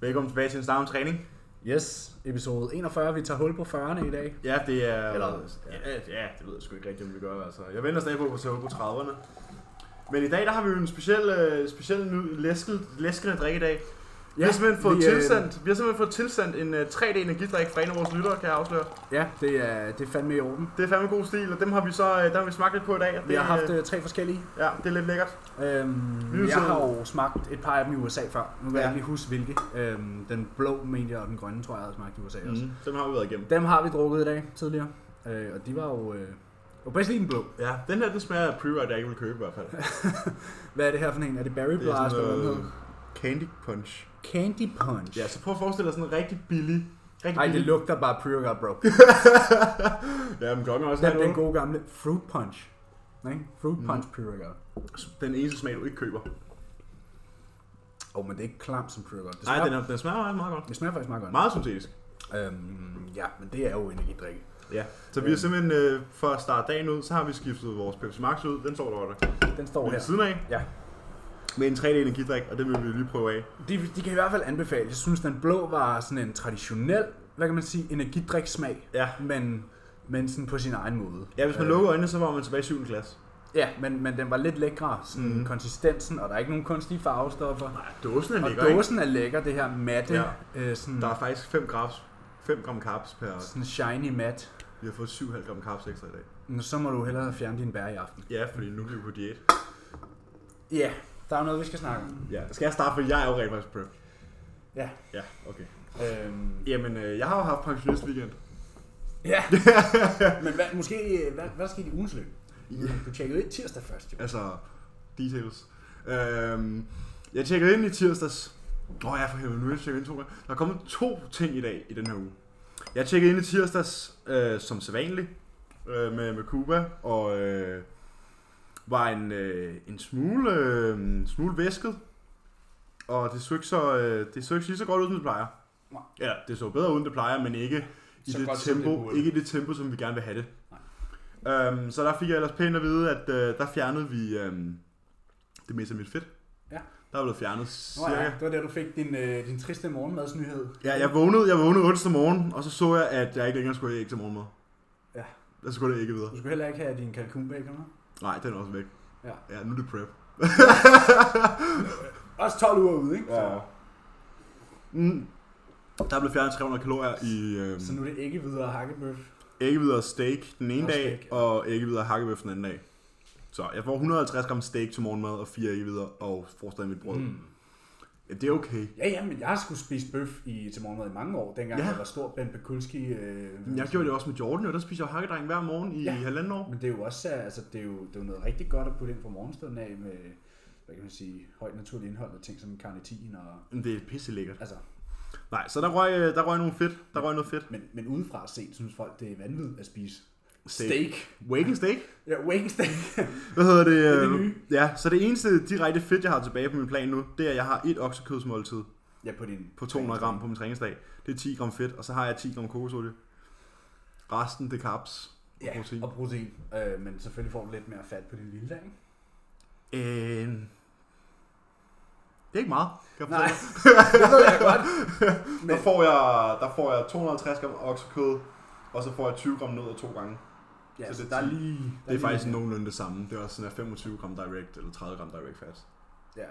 Velkommen tilbage til en start om træning. Yes, episode 41. Vi tager hul på 40'erne i dag. Ja, det er... Eller- ja, ja, det ved jeg sgu ikke rigtigt, om vi gør. Altså. Jeg venter stadig på at tage hul på 30'erne. Men i dag, der har vi jo en speciel, øh, speciel ny læsket, læskende drik i dag. Vi har simpelthen fået vi, øh, tilsendt, vi har simpelthen fået tilsendt en uh, 3D energidrik fra en af vores lyttere, kan jeg afsløre. Ja, det er, det er fandme i orden. Det er fandme god stil, og dem har vi så øh, dem har vi smagt lidt på i dag. og Vi har det, haft øh, øh, tre forskellige. Ja, det er lidt lækkert. Øhm, jeg har jo smagt et par af dem i USA før. Nu kan Ja. jeg ikke lige huske hvilke. Øhm, den blå, mener jeg, og den grønne, tror jeg, jeg havde smagt i USA også. Mm. Dem har vi været igennem. Dem har vi drukket i dag tidligere. Øh, og de var jo... Øh, og bedst lige den blå. Ja, den her, den smager af pre-ride, jeg ikke vil købe i hvert fald. Hvad er det her for en? Er det Berry Det er Blast, sådan eller hvad den noget? Candy punch. Candy Punch. Ja, så prøv at forestille dig sådan en rigtig billig... Rigtig Ej, det lugter bare pre-workout, bro. ja, men er også Den, den gode gamle Fruit Punch. Ikke? Fruit Mm. Punch pre-workout. Den eneste smag, du ikke køber. Åh, oh, men det er ikke klam som pre-workout. Det Nej, den, er, den smager meget, godt. det smager faktisk meget godt. Meget syntetisk. Øhm, ja, men det er jo energidrik. Ja. Så vi har simpelthen, øh, for at starte dagen ud, så har vi skiftet vores Pepsi Max ud. Den står der. Den står Lige her. ved siden af. Ja. Med en 3D energidrik, og det vil vi lige prøve af. De, de kan i hvert fald anbefale. Jeg synes, den blå var sådan en traditionel, hvad kan man sige, energidriksmag, Ja. men, men sådan på sin egen måde. Ja, hvis man Øh, lukker øjnene, så var man tilbage i 7. klasse. Ja, men, men den var lidt lækre, sådan mm. konsistensen, og der er ikke nogen kunstige farvestoffer. Nej, dåsen er Og lækker, ikke? dåsen er lækker, det her matte, Ja. øh, sådan, Der er faktisk 5 gram, 5 gram carbs per... sådan shiny mat. Vi har fået 7,5 gram carbs ekstra i dag. Men så må du hellere fjerne dine bær i aften. Ja, fordi nu er vi på diæt. Ja, der er noget, vi skal snakke om. Ja, skal jeg starte, for jeg er jo rent faktisk prep. Ja. Ja, okay. Øhm, Jamen, øh, jeg har jo haft pensionist weekend. ja. men hvad, måske, øh, hvad, hvad skete i ugens løb? Du tjekkede ind tirsdag først, jo. Altså, details. Øhm, jeg tjekkede ind i tirsdags. Åh oh, ja, for helvede, nu er jeg tjekket ind to gange. Der er kommet to ting i dag, i den her uge. Jeg tjekkede ind i tirsdags, øh, som sædvanligt, øh, med, med Cuba, og øh, var en, øh, en smule, øh, en smule væsket. Og det så ikke så, øh, det så ikke lige så godt ud, som det plejer. Nej. Ja, det så bedre ud, end det plejer, men ikke i Så det godt, det tempo, burde. ikke i det tempo, som vi gerne vil have det. Øhm, så der fik jeg ellers pænt at vide, at øh, der fjernede vi øhm, det meste af mit fedt. Ja. Der er blevet fjernet Nå cirka. ja, det var der, du fik din, øh, din triste morgenmadsnyhed. Ja, jeg vågnede, jeg vågnede onsdag morgen, og så så jeg, at jeg ikke længere skulle have æg til morgenmad. Ja. Jeg skulle det ikke videre. Du skulle heller ikke have din kalkunbacon. Nej, den er også væk. Ja. Ja, nu er det prep. Også 12 uger ude, ikke? Ja. Mm. Der er blevet fjernet 300 kalorier i øhm, Så nu er det ikke videre hakkebøf. æggevidere steak den ene Og dag, steak, ja. og æggevidere hakkebøf den anden dag. Så jeg får 150 gram steak til morgenmad, og fire æggevidere, og får stadig mit brød. Mm. Ja, det er okay. Ja, ja, men jeg har sgu spist bøf i, til morgenmad i mange år, dengang Ja. jeg var stor Ben Pekulski. Øh, Jeg gjorde det også med Jordan, og der spiser jeg hakkedreng hver morgen i ja. Halvanden år. Men det er jo også altså, det er jo, det er jo noget rigtig godt at putte ind på morgenstunden af med, hvad kan man sige, højt naturligt indhold og ting som carnitin og... Men det er pisse lækkert. Altså, Nej, så der røg, øh, der røg nogle fedt. Der røg noget fedt. men, men udefra set, synes folk, det er vanvittigt at spise Steak. steak. Waking steak? Ja, wake steak. Hvad hedder det? er det øh, nye. Ja, så det eneste direkte fedt, jeg har tilbage på min plan nu, det er, at jeg har et oksekødsmåltid ja, på din... på 200 gram på min træningsdag. Det er 10 gram fedt, og så har jeg 10 gram kokosolie. Resten, det carbs og Ja, protein. og protein. Øh, men selvfølgelig får du lidt mere fat på din lille dag, ikke? Øh, det er ikke meget. Kan jeg Nej, det ved jeg godt. dig. Der får jeg, der får jeg 250 gram oksekød, og så får jeg 20 gram nødder to gange. Ja, Så så, det der er er lige... Der Det er lige faktisk lidt- nogenlunde det samme. Det er også sådan, at 25 gram direct, eller 30 gram direct fats. Ja.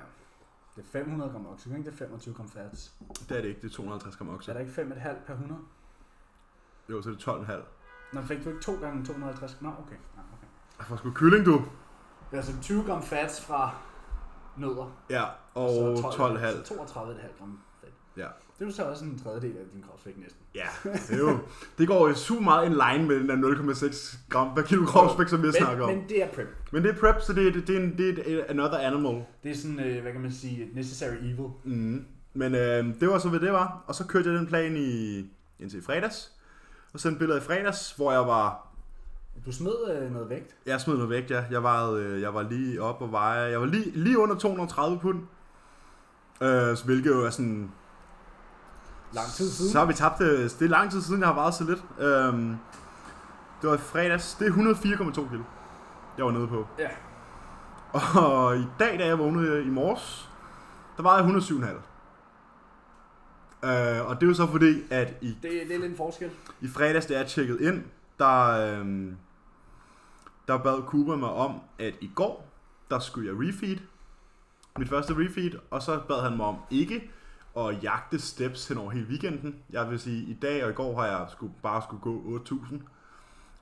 Det er 500 gram okse, ikke? Det er 25 gram fats. Det er det ikke, det er 250 gram okse. Er der ikke 5,5 per 100? Jo, så er det 12,5. Nå, fik du ikke 2 gange 250? Nå, okay. Nå, okay. Jeg får sgu kylling, du. Er altså 20 gram fats fra nødder. Ja, og så 12,5. Så 32,5 gram fedt. Ja. Det er jo så også en tredjedel af din kropsvægt næsten. Ja, det er jo... Det går jo super meget in line med den der 0,6 gram per kilo kropsvægt, som vi har snakket om. Men, det er prep. Men det er prep, så det er, det er, en, det er another animal. Det er sådan, øh, hvad kan man sige, et necessary evil. Mm. Men øh, det var så, hvad det var. Og så kørte jeg den plan i, indtil i fredags. Og sendte billeder i fredags, hvor jeg var... Du smed øh, noget vægt. Jeg smed noget vægt, ja. Jeg var, øh, jeg var lige op og veje. Jeg var lige, lige under 230 pund. Øh, så hvilket jo er sådan... Lang tid siden. Så har vi tabt det. Det er lang tid siden, jeg har vejet så lidt. Øhm, det var i fredags. Det er 104,2 kilo, jeg var nede på. Ja. Og i dag, da jeg vågnede i morges, der var jeg 107,5. Uh, og det er jo så fordi, at i, Det, det er lidt en forskel. i fredags, da jeg tjekkede ind, der, øhm, der bad Cooper mig om, at i går, der skulle jeg refeed. Mit første refeed, og så bad han mig om ikke at jagte steps hen over hele weekenden. Jeg vil sige, i dag og i går har jeg skulle, bare skulle gå 8.000,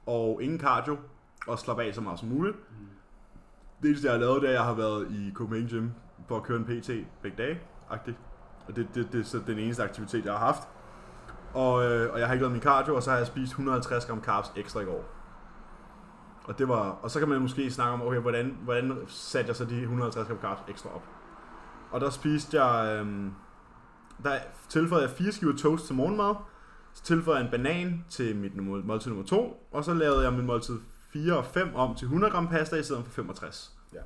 og ingen cardio, og slappe af så meget som muligt. Det eneste, jeg har lavet, det er, at jeg har været i Copenhagen Gym for at køre en PT begge dage. -agtigt. Og det, det, det er så den eneste aktivitet, jeg har haft. Og, øh, og jeg har ikke lavet min cardio, og så har jeg spist 150 gram carbs ekstra i går. Og, det var, og så kan man måske snakke om, okay, hvordan, hvordan satte jeg så de 150 gram carbs ekstra op? Og der spiste jeg, øhm, der tilføjede jeg fire skiver toast til morgenmad, så tilføjede jeg en banan til mit måltid nummer to, og så lavede jeg min måltid 4 og 5 om til 100 gram pasta i stedet for 65. Ja.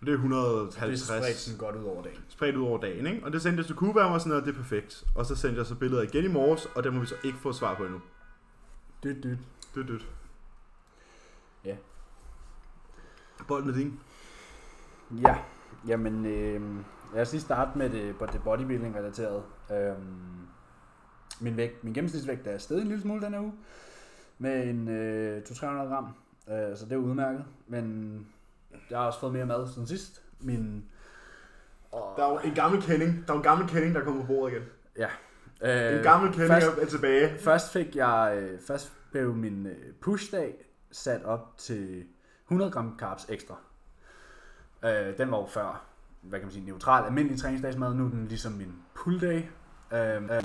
Og det er Det 150 er spredt sådan godt ud over dagen. spredt ud over dagen, ikke? Og det sendte jeg til Cuba, og sådan noget, det er perfekt. Og så sendte jeg så billeder igen i morges, og det må vi så ikke få svar på endnu. Dyt, dyt. Det er dødt. Ja. Bolden er din. Ja, jamen, øh, lad os lige starte med det, det bodybuilding relateret. Øh, min, vægt, min gennemsnitsvægt er stedet en lille smule den her uge, med en øh, 200-300 gram, øh, så det er udmærket. Men jeg har også fået mere mad siden sidst. Min, og, Der er jo en gammel kending. Der er en gammel kending, der kommer på bordet igen. øh, En gammel kending først- er tilbage. Først fik jeg, øh, først blev min øh, pushdag sat op til 100 gram carbs ekstra. Øh, den var jo før, hvad kan man sige, neutral, almindelig træningsdagsmad. Nu er den ligesom min pull day. Øh, øh,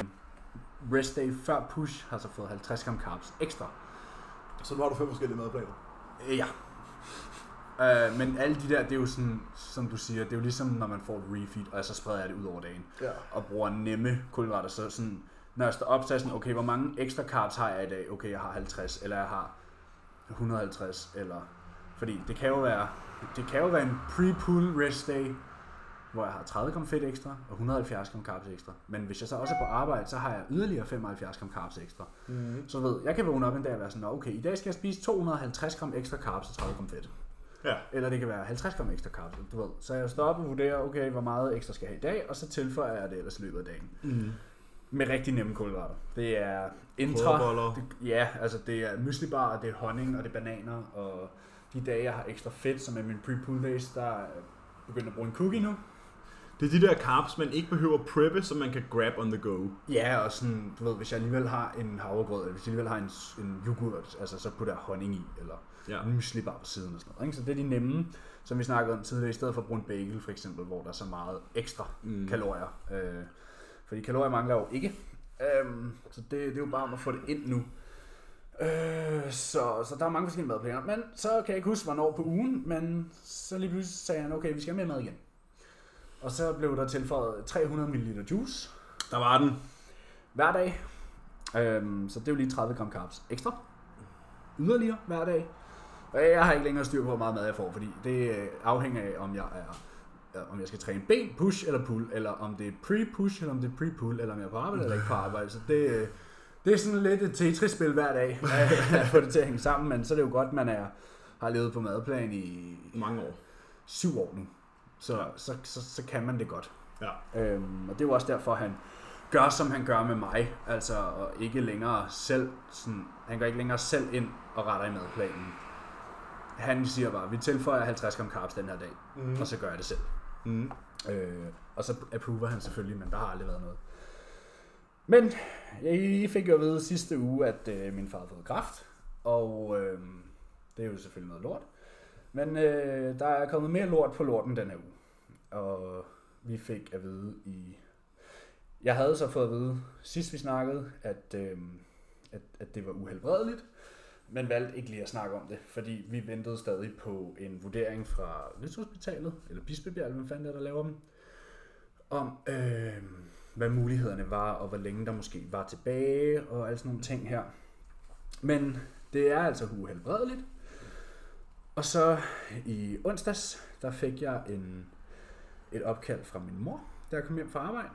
rest day før push har så fået 50 gram carbs ekstra. Så nu har du fem forskellige madplaner. Øh, Ja. Øh, men alle de der, det er jo sådan, som du siger, det er jo ligesom, når man får et refeed, og så spreder jeg det ud over dagen. Ja. og bruger nemme kulhydrater. Så sådan, når jeg står op, så er sådan, okay, hvor mange ekstra carbs har jeg i dag? Okay, jeg har 50, eller jeg har 150, eller... Fordi det kan jo være, det kan jo være en pre-pull rest day, hvor jeg har 30 gram fedt ekstra, og 170 gram carbs ekstra. Men hvis jeg så også er på arbejde, så har jeg yderligere 75 gram carbs ekstra. Mm-hmm. Så ved, jeg kan vågne op en dag og være sådan, "Nå, okay, i dag skal jeg spise 250 gram ekstra carbs og 30 gram fedt. Ja. Eller det kan være 50 gram ekstra carbs, du ved. Så jeg op og vurderer, okay, hvor meget ekstra skal jeg have i dag, og så tilføjer jeg det ellers i løbet af dagen. Mm. Med rigtig nemme kulhydrater. Det er intra, det, ja, altså det er myslibar, det er honning, og det er bananer, og de dage, jeg har ekstra fedt, som er min pre-pull days, der er begyndt at bruge en cookie nu. Det er de der carbs, man ikke behøver preppe, så man kan grab on the go. Ja, og sådan, du ved, hvis jeg alligevel har en havregrød, eller hvis jeg alligevel har en, en yoghurt, altså så putter jeg honning i, eller Ja. en myslibar på siden og sådan noget. Ikke? Så det er de nemme, som vi snakkede om tidligere, i stedet for en bagel for eksempel, hvor der er så meget ekstra Mm. kalorier. Øh, fordi kalorier mangler jo ikke. Øhm, så det, det er jo bare om at få det ind nu. Øh, så, så der er mange forskellige madplaner. Men så kan jeg ikke huske, hvornår på ugen, men så lige pludselig sagde han, okay, vi skal have mere mad igen. Og så blev der tilføjet 300 ml juice Der var den. hver dag. Øhm, så det er jo lige 30 gram carbs ekstra. Yderligere hver dag. Og jeg har ikke længere styr på, hvor meget mad jeg får, fordi det øh, afhænger af, om jeg er om jeg skal træne ben, push eller pull, eller om det er pre-push, eller om det er pre-pull, eller om jeg er på arbejde eller ikke på arbejde. Så det, øh, det er sådan lidt et Tetris-spil hver dag, at få det til at hænge sammen, men så er det jo godt, man er, har levet på madplan i Mange år. syv år nu. Så, så, så, så kan man det godt. Ja. Øhm, og det er jo også derfor, han gør, som han gør med mig. Altså, og ikke længere selv, sådan, han går ikke længere selv ind og retter i madplanen. Han siger bare, vi tilføjer 50 gram carbs den her dag, Mm. og så gør jeg det selv. Mm. Øh, og så approver han selvfølgelig, men der har aldrig været noget. Men jeg fik jo at vide sidste uge, at øh, min far havde fået kræft, og øh, det er jo selvfølgelig noget lort. Men øh, der er kommet mere lort på lorten den her uge. Og vi fik at vide i... Jeg havde så fået at vide, sidst vi snakkede, at, øh, at, at det var uhelbredeligt, men valgte ikke lige at snakke om det, fordi vi ventede stadig på en vurdering fra Rigshospitalet, eller Bispebjerg, hvem fanden det er, der laver dem, om øh, hvad mulighederne var, og hvor længe der måske var tilbage, og alle sådan nogle ting her. Men det er altså uhelbredeligt. Og så i onsdags, der fik jeg en, et opkald fra min mor, da jeg kom hjem fra arbejde.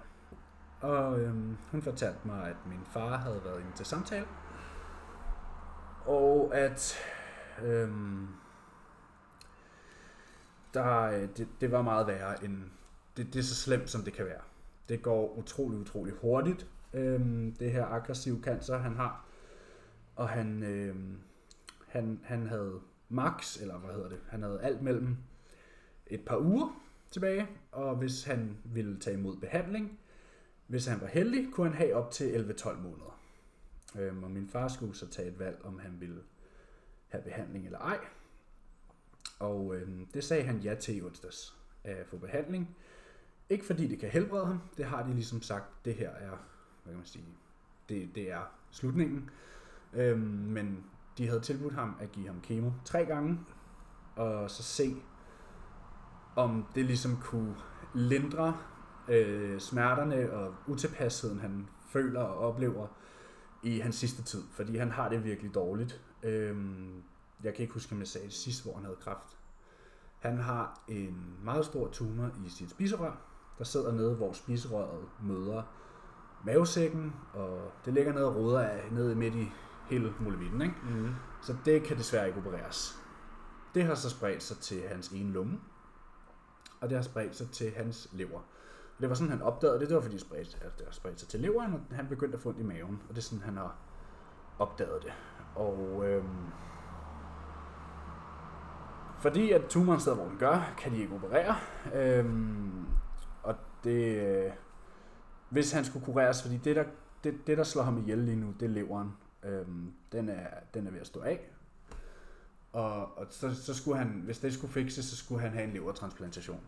Og øhm, hun fortalte mig, at min far havde været inde til samtale. Og at øhm, der, øh, det, det var meget værre end... Det, det er så slemt, som det kan være. Det går utrolig, utrolig hurtigt. øhm, det her aggressive cancer, han har. Og han, øhm, han, han havde max, eller hvad hedder det, han havde alt mellem et par uger tilbage, og hvis han ville tage imod behandling, hvis han var heldig, kunne han have op til 11-12 måneder. Øhm, og min far skulle så tage et valg, om han ville have behandling eller ej. Og øhm, det sagde han ja til i onsdags at få behandling. Ikke fordi det kan helbrede ham, det har de ligesom sagt, det her er, hvad kan man sige, det, det er slutningen. Øhm, men de havde tilbudt ham at give ham kemo tre gange, og så se, om det ligesom kunne lindre øh, smerterne og utilpasheden, han føler og oplever i hans sidste tid, fordi han har det virkelig dårligt. Øh, jeg kan ikke huske, om jeg sagde det sidst, hvor han havde kræft. Han har en meget stor tumor i sit spiserør, der sidder nede, hvor spiserøret møder mavesækken, og det ligger nede og ruder af, nede midt i hele muligheden. Ikke? Mm. Så det kan desværre ikke opereres. Det har så spredt sig til hans ene lunge, og det har spredt sig til hans lever. Og det var sådan, han opdagede det. Det var fordi, det spredte, at det har spredt sig til leveren, og han begyndte at få ondt i maven. Og det er sådan, han har opdaget det. Og øhm, fordi at tumoren sidder, hvor den gør, kan de ikke operere. Øhm, og det, øh, hvis han skulle kureres, fordi det der, det, det, der slår ham ihjel lige nu, det er leveren. Øhm, den, er, den er ved at stå af. Og, og så, så skulle han, hvis det skulle fikses, så skulle han have en levertransplantation.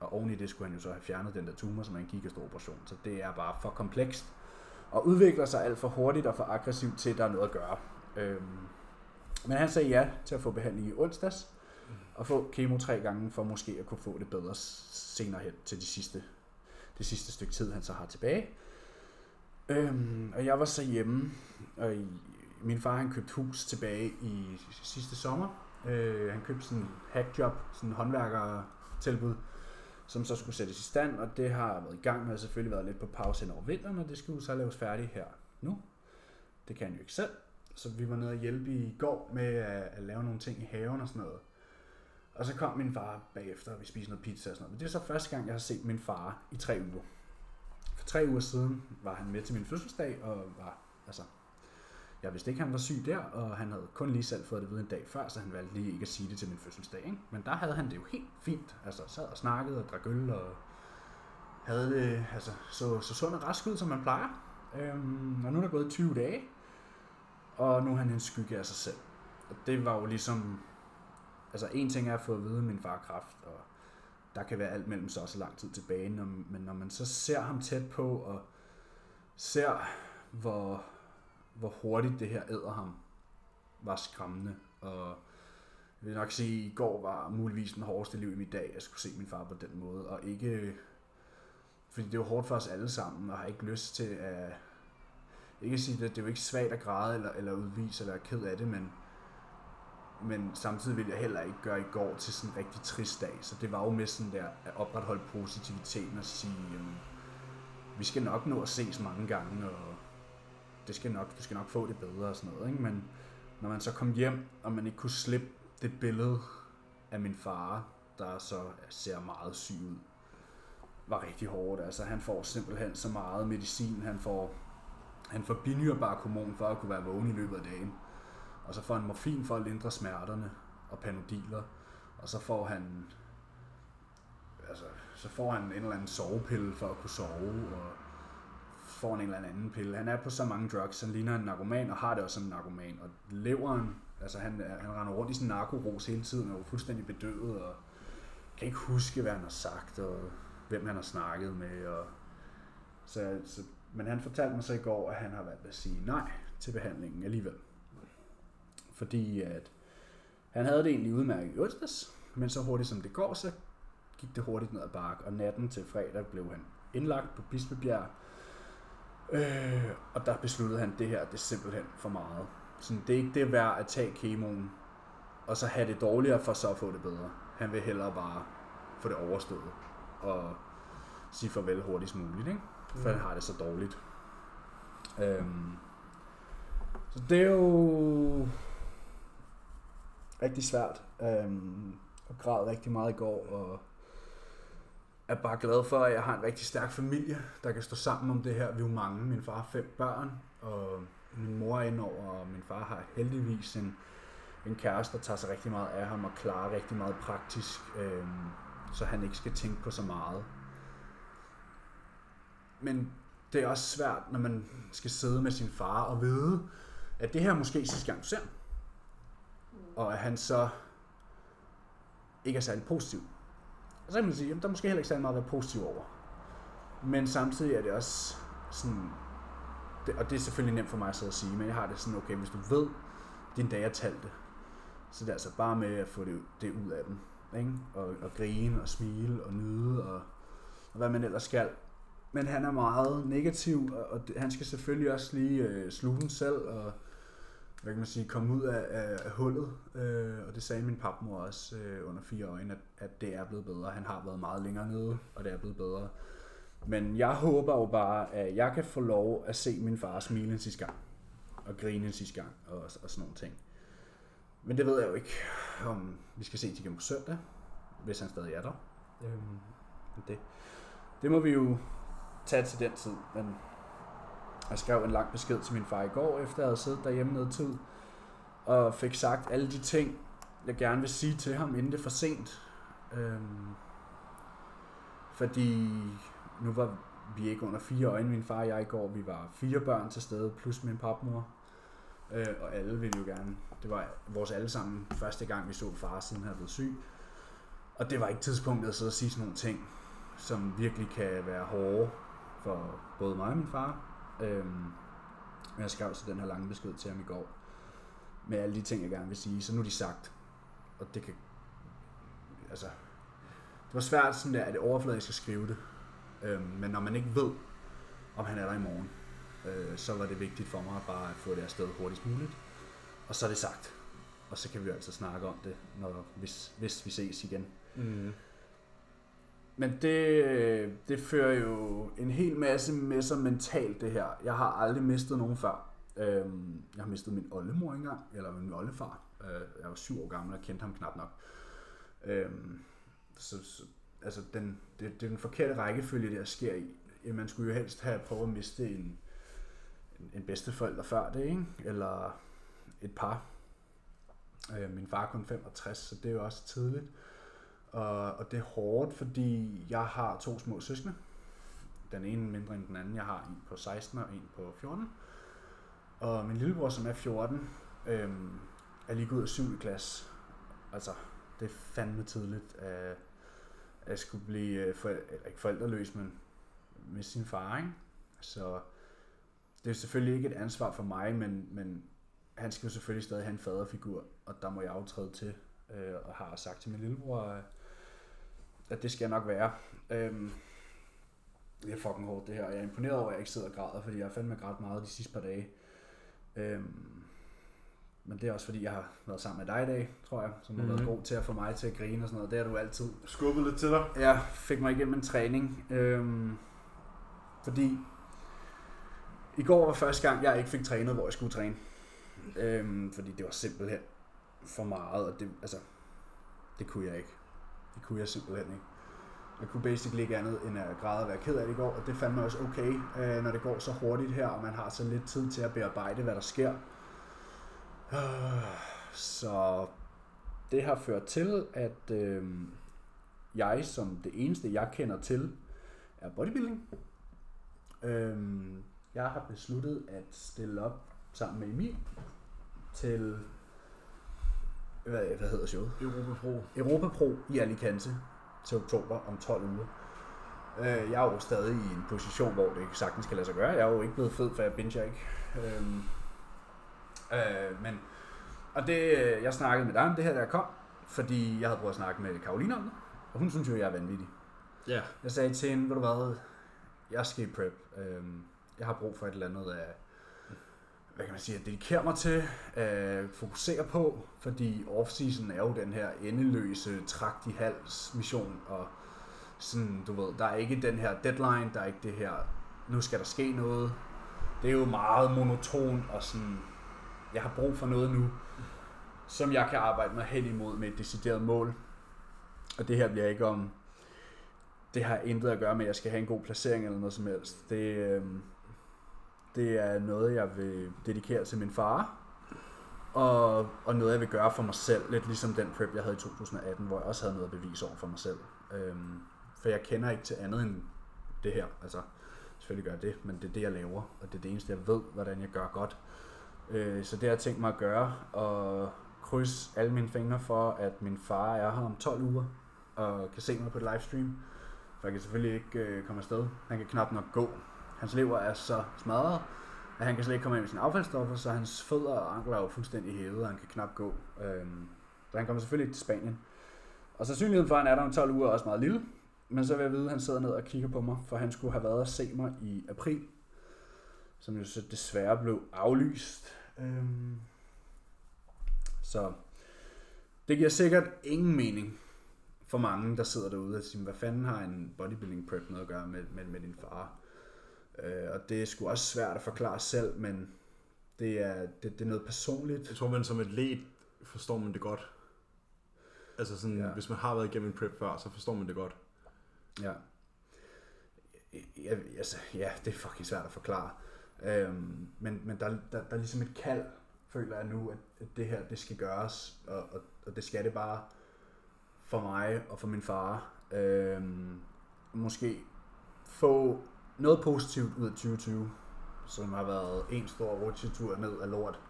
Og oven i det skulle han jo så have fjernet den der tumor, som er en gigastor operation. Så det er bare for komplekst. Og udvikler sig alt for hurtigt og for aggressivt til, at der er noget at gøre. Øhm, men han sagde ja til at få behandling i onsdags, og få kemo tre gange, for måske at kunne få det bedre senere hen til de sidste, det sidste stykke tid, han så har tilbage. Øhm, og jeg var så hjemme, og i, min far han købte hus tilbage i sidste sommer. Øh, han købte sådan en hackjob, sådan en håndværkertilbud, som så skulle sættes i stand, og det har været i gang med, og selvfølgelig været lidt på pause hen over vinteren, og det skulle så laves færdigt her nu. Det kan han jo ikke selv, så vi var nede og hjælpe i går med at, at lave nogle ting i haven og sådan noget. Og så kom min far bagefter, og vi spiste noget pizza og sådan noget. Men det er så første gang, jeg har set min far i tre uger. Tre uger siden var han med til min fødselsdag, og var, altså, jeg vidste ikke, han var syg der, og han havde kun lige selv fået det ved en dag før, så han valgte lige ikke at sige det til min fødselsdag. Ikke? Men der havde han det jo helt fint. Altså sad og snakkede og drak øl, og havde det, altså, så, så sund og rask ud, som man plejer. Øhm, og nu er der gået 20 dage, og nu er han en skygge af sig selv. Og det var jo ligesom, altså en ting er at få at vide, at min far kraft, og der kan være alt mellem så også lang tid tilbage, når, men når man så ser ham tæt på, og ser, hvor, hvor hurtigt det her æder ham, var skræmmende. Og jeg vil nok sige, at i går var muligvis den hårdeste liv i mit dag, at skulle se min far på den måde, og ikke, fordi det er jo hårdt for os alle sammen, og har ikke lyst til at, ikke at sige, at det er jo ikke svagt at græde, eller, eller udvise, eller er ked af det, men, men samtidig vil jeg heller ikke gøre i går til sådan en rigtig trist dag, så det var jo med sådan der at opretholde positiviteten og sige, jamen, vi skal nok nå at ses mange gange, og det skal nok, du skal nok få det bedre og sådan noget, ikke? men når man så kom hjem, og man ikke kunne slippe det billede af min far, der så ser meget syg ud, var rigtig hårdt. Altså han får simpelthen så meget medicin, han får, han får binyrbarkhormon for at kunne være vågen i løbet af dagen. Og så får han morfin for at lindre smerterne og panodiler. Og så får han altså, så får han en eller anden sovepille for at kunne sove, og får han en eller anden pille. Han er på så mange drugs, han ligner en narkoman, og har det også som en narkoman. Og leveren, altså han, han render rundt i sin narkoros hele tiden, og er fuldstændig bedøvet, og kan ikke huske, hvad han har sagt, og hvem han har snakket med. Og så, så, men han fortalte mig så i går, at han har valgt at sige nej til behandlingen alligevel. Fordi at han havde det egentlig udmærket i onsdags, men så hurtigt som det går, så gik det hurtigt ned ad bakke, og natten til fredag blev han indlagt på Bispebjerg, øh, og der besluttede han, det her det er simpelthen for meget. Så det er ikke det værd at tage kemoen, og så have det dårligere, for så at få det bedre. Han vil hellere bare få det overstået, og sige farvel hurtigst muligt, ikke? for han har det så dårligt. Øhm, så det er jo rigtig svært. Øhm, og græd rigtig meget i går, og er bare glad for, at jeg har en rigtig stærk familie, der kan stå sammen om det her. Vi er jo mange. Min far har fem børn, og min mor er indover, og min far har heldigvis en, en kæreste, der tager sig rigtig meget af ham og klarer rigtig meget praktisk, øh, så han ikke skal tænke på så meget. Men det er også svært, når man skal sidde med sin far og vide, at det her er måske sidste gang, du ser ham. Og at han så ikke er særlig positiv. Og så kan man sige, at der er måske heller ikke særlig meget at være positiv over. Men samtidig er det også sådan, det, og det er selvfølgelig nemt for mig at sige, men jeg har det sådan, okay, hvis du ved, din dage er talte, så det er altså bare med at få det, det ud af dem. Ikke? Og, og grine og smile og nyde og, og hvad man ellers skal. Men han er meget negativ, og, og det, han skal selvfølgelig også lige øh, sluge den selv, og hvad kan man sige, komme ud af, af, af hullet. Øh, og det sagde min papmor også øh, under fire øjne, at, at det er blevet bedre. Han har været meget længere nede, og det er blevet bedre. Men jeg håber jo bare, at jeg kan få lov at se min far smile en sidste gang, og grine en sidste gang, og, og sådan nogle ting. Men det ved jeg jo ikke, om vi skal se til igen på søndag, hvis han stadig er der. Øhm, det, det må vi jo tage til den tid, men jeg skrev en lang besked til min far i går, efter jeg havde siddet derhjemme noget tid, og fik sagt alle de ting, jeg gerne vil sige til ham, inden det er for sent. Øhm, fordi nu var vi ikke under fire øjne, min far og jeg i går. Vi var fire børn til stede, plus min papmor. Øh, og alle ville jo gerne. Det var vores alle sammen første gang, vi så far, siden han blev syg. Og det var ikke tidspunktet at sidde og sige sådan nogle ting, som virkelig kan være hårde for både mig og min far. Øhm, jeg skrev så den her lange besked til ham i går, med alle de ting, jeg gerne vil sige. Så nu er de sagt. Og det kan... Altså... Det var svært sådan der, at det overfladisk at skrive det. Øhm, men når man ikke ved, om han er der i morgen, øh, så var det vigtigt for mig bare at få det afsted hurtigst muligt. Og så er det sagt. Og så kan vi jo altså snakke om det, når, hvis, hvis vi ses igen. Mm. Men det, øh, det fører jo en hel masse med sig mentalt, det her. Jeg har aldrig mistet nogen før. Øhm, jeg har mistet min oldemor engang, eller min oldefar. Øh, jeg var syv år gammel og kendte ham knap nok. Øhm, så, så altså den, det, det er den forkerte rækkefølge, der sker i. Man skulle jo helst have prøvet at miste en, en, en bedsteforælder før det, ikke? eller et par. Øh, min far er kun 65, så det er jo også tidligt. Og, og det er hårdt, fordi jeg har to små søskende. Den ene mindre end den anden. Jeg har en på 16 og en på 14. Og min lillebror, som er 14, øh, er lige gået af 7. klasse. Altså, det er fandme tidligt at, at skulle blive øh, for, ikke forældreløs, men med sin far, ikke? Så det er selvfølgelig ikke et ansvar for mig, men, men han skal jo selvfølgelig stadig have en faderfigur, og der må jeg aftræde til, øh, og har sagt til min lillebror, øh, at det skal jeg nok være. Øhm, det er fucking hårdt det her, og jeg er imponeret over, at jeg ikke sidder og græder, fordi jeg har fandme grædt meget de sidste par dage. Øhm, men det er også fordi, jeg har været sammen med dig i dag, tror jeg, som har mm-hmm. været god til at få mig til at grine og sådan noget. Det er du altid. Skubbet lidt til dig. Jeg fik mig igennem en træning, øhm, fordi i går var første gang, jeg ikke fik trænet, hvor jeg skulle træne. Øhm, fordi det var simpelthen for meget, og det, altså, det kunne jeg ikke. Det kunne jeg simpelthen ikke. Jeg kunne basically ikke andet end at græde og være ked af det i går, og det fandt mig også okay, øh, når det går så hurtigt her, og man har så lidt tid til at bearbejde, hvad der sker. Øh, så det har ført til, at øh, jeg som det eneste, jeg kender til, er bodybuilding. Øh, jeg har besluttet at stille op sammen med Emil til, hvad, hvad hedder showet? Europa Pro. Europa Pro i Alicante til oktober om 12 uger. Øh, jeg er jo stadig i en position, hvor det sagtens kan lade sig gøre. Jeg er jo ikke blevet fed, for jeg binger ikke. Øhm, øh, men, og det, jeg snakkede med dig om det her, der kom, fordi jeg havde prøvet at snakke med Karoline om det, og hun synes jo, jeg er vanvittig. Ja. Jeg sagde til hende, ved du hvad, jeg skal i prep. Øhm, jeg har brug for et eller andet af, hvad kan man sige, at dedikere mig til, at fokusere på, fordi off-season er jo den her endeløse, trakt i hals mission, og sådan, du ved, der er ikke den her deadline, der er ikke det her, nu skal der ske noget. Det er jo meget monotont, og sådan, jeg har brug for noget nu, som jeg kan arbejde mig hen imod med et decideret mål. Og det her bliver ikke om det har intet at gøre med, at jeg skal have en god placering eller noget som helst. Det, øh, det er noget, jeg vil dedikere til min far, og, og noget, jeg vil gøre for mig selv. Lidt ligesom den prep, jeg havde i 2018, hvor jeg også havde noget at bevise over for mig selv. Øhm, for jeg kender ikke til andet end det her. Altså, selvfølgelig gør jeg det, men det er det, jeg laver, og det er det eneste, jeg ved, hvordan jeg gør godt. Øh, så det har jeg tænkt mig at gøre, og krydse alle mine fingre for, at min far er her om 12 uger, og kan se mig på et livestream. For jeg kan selvfølgelig ikke øh, komme afsted. Han kan knap nok gå. Hans lever er så smadret, at han kan slet ikke komme ind med sine affaldsstoffer, så hans fødder og ankler er jo fuldstændig hævet, og han kan knap gå. Øhm, så han kommer selvfølgelig ikke til Spanien. Og sandsynligheden for, at han er der om 12 uger er også meget lille. Men så vil jeg vide, at han sidder ned og kigger på mig, for han skulle have været og se mig i april. Som jo så desværre blev aflyst. Øhm, så det giver sikkert ingen mening for mange, der sidder derude og siger, hvad fanden har en bodybuilding prep noget at gøre med, med, med din far? Øh, og det er sgu også svært at forklare selv, men det er, det, det er noget personligt. Jeg tror, man som atlet forstår man det godt. Altså sådan, ja. hvis man har været igennem en prep før, så forstår man det godt. Ja. Ja, altså, ja, det er fucking svært at forklare. Øhm, men men der, der, der er ligesom et kald, føler jeg nu, at, at det her, det skal gøres, og, og, og det skal det bare for mig og for min far. Øhm, måske få noget positivt ud af 2020, som har været en stor rutsjetur ned af lort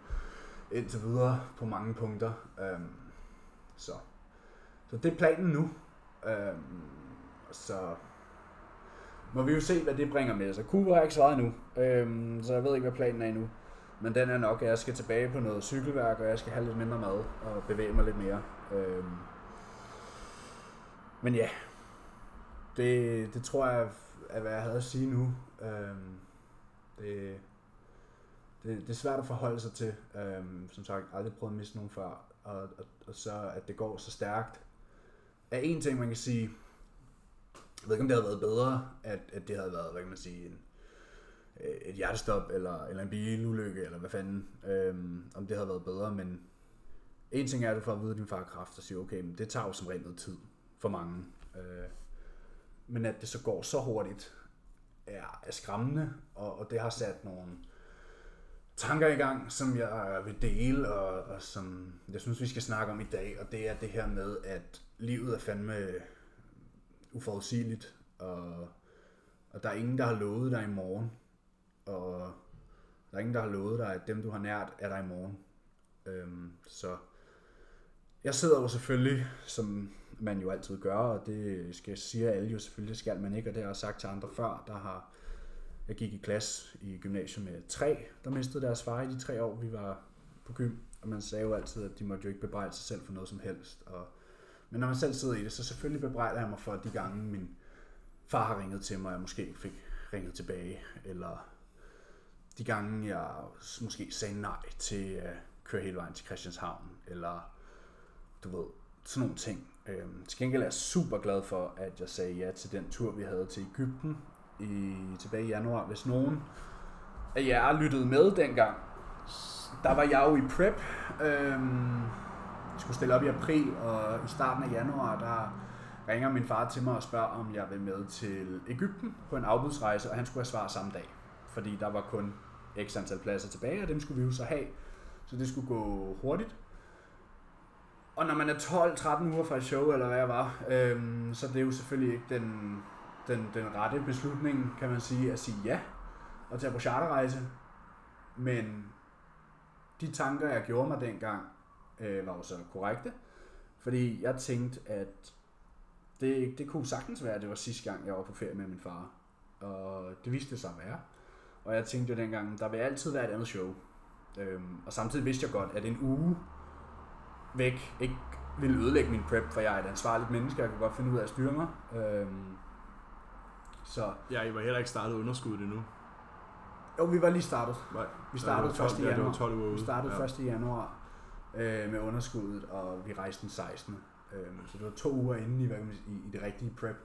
indtil videre på mange punkter. Øhm, så. så det er planen nu. Øhm, så må vi jo se, hvad det bringer med sig. Kuba har ikke svaret nu, øhm, så jeg ved ikke, hvad planen er endnu. Men den er nok, at jeg skal tilbage på noget cykelværk, og jeg skal have lidt mindre mad og bevæge mig lidt mere. Øhm, men ja, det, det tror jeg af, hvad jeg havde at sige nu. Øhm, det, det, det er svært at forholde sig til. Øhm, som sagt, aldrig prøvet at miste nogen før. Og, og, og så, at det går så stærkt, er en ting, man kan sige, jeg ved ikke, om det havde været bedre, at, at det havde været, hvad kan man sige, en, øh, et hjertestop, eller, eller en bilulykke, eller hvad fanden, øhm, om det havde været bedre, men en ting er, at du får at vide, at din far har kræft, og siger, okay, men det tager jo som rent noget tid for mange. Øh, men at det så går så hurtigt, er, er skræmmende, og, og det har sat nogle tanker i gang, som jeg øh, vil dele, og, og som jeg synes, vi skal snakke om i dag, og det er det her med, at livet er fandme øh, uforudsigeligt, og, og der er ingen, der har lovet dig i morgen, og der er ingen, der har lovet dig, at dem, du har nært, er der i morgen. Øhm, så jeg sidder jo selvfølgelig, som man jo altid gør, og det skal sige alle jo selvfølgelig, det skal man ikke, og det har jeg sagt til andre før, der har, jeg gik i klasse i gymnasiet med tre, der mistede deres far i de tre år, vi var på gym, og man sagde jo altid, at de måtte jo ikke bebrejde sig selv for noget som helst, og, men når man selv sidder i det, så selvfølgelig bebrejder jeg mig for de gange, min far har ringet til mig, og jeg måske ikke fik ringet tilbage, eller de gange, jeg måske sagde nej til at køre hele vejen til Christianshavn, eller du ved, sådan nogle ting. Øhm, til gengæld er jeg super glad for, at jeg sagde ja til den tur, vi havde til Ægypten i, tilbage i januar. Hvis nogen af jer lyttede med dengang, der var jeg jo i prep. Øhm, jeg skulle stille op i april, og i starten af januar, der ringer min far til mig og spørger, om jeg vil med til Ægypten på en afbudsrejse, og han skulle have svar samme dag. Fordi der var kun x antal pladser tilbage, og dem skulle vi jo så have. Så det skulle gå hurtigt. Og når man er 12-13 uger fra et show, eller hvad jeg var, øhm, så det er jo selvfølgelig ikke den, den, den rette beslutning, kan man sige, at sige ja og tage på charterrejse. Men de tanker, jeg gjorde mig dengang, øh, var jo så korrekte. Fordi jeg tænkte, at det, det kunne sagtens være, at det var sidste gang, jeg var på ferie med min far. Og det viste det sig at være. Og jeg tænkte jo dengang, der vil altid være et andet show. Øhm, og samtidig vidste jeg godt, at en uge væk ikke ville ødelægge min prep, for jeg er et ansvarligt menneske, jeg kan godt finde ud af at styre mig. Øhm, så. Ja, I var heller ikke startet underskuddet endnu. Jo, vi var lige startet. Nej. Vi startede 12, 1. januar. Ja, det var 12 uger Vi startede ja. 1. januar øh, med underskuddet, og vi rejste den 16. Øhm, så det var to uger inden i, hvad man i, i det rigtige prep.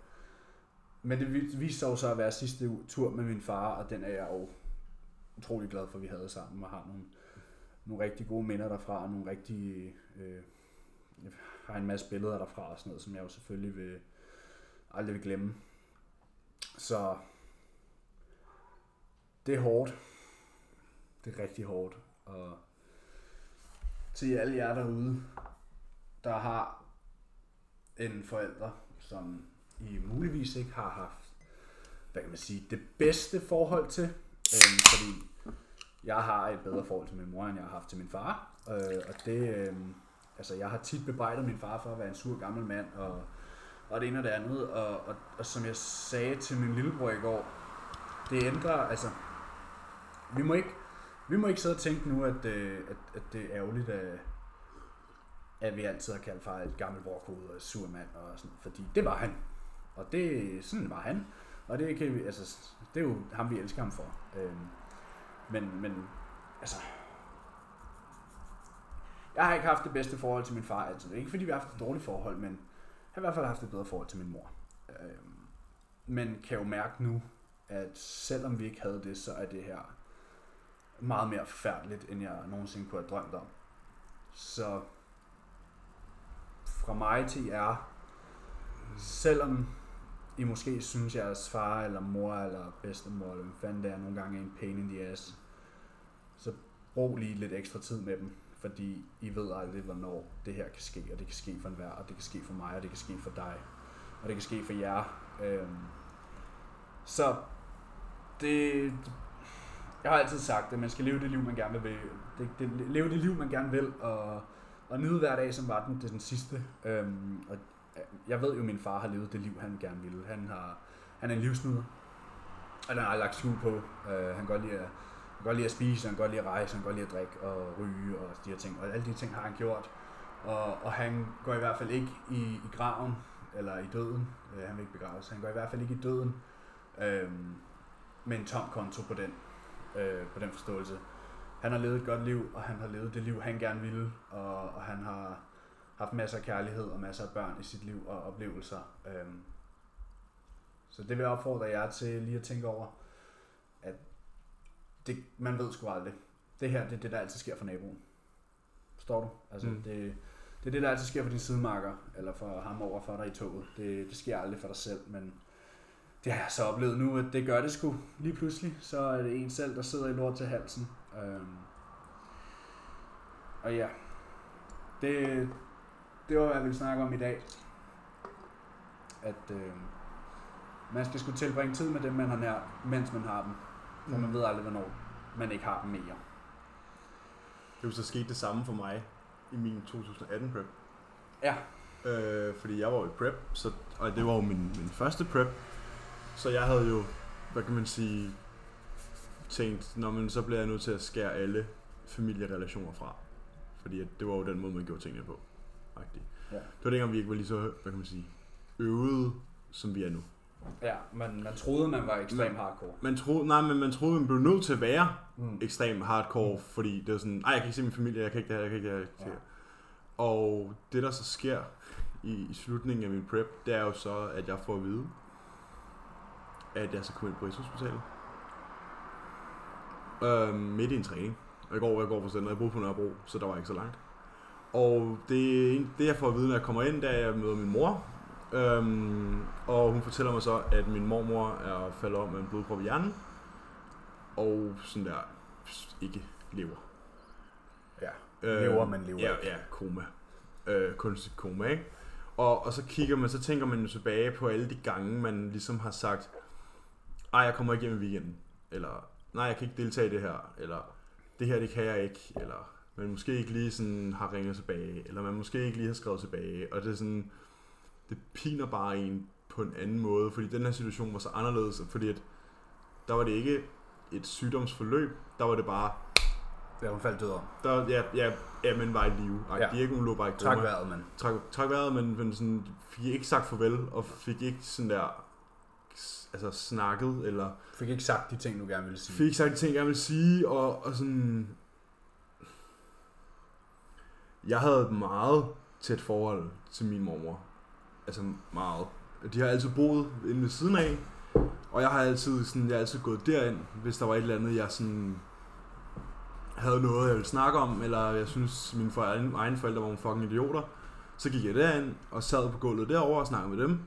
Men det vi- viste sig så at være sidste tur med min far, og den er jeg jo utrolig glad for, at vi havde sammen, og har nogle, nogle rigtig gode minder derfra, og nogle rigtig... Øh, jeg har en masse billeder derfra og sådan noget, som jeg jo selvfølgelig vil, aldrig vil glemme. Så det er hårdt. Det er rigtig hårdt. Og til alle jer derude, der har en forælder, som I muligvis ikke har haft, hvad kan man sige, det bedste forhold til. Øh, fordi jeg har et bedre forhold til min mor, end jeg har haft til min far. Øh, og det, øh, altså jeg har tit bebrejdet min far for at være en sur gammel mand, og, og det ene og det andet. Og, og, og som jeg sagde til min lillebror i går, det ændrer, altså, vi må ikke, vi må ikke sidde og tænke nu, at, øh, at, at det er ærgerligt, at, at vi altid har kaldt far et gammelt vorkode og sur mand og sådan, fordi det var han. Og det, sådan var han. Og det, kan vi, altså, det er jo ham, vi elsker ham for. Øhm, men, men, altså, jeg har ikke haft det bedste forhold til min far altid. Ikke fordi vi har haft et dårligt forhold, men jeg har i hvert fald haft et bedre forhold til min mor. Øhm, men kan jo mærke nu, at selvom vi ikke havde det, så er det her meget mere forfærdeligt, end jeg nogensinde kunne have drømt om. Så fra mig til jer, selvom i måske synes, jeres far eller mor eller bedstemor, eller hvem fanden det er, nogle gange er en pain in the ass, så brug lige lidt ekstra tid med dem, fordi I ved aldrig, hvornår det her kan ske, og det kan ske for enhver, og det kan ske for mig, og det kan ske for dig, og det kan ske for jer. Øhm, så det, jeg har altid sagt, at man skal leve det liv, man gerne vil. Det, det, leve det liv, man gerne vil, og, og nyde hver dag, som var den, det er den sidste. Øhm, og Øh, jeg ved jo, at min far har levet det liv, han gerne ville. Han, har, han er en livsnyder, og han har lagt skjul på. Øh, han kan godt lide at, han kan godt lide at spise, han kan godt lide at rejse, han kan godt lide at drikke og ryge og de her ting. Og alle de ting har han gjort. Og, og han går i hvert fald ikke i, i graven, eller i døden. Øh, han vil ikke begraves. Han går i hvert fald ikke i døden øh, med en tom konto på den øh, på den forståelse. Han har levet et godt liv, og han har levet det liv, han gerne ville, og, og han har haft masser af kærlighed og masser af børn i sit liv og oplevelser. Øhm, så det vil jeg opfordre jer til lige at tænke over, at det, man ved sgu aldrig. Det her, det er det, der altid sker for naboen. Forstår du? Altså, mm. det, det er det, der altid sker for din sidemarker, eller for ham over for dig i toget. Det, det sker aldrig for dig selv, men det har jeg så oplevet nu, at det gør det sgu lige pludselig. Så er det en selv, der sidder i lort til halsen. Øhm. Og ja, det, det var, hvad jeg ville snakke om i dag. At øh, man skal skulle tilbringe tid med dem, man har nær, mens man har dem. For mm. man ved aldrig, hvornår man ikke har dem mere. Det er jo så sket det samme for mig i min 2018 prep. Ja. Øh, fordi jeg var jo i prep, så, og det var jo min, min første prep. Så jeg havde jo, hvad kan man sige, tænkt, når man så bliver jeg nødt til at skære alle familierelationer fra. Fordi at det var jo den måde, man gjorde tingene på. Ja. Det var dengang, vi ikke var lige så, hvad kan man sige, øvede, som vi er nu. Ja, man, man troede, man var ekstrem hardcore. Man troede, nej, men man troede, man blev nødt til at være mm. ekstrem hardcore, mm. fordi det var sådan, nej, jeg kan ikke se min familie, jeg kan ikke det her, jeg kan ikke det her. Ja. Og det, der så sker i, i slutningen af min prep, det er jo så, at jeg får at vide, at jeg skal komme ind på Rigshospitalet. Øh, midt i en træning. Jeg går, jeg går på stedet, jeg boede på Nørrebro, så der var ikke så langt. Og det, det jeg får at vide, når jeg kommer ind, da jeg møder min mor. Øhm, og hun fortæller mig så, at min mormor er faldet om med en blodprop i hjernen. Og sådan der ikke lever. Ja, lever, øhm, men lever ja, Ja, koma. Øh, kunstigt koma, ikke? Og, og så kigger man, så tænker man jo tilbage på alle de gange, man ligesom har sagt, ej, jeg kommer ikke hjem i weekenden, eller nej, jeg kan ikke deltage i det her, eller det her, det kan jeg ikke, eller man måske ikke lige sådan har ringet tilbage, eller man måske ikke lige har skrevet tilbage, og det er sådan, det piner bare en på en anden måde, fordi den her situation var så anderledes, fordi at der var det ikke et sygdomsforløb, der var det bare... Ja, hun faldt død om. Der, ja, ja, ja, men var i live. Ej, ja. De ikke, hun lå bare i koma. Træk vejret, men. Træk, træk vejret, men, men sådan, fik ikke sagt farvel, og fik ikke sådan der altså snakket, eller... Fik ikke sagt de ting, du gerne ville sige. Fik ikke sagt de ting, jeg gerne ville sige, og, og sådan... Jeg havde et meget tæt forhold til min mormor. Altså meget. De har altid boet inde ved siden af, og jeg har altid, sådan, jeg har altid gået derind, hvis der var et eller andet, jeg sådan havde noget, jeg ville snakke om, eller jeg synes, mine forældre, egne forældre var nogle fucking idioter. Så gik jeg derind og sad på gulvet derover og snakkede med dem.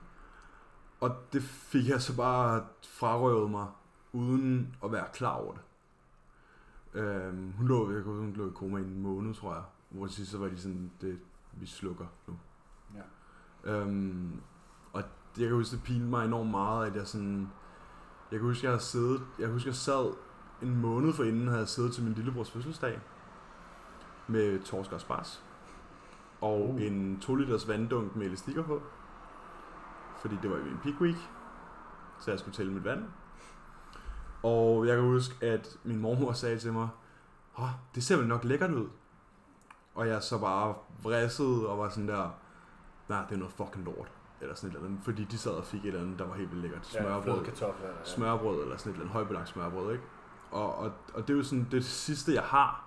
Og det fik jeg så bare frarøvet mig, uden at være klar over det. Øhm, hun lå, jeg kunne, hun lå i koma i en måned, tror jeg. Hvor til sidst så var de sådan, det, vi slukker nu. Ja. Øhm, og det, jeg kan huske, det pinede mig enormt meget, at jeg sådan... Jeg kan huske, jeg havde siddet... Jeg husker, jeg sad en måned forinden, havde jeg siddet til min lillebrors fødselsdag med torsk og spars. Og Uh. uh. en 2 liters vanddunk med elastikker på. Fordi det var jo en peak week. Så jeg skulle tælle mit vand. Og jeg kan huske, at min mormor sagde til mig, Åh, det ser vel nok lækkert ud. Og jeg så bare vrissede og var sådan der, nej, det er noget fucking lort. Eller sådan et eller andet. Fordi de sad og fik et eller andet, der var helt vildt lækkert. Smørbrød. Ja. smørbrød eller sådan et eller andet højbelagt smørbrød, ikke? Og, og, og det er jo sådan det sidste, jeg har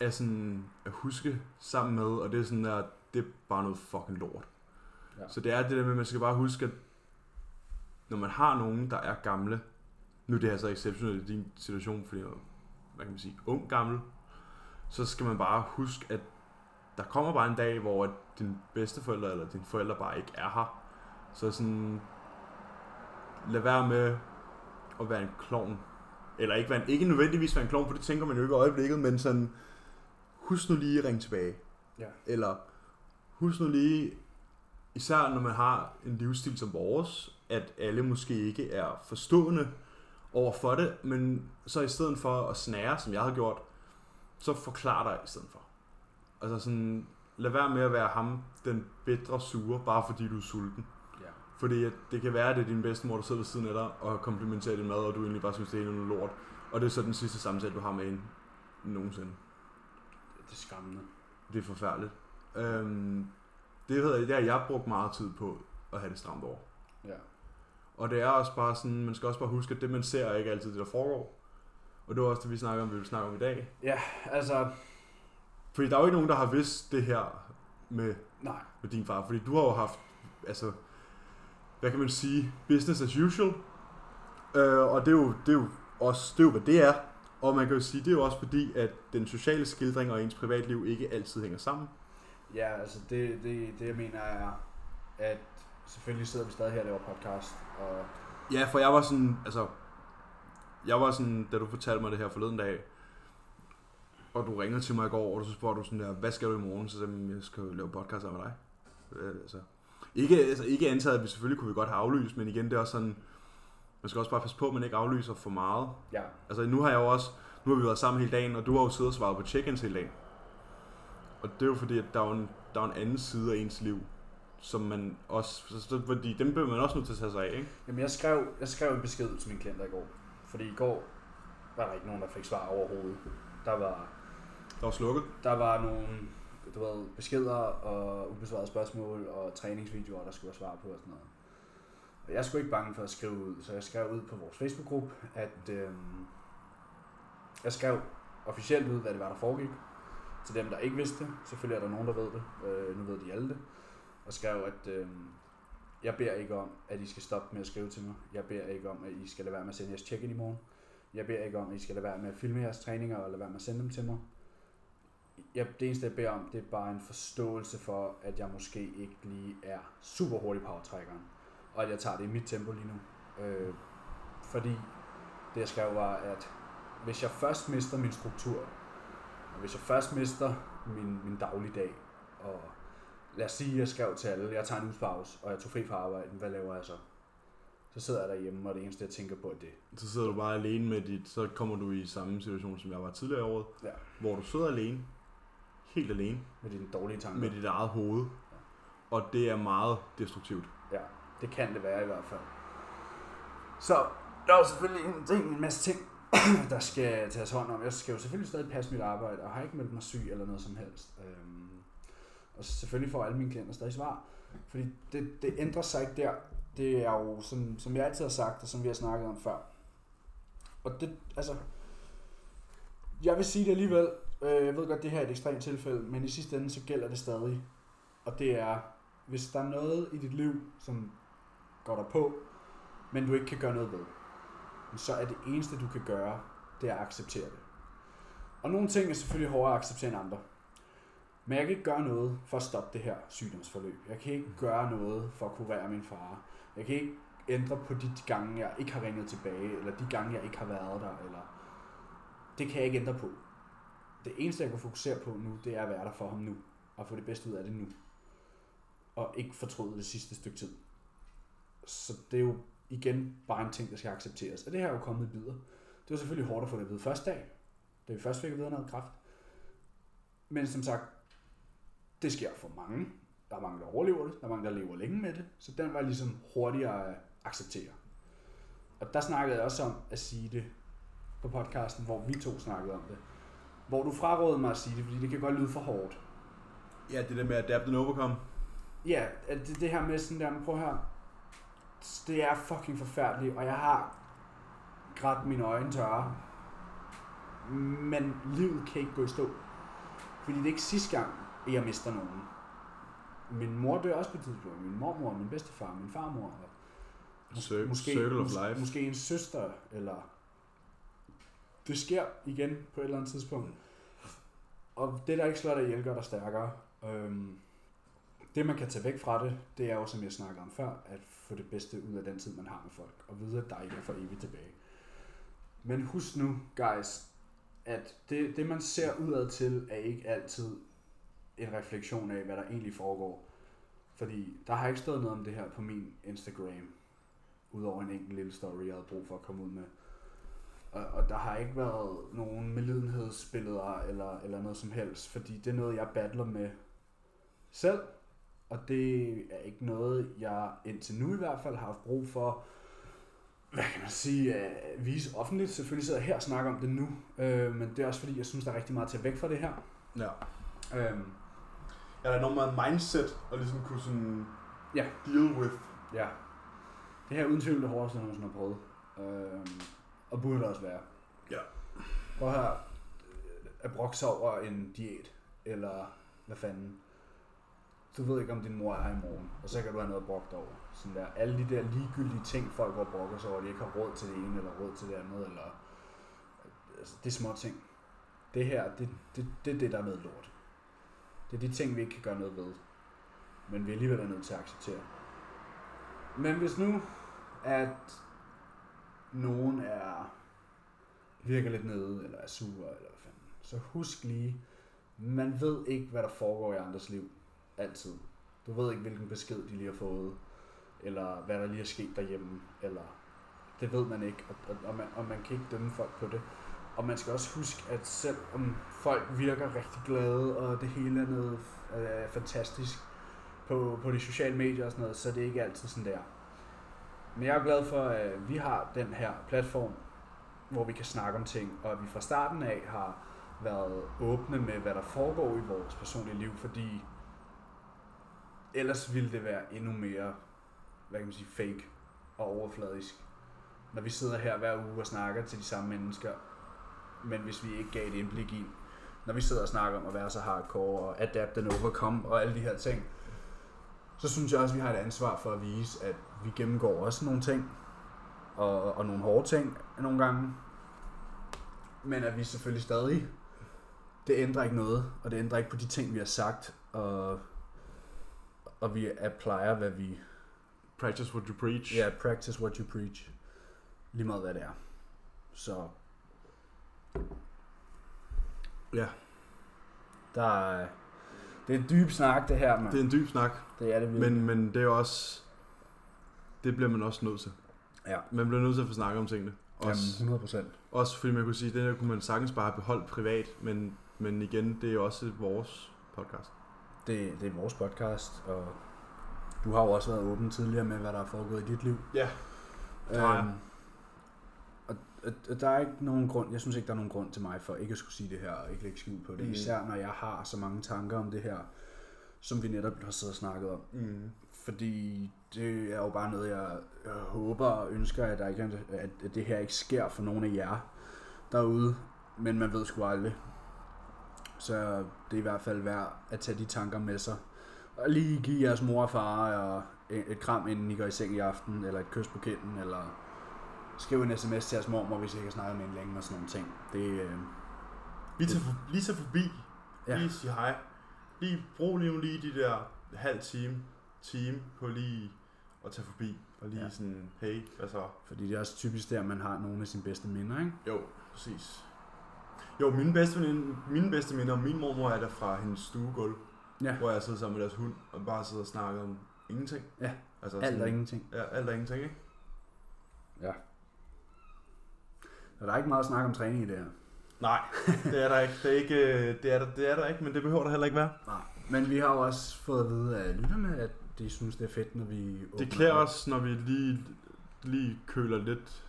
er sådan at huske sammen med, og det er sådan der, det er bare noget fucking lort. Ja. Så det er det der med, at man skal bare huske, at når man har nogen, der er gamle, nu er det her så exceptionelt i din situation, fordi hvad kan man sige, ung gammel, så skal man bare huske, at der kommer bare en dag, hvor at dine bedsteforældre eller dine forældre bare ikke er her. Så sådan, lad være med at være en klovn. Eller ikke, være en, ikke nødvendigvis være en klovn, for det tænker man jo ikke i øjeblikket, men sådan, husk nu lige at ringe tilbage. Ja. Eller husk nu lige, især når man har en livsstil som vores, at alle måske ikke er forstående over for det, men så i stedet for at snære, som jeg har gjort, så forklar dig i stedet for. Altså sådan, lad være med at være ham, den bedre sure, bare fordi du er sulten. Ja. Fordi at det kan være, at det er din bedstemor, der sidder ved siden af dig og komplimenterer din mad, og du egentlig bare synes, det er noget lort. Og det er så den sidste samtale, du har med hende nogensinde. Det er skræmmende. Det er forfærdeligt. Øhm, det, hedder, det har jeg brugt meget tid på at have det stramt over. Ja. Og det er også bare sådan, man skal også bare huske, at det man ser er ikke altid det, der foregår. Og det var også det, vi snakker om, vi vil snakke om i dag. Ja, altså, Fordi der er jo ikke nogen, der har vidst det her med, nej. med din far. Fordi du har jo haft, altså, hvad kan man sige, business as usual. Øh, og det er, jo, det er jo også, det er jo, hvad det er. Og man kan jo sige, det er jo også fordi, at den sociale skildring og ens privatliv ikke altid hænger sammen. Ja, altså det, det, det jeg mener er, at selvfølgelig sidder vi stadig her og laver podcast, og Ja, for jeg var sådan, altså, jeg var sådan, da du fortalte mig det her forleden dag, og du ringede til mig i går, og så spurgte du sådan der, hvad skal du i morgen? Så sagde jeg, jeg skal lave podcast med dig. Øh, altså, ikke, altså, ikke antaget, at vi selvfølgelig kunne vi godt have aflyst, men igen, det er også sådan, man skal også bare passe på, at man ikke aflyser for meget. ja, Altså, nu har jeg jo også, nu har vi været sammen hele dagen, og du har jo siddet og svaret på check-ins hele dagen. Og det er jo fordi, at der er en, der er en anden side af ens liv, som man også, så- så, fordi dem bliver man også nødt til at tage sig af, ikke? Jamen, jeg skrev, jeg skrev en besked til mine klienter i går. Fordi i går var der ikke nogen, der fik svar overhovedet. Der var, Der var slukket. der var nogle du ved, beskeder og ubesvarede spørgsmål og træningsvideoer, der skulle svar på og sådan noget. Og jeg skulle ikke bange for at skrive ud, så jeg skrev ud på vores Facebook-gruppe, at øhm, jeg skrev officielt ud, hvad det var, der foregik. Til dem, der ikke vidste det. Selvfølgelig er der nogen, der ved det. Øh, nu ved de alle det. Og skrev, at øhm, jeg beder ikke om, at I skal stoppe med at skrive til mig. Jeg beder ikke om, at I skal lade være med at sende jeres check-in i morgen. Jeg beder ikke om, at I skal lade være med at filme jeres træninger og lade være med at sende dem til mig. Jeg, det eneste, jeg beder om, det er bare en forståelse for, at jeg måske ikke lige er super hurtig powertrækkeren. Og at jeg tager det i mit tempo lige nu. Øh, fordi det, jeg skrev, var, at hvis jeg først mister min struktur, og hvis jeg først mister min, min dagligdag, og lad os sige, at jeg skrev til alle, jeg tager en uges pause, og jeg tog fri fra arbejde, hvad laver jeg så? Så sidder jeg derhjemme, og det eneste, jeg tænker på, er det. Så sidder du bare alene med dit, så kommer du i samme situation, som jeg var tidligere i året, Ja. hvor du sidder alene, helt alene, Med dine dårlige tanker. med dit eget hoved, og det er meget destruktivt. Ja, det kan det være i hvert fald. Så der er jo selvfølgelig en, ting, en masse ting, der skal tages hånd om. Jeg skal jo selvfølgelig stadig passe mit arbejde, og har ikke meldt mig syg eller noget som helst. Øhm, og selvfølgelig får alle mine klienter stadig svar. Fordi det, det ændrer sig ikke der. Det er jo, som, som jeg altid har sagt, og som vi har snakket om før. Og det, altså... Jeg vil sige det alligevel. Øh, jeg ved godt, det her er et ekstremt tilfælde, men i sidste ende, så gælder det stadig. Og det er, hvis der er noget i dit liv, som går der på, men du ikke kan gøre noget ved, så er det eneste, du kan gøre, det er at acceptere det. Og nogle ting er selvfølgelig hårdere at acceptere end andre. Men jeg kan ikke gøre noget for at stoppe det her sygdomsforløb. Jeg kan ikke gøre noget for at kurere min far. Jeg kan ikke ændre på de gange, jeg ikke har ringet tilbage, eller de gange, jeg ikke har været der, eller... Det kan jeg ikke ændre på. Det eneste, jeg kan fokusere på nu, det er at være der for ham nu, og få det bedste ud af det nu. Og ikke fortryde det sidste stykke tid. Så det er jo igen bare en ting, der skal accepteres. Og det her er jo kommet i bidder. Det var selvfølgelig hårdt at få det at vide første dag, da vi først fik at vide, havde kræft. Men som sagt, det sker for mange. Der er mange, der overlever det. Der er mange, der lever længe med det. Så den var ligesom hurtigere at acceptere. Og der snakkede jeg også om at sige det på podcasten, hvor vi to snakkede om det. Hvor du frarådede mig at sige det, fordi det kan godt lyde for hårdt. Ja, det der med adapt and overcome. Ja, at det, det her med sådan der, prøv her. Det er fucking forfærdeligt, og jeg har grædt mine øjne tørre. Men livet kan ikke gå i stå. Fordi det er ikke sidste gang, at jeg mister nogen. Min mor dør også på et tidspunkt. Min mormor, min bedstefar, min farmor. og Cir- måske, circle of mås- life. Måske en søster, eller... Det sker igen på et eller andet tidspunkt. Og det, der ikke slår dig ihjel, gør dig stærkere. Øhm, det, man kan tage væk fra det, det er jo, som jeg snakkede om før, at få det bedste ud af den tid, man har med folk, og vide, at der ikke er for evigt tilbage. Men husk nu, guys, at det, det man ser udad til, er ikke altid en refleksion af, hvad der egentlig foregår. Fordi der har ikke stået noget om det her på min Instagram, udover en enkelt lille story, jeg havde brug for at komme ud med. Og, og der har ikke været nogen medlidenhedsbilleder eller, eller noget som helst, fordi det er noget, jeg battler med selv, og det er ikke noget, jeg indtil nu i hvert fald har haft brug for, hvad kan man sige, at vise offentligt. Selvfølgelig sidder jeg her og snakker om det nu, øh, men det er også fordi, jeg synes, der er rigtig meget til væk fra det her. Ja. Øhm, Ja, der er enormt meget mindset at ligesom kunne sådan Ja. deal with. ja. Det her er uden tvivl det hårdeste, jeg nogensinde har prøvet. Øhm, og burde det også være. Ja. Prøv her at brokke sig over en diæt, eller hvad fanden. Du ved ikke, om din mor er her i morgen, og så kan du have noget dig over. Sådan der. Alle de der ligegyldige ting, folk går og brokker sig over, de ikke har råd til det ene, eller råd til det andet, eller... Altså, det er små ting. Det her, det, det, det er det, der er noget lort. Det er de ting, vi ikke kan gøre noget ved. Men vi er alligevel nødt til at acceptere. Men hvis nu, at nogen er virker lidt nede, eller er sur, eller hvad fanden, så husk lige, man ved ikke, hvad der foregår i andres liv. Altid. Du ved ikke, hvilken besked de lige har fået, eller hvad der lige er sket derhjemme, eller det ved man ikke, og, og, og, man, og man kan ikke dømme folk på det. Og man skal også huske, at selvom folk virker rigtig glade, og det hele er noget øh, fantastisk på, på de sociale medier og sådan noget, så er det ikke altid sådan der. Men jeg er glad for, at vi har den her platform, hvor vi kan snakke om ting, og at vi fra starten af har været åbne med, hvad der foregår i vores personlige liv, fordi ellers ville det være endnu mere, hvad kan man sige, fake og overfladisk. Når vi sidder her hver uge og snakker til de samme mennesker, men hvis vi ikke gav et indblik i, når vi sidder og snakker om at være så hardcore og adapt and overcome og alle de her ting, så synes jeg også, at vi har et ansvar for at vise, at vi gennemgår også nogle ting, og, og nogle hårde ting nogle gange, men at vi selvfølgelig stadig, det ændrer ikke noget, og det ændrer ikke på de ting, vi har sagt, og, og vi applyer, hvad vi, Practice what you preach. ja, practice what you preach, lige meget hvad det er. Så Ja. der er, det er en dyb snak, det her, man. Det er en dyb snak, det er det virkelig. men, men det er også... Det bliver man også nødt til. ja, Man bliver nødt til at få snakket om tingene. Også, Jamen, 100 procent. også fordi man kunne sige, at det der kunne man sagtens bare have beholdt privat, men, men igen, det er også vores podcast. Det, det er vores podcast, og du har jo også været åben tidligere med, hvad der er foregået i dit liv. Ja, det har. Øhm, der er ikke nogen grund, jeg synes ikke, der er nogen grund til mig for ikke at skulle sige det her, og ikke lægge skjul på det. Mm. Især når jeg har så mange tanker om det her, som vi netop har siddet og snakket om. Mm. Fordi det er jo bare noget, jeg, jeg håber og ønsker, at, der ikke, at, at det her ikke sker for nogen af jer derude. Men man ved sgu aldrig. Så det er i hvert fald værd at tage de tanker med sig. Og lige give jeres mor og far og et, et kram, inden I går i seng i aften, eller et kys på kinden, eller skriv en sms til jeres mormor, hvis I ikke har snakket med hende længe og sådan nogle ting. Det, øh, Lige tage, for- lige tage forbi. Ja. Lige sige hej. Lige brug lige lige de der halv time, time på lige at tage forbi og lige Ja. sådan, hey, hvad så? Fordi det er også typisk der, man har nogle af sine bedste minder, ikke? Jo, præcis. Jo, mine bedste, veninde, mine bedste minder om min mormor er der fra hendes stuegulv, Ja. hvor jeg sidder sammen med deres hund og bare sidder og snakker om ingenting. Ja, altså Alt og ingenting. Ja, alt og ingenting, ikke? Ja. Og der er ikke meget at snakke om træning i det her. Nej, det er der ikke. Det er, ikke, øh, det er, der, det er der ikke, men det behøver der heller ikke være. Nej. Men vi har jo også fået at vide af lytterne, at de synes, det er fedt, når vi Det klæder op. os, når vi lige, lige køler lidt,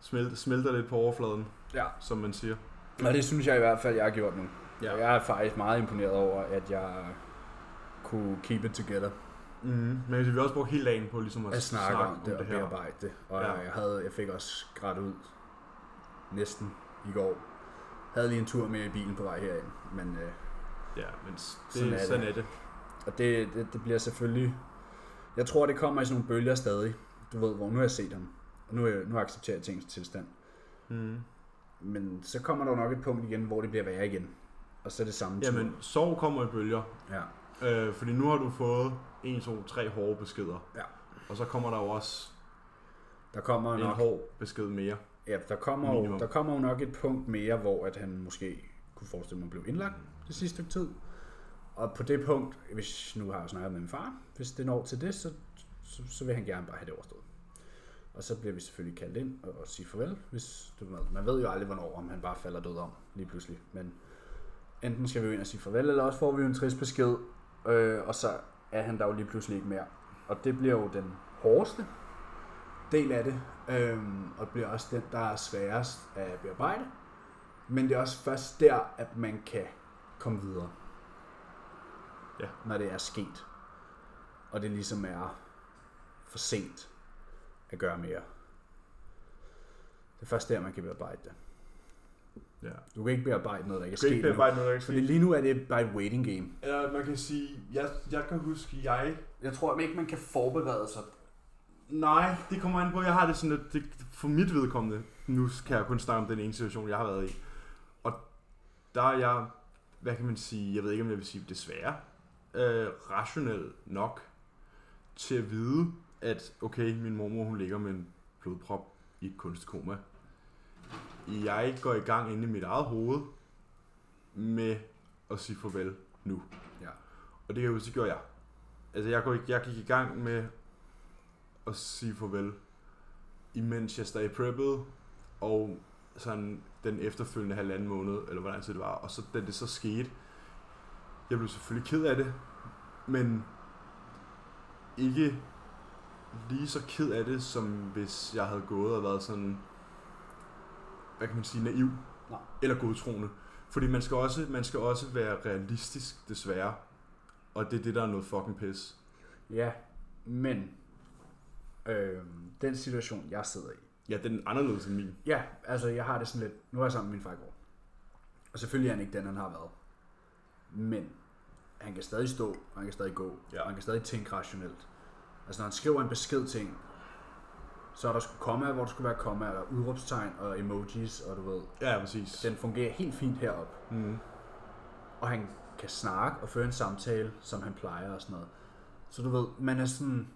smelter, smelter lidt på overfladen, Ja. som man siger. Og det synes jeg i hvert fald, jeg har gjort nu. Ja. Og jeg er faktisk meget imponeret over, at jeg kunne keep it together. Mm, men vi vil også bruge hele dagen på ligesom at, At snakke om det og bearbejde det. Og ja. jeg, havde, jeg fik også grædt ud næsten i går. Havde lige en tur med i bilen på vej herind. Men, øh, Ja, men det, Sådan er sådan, det. er det. og det, det, det bliver selvfølgelig... Jeg tror, det kommer i sådan nogle bølger stadig. Du ved, hvor nu har jeg set ham. Og nu, er jeg- nu accepterer jeg tingens tilstand. Mm. Men så kommer der nok et punkt igen, hvor det bliver værre igen. Og så er det samme tur. Jamen, sorg kommer i bølger. Ja. Øh, fordi nu har du fået 1, 2, 3 hårde beskeder. Ja. Og så kommer der jo også Der kommer en nok hård besked mere. Ja, der kommer, jo, Minimum. der kommer jo nok et punkt mere, hvor at han måske kunne forestille mig at blive indlagt det sidste stykke tid. Og på det punkt, hvis nu har jeg snakket med min far, hvis det når til det, så, så, så vil han gerne bare have det overstået. Og så bliver vi selvfølgelig kaldt ind og, og sige farvel, hvis du. Man ved jo aldrig, hvornår om han bare falder død om lige pludselig. Men enten skal vi jo ind og sige farvel, eller også får vi jo en trist besked, øh, og så er han der jo lige pludselig ikke mere. Og det bliver jo den hårdeste del af det, øhm, og bliver også den, der er sværest at bearbejde. Men det er også først der, at man kan komme videre. Ja. Når det er sket. Og det ligesom er for sent at gøre mere. Det er først der, man kan bearbejde det. Ja. Du kan ikke bearbejde noget, der ikke er ikke sket endnu. bearbejde noget, der ikke Fordi sket. lige nu er det bare et waiting game. Ja, man kan sige, jeg, jeg kan huske, jeg... Jeg tror ikke, man kan forberede sig. Nej, det kommer an på, jeg har det sådan, at det, for mit vedkommende, nu kan jeg kun snakke om den ene situation, jeg har været i. Og der er jeg, hvad kan man sige, jeg ved ikke, om jeg vil sige desværre, øh, rationel nok til at vide, at okay, min mormor hun ligger med en blodprop i et kunstkoma. Jeg går i gang inde i mit eget hoved med at sige farvel nu. Ja. Og det kan jeg huske, det gjorde jeg. Altså jeg, går, jeg gik i gang med at sige farvel, imens jeg stadig preppede, og sådan den efterfølgende halvanden måned, eller hvor lang tid det var. Og så da det så skete, jeg blev selvfølgelig ked af det, men ikke lige så ked af det, som hvis jeg havde gået og været sådan, hvad kan man sige, naiv, Nej. eller godtroende. Fordi man skal, også, man skal også være realistisk, desværre. Og det er det, der er noget fucking pis. Ja, men øh, den situation, jeg sidder i, Ja, den er anderledes end min. Ja, altså jeg har det sådan lidt, nu er jeg sammen med min far i går. Og selvfølgelig er han ikke den, han har været. Men han kan stadig stå, og han kan stadig gå, Ja. og han kan stadig tænke rationelt. Altså når han skriver en besked til en, så er der skulle komma, hvor der skulle være komma, og udråbstegn og emojis, og du ved, Ja, præcis. den fungerer helt fint herop. Mm. Og han kan snakke og føre en samtale, som han plejer og sådan noget. Så du ved, man er sådan,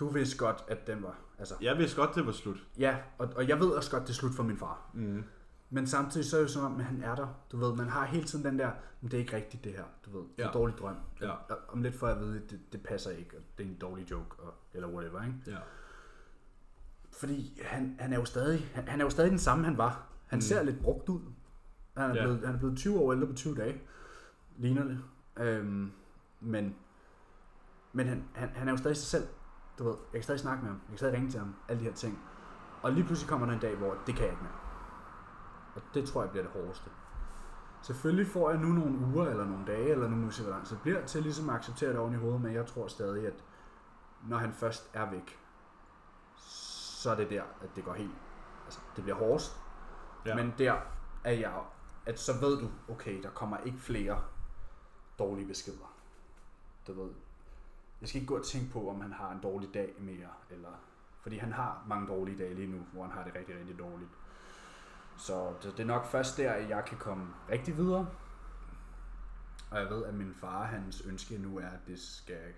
du vidste godt, at den var, altså, Jeg vidste godt, det var slut. ja, og, og jeg ved også godt, det er slut for min far. Mm. Men samtidig så er det jo som om, at han er der. Du ved, man har hele tiden den der, men det er ikke rigtigt det her. Du ved, det er Ja. en dårlig drøm. Ja. Og Om lidt for at vide, at det, det passer ikke, og det er en dårlig joke, og, eller whatever, ikke? Ja. Fordi han, han er jo stadig, han, han er jo stadig den samme, han var. Han mm. ser lidt brugt ud. Han er, Ja. blevet, han er blevet 20 år ældre på 20 dage. Ligner det. Øhm, men men han, han, han er jo stadig sig selv. Du ved, jeg kan stadig snakke med ham. Jeg kan stadig ringe til ham. Alle de her ting. Og lige pludselig kommer der en dag, hvor det kan jeg ikke mere. Og det tror jeg bliver det hårdeste. Selvfølgelig får jeg nu nogle uger, eller nogle dage, eller nu må se, hvor langt det bliver, til ligesom at acceptere det oven i hovedet, men jeg tror stadig, at når han først er væk, så er det der, at det går helt, altså det bliver hårdest, ja. men der er jeg, at så ved du, okay, der kommer ikke flere dårlige beskeder. Du ved, jeg skal ikke gå og tænke på, om han har en dårlig dag mere, eller, fordi han har mange dårlige dage lige nu, hvor han har det rigtig, rigtig dårligt. Så det, det er nok først der, at jeg kan komme rigtig videre. Og jeg ved, at min far, hans ønske nu er, at det skal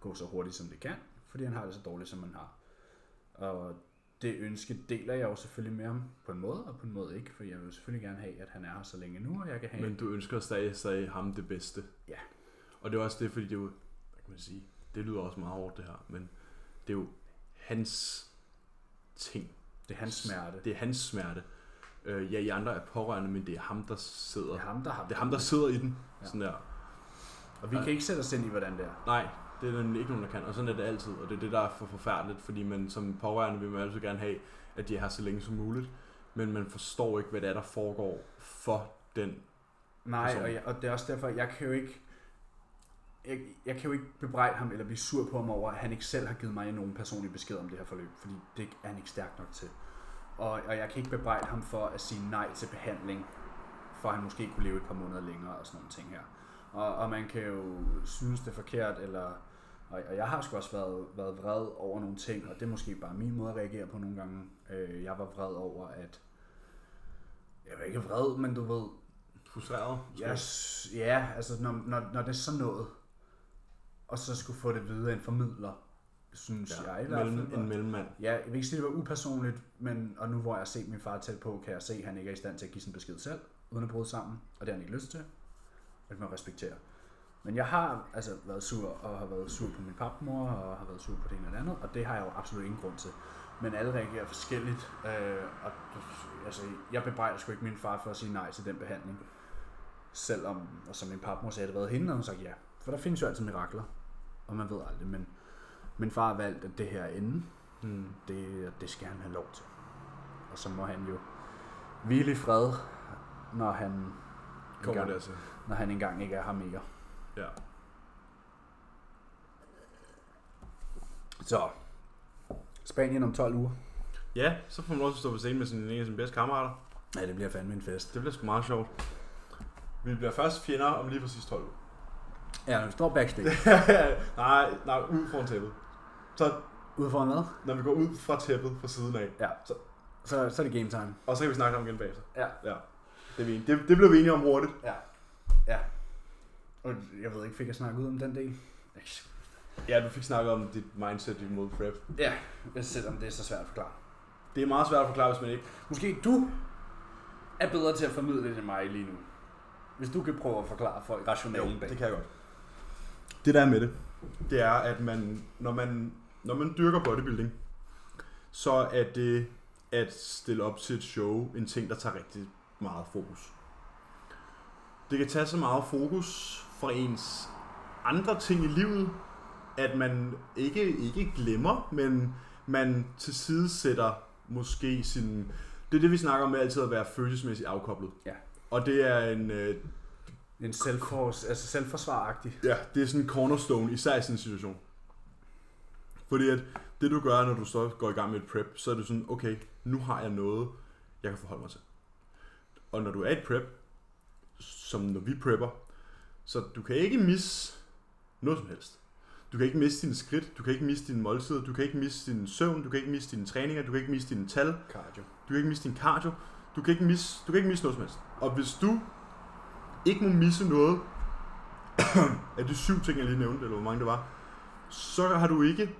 gå så hurtigt, som det kan. fordi han har det så dårligt, som han har. Og det ønske deler jeg jo selvfølgelig med ham på en måde, og på en måde ikke, for jeg vil selvfølgelig gerne have, at han er her så længe nu, og jeg kan have... Men du ønsker stadig, stadig ham det bedste. Ja. Og det er også det, fordi det er jo, hvad kan man sige, det lyder også meget hårdt det her, men det er jo hans ting. det er hans smerte. Det er hans smerte. Øh, ja, I andre er pårørende, men det er ham, der sidder. Det er ham, der har Det er ham, der sidder i den. Ja. Sådan der. Og vi kan ikke sætte os ind i, hvordan det er. Nej, det er der ikke nogen, der kan. Og sådan er det altid. Og det er det, der er for forfærdeligt, fordi man som pårørende vil man altid gerne have, at de er her så længe som muligt. Men man forstår ikke, hvad det er, der foregår for den. Nej, person. og, jeg, og det er også derfor, jeg kan jo ikke... Jeg, jeg kan jo ikke bebrejde ham eller blive sur på ham over, at han ikke selv har givet mig nogen personlig besked om det her forløb, fordi det er han ikke stærk nok til. Og, og jeg kan ikke bebrejde ham for at sige nej til behandling, for at han måske kunne leve et par måneder længere og sådan nogle ting her. Og, og man kan jo synes, det er forkert, eller... Og, og jeg har sgu også været, været vred over nogle ting, og det er måske bare min måde at reagere på nogle gange. Øh, jeg var vred over, at... Jeg var ikke vred, men du ved, Frustreret. Ja, s- ja altså når, når, når det er sådan noget, og så skulle få det videre en formidler, synes ja, jeg i hvert fald. mellem, en mellemmand. Ja, jeg vil ikke sige, at det var upersonligt, men og nu hvor jeg har set min far tæt på, kan jeg se, at han ikke er i stand til at give sin besked selv, uden at bryde sammen, og det har han ikke lyst til. Og det må jeg respektere. Men jeg har altså været sur, og har været sur på min papmor, og har været sur på det ene og det andet, og det har jeg jo absolut ingen grund til. Men alle reagerer forskelligt, øh, og altså, jeg bebrejder sgu ikke min far for at sige nej til den behandling. Selvom, og som min papmor sagde, det været hende, og hun sagde ja. For der findes jo altid mirakler, og man ved aldrig, men min far har valgt, at det her er enden, Hmm. det, det skal han have lov til. Og så må han jo hvile i fred, når han, Kommer engang, dertil. når han engang ikke er her mere. Ja. Så, Spanien om 12 uger. Ja, så får man også stå på scenen med sin, en af sine bedste kammerater. Ja, det bliver fandme en fest. Det bliver sgu meget sjovt. Vi bliver først fjender om lige præcis 12 uger. Ja, når vi står backstage. nej, nej, ud foran tæppet. Så Ude foran hvad? når vi går ud fra tæppet fra siden af, Ja, så, så, så er det game time. og så kan vi snakke om igen bagefter. Ja. ja. Det, er vi enige. det, det blev vi enige om hurtigt. Ja. Ja. Og jeg ved ikke, fik jeg snakket ud om den del? Ja, du fik snakket om dit mindset imod prep. Ja, selvom det er så svært at forklare. Det er meget svært at forklare, hvis man ikke... Måske du er bedre til at formidle det end mig lige nu. Hvis du kan prøve at forklare folk rationalen bag. det kan jeg godt. Det der er med det, det er, at man, når man, når man dyrker bodybuilding, så er det at stille op til et show en ting, der tager rigtig meget fokus. Det kan tage så meget fokus fra ens andre ting i livet, at man ikke, ikke glemmer, men man til side sætter måske sin... Det er det, vi snakker om med altid at være følelsesmæssigt afkoblet. Ja. Og det er en, øh, En selvfors, altså selvforsvaragtig. Ja, det er sådan en cornerstone, især i sådan en situation. Fordi at det du gør, når du så går i gang med et prep, så er det sådan, okay, nu har jeg noget, jeg kan forholde mig til. Og når du er i et prep, som når vi prepper, så du kan ikke misse noget som helst. Du kan ikke miste dine skridt, du kan ikke miste dine måltider, du kan ikke miste din søvn, du kan ikke miste dine træninger, du kan ikke miste dine tal, Cardio. du kan ikke miste din cardio, du kan ikke misse, du kan ikke misse noget som helst. Og hvis du ikke må misse noget af de syv ting, jeg lige nævnte, eller hvor mange det var, så har du ikke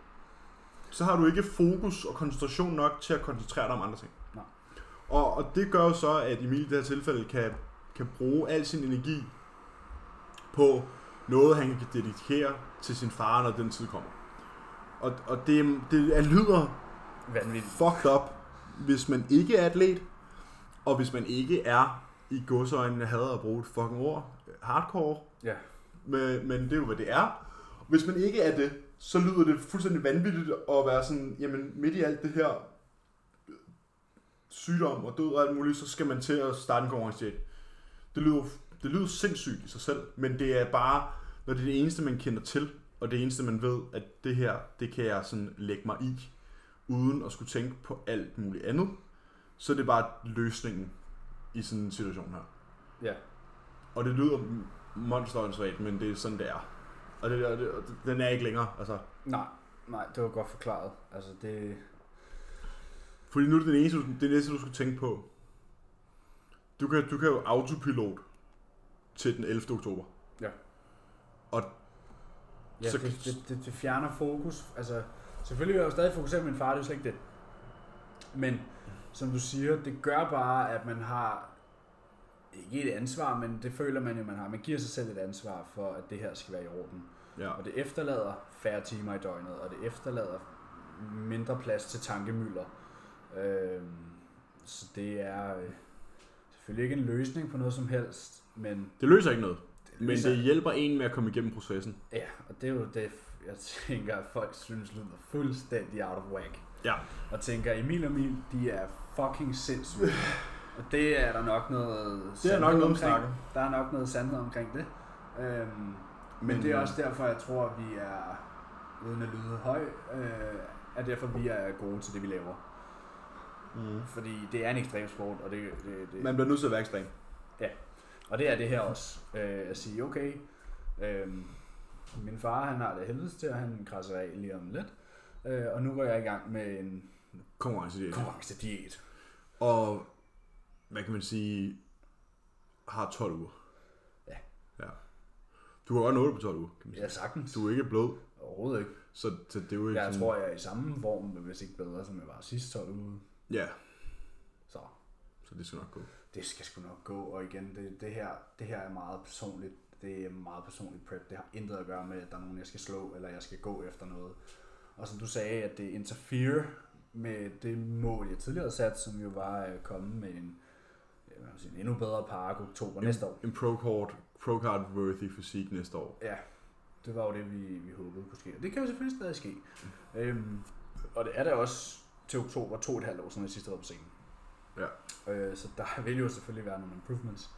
så har du ikke fokus og koncentration nok til at koncentrere dig om andre ting. Nej. Og, og det gør jo så, at Emil i det her tilfælde kan, kan bruge al sin energi på noget, han kan dedikere til sin far, når den tid kommer. Og, og det, det er- lyder Vanvittigt. fucked up, hvis man ikke er atlet, og hvis man ikke er i godsøjne, jeg hader at bruge et fucking ord, hardcore, Ja. men, men det er jo, hvad det er. Hvis man ikke er det, så lyder det fuldstændig vanvittigt at være sådan, jamen midt i alt det her sygdom og død og alt muligt, så skal man til at starte en konkurrence. Det lyder, det lyder sindssygt i sig selv, men det er bare, når det er det eneste, man kender til, og det eneste, man ved, at det her, det kan jeg sådan lægge mig i, uden at skulle tænke på alt muligt andet, så er det bare løsningen i sådan en situation her. Ja. Og det lyder monsteråndssvagt, men det er sådan, det er. Og det, og det, og den er ikke længere, altså. Nej, nej, det var godt forklaret. Altså det... Fordi nu er det det eneste, det næste, du skal tænke på. Du kan, du kan jo autopilot til den 11. oktober. Ja, Så- det, det, det, det fjerner fokus. Altså, Selvfølgelig vil jeg jo stadig fokusere på min far, det er jo slet ikke det. Men som du siger, det gør bare, at man har ikke et ansvar, men det føler man jo, man har. Man giver sig selv et ansvar for, at det her skal være i orden. Ja. Og det efterlader færre timer i døgnet, og det efterlader mindre plads til tankemøller. Øhm, så det er øh, selvfølgelig ikke en løsning på noget som helst, men Det løser ikke noget, det men løser- det hjælper en med at komme igennem processen. Ja, og det er jo det, jeg tænker, at folk synes lyder fuldstændig out of whack. Ja. Og tænker, Emil og Emil, de er fucking sindssyge. og det er der nok noget Det er nok noget om omkring. snakken. Der er nok noget sandhed omkring det. Øhm, men, Men, det er øh, også derfor, jeg tror, at vi er, uden at lyde høj, øh, er derfor, vi er gode til det, vi laver. Mm. Fordi det er en ekstrem sport, og det, det, det, Man bliver nødt til at være ekstrem. og det er det her også. Øh, at sige, okay, øh, min far han har det helvedes til, og han krasser af lige om lidt. Øh, og nu går jeg i gang med en Konkurrencediæt. konkurrencediæt. Og hvad kan man sige, har 12 uger. Ja. ja. Du har godt nået det på 12 uger, kan man sige. Ja, sagtens. Du er ikke blød, Overhovedet ikke. så, så det er jo ikke Jeg sådan... tror, jeg er i samme form, hvis ikke bedre, som jeg var sidste 12 uge. Ja, Så så det skal nok gå. det skal sgu nok gå. Og igen, det, det, her, det her er meget personligt. Det er meget personligt prep. Det har intet at gøre med, at der er nogen, jeg skal slå, eller jeg skal gå efter noget. Og som du sagde, at det interfere med det mål, jeg tidligere havde sat, som jo var at komme med en, sige, en endnu bedre park oktober næste år. En pro-card, pro-card worthy fysik næste år. Ja, det var jo det, vi, vi håbede kunne ske. Og det kan jo selvfølgelig stadig ske. Øhm, og det er der også til oktober, to og et halvt år siden jeg sidst var på scenen. Ja. Øh, så der vil jo selvfølgelig være nogle improvements.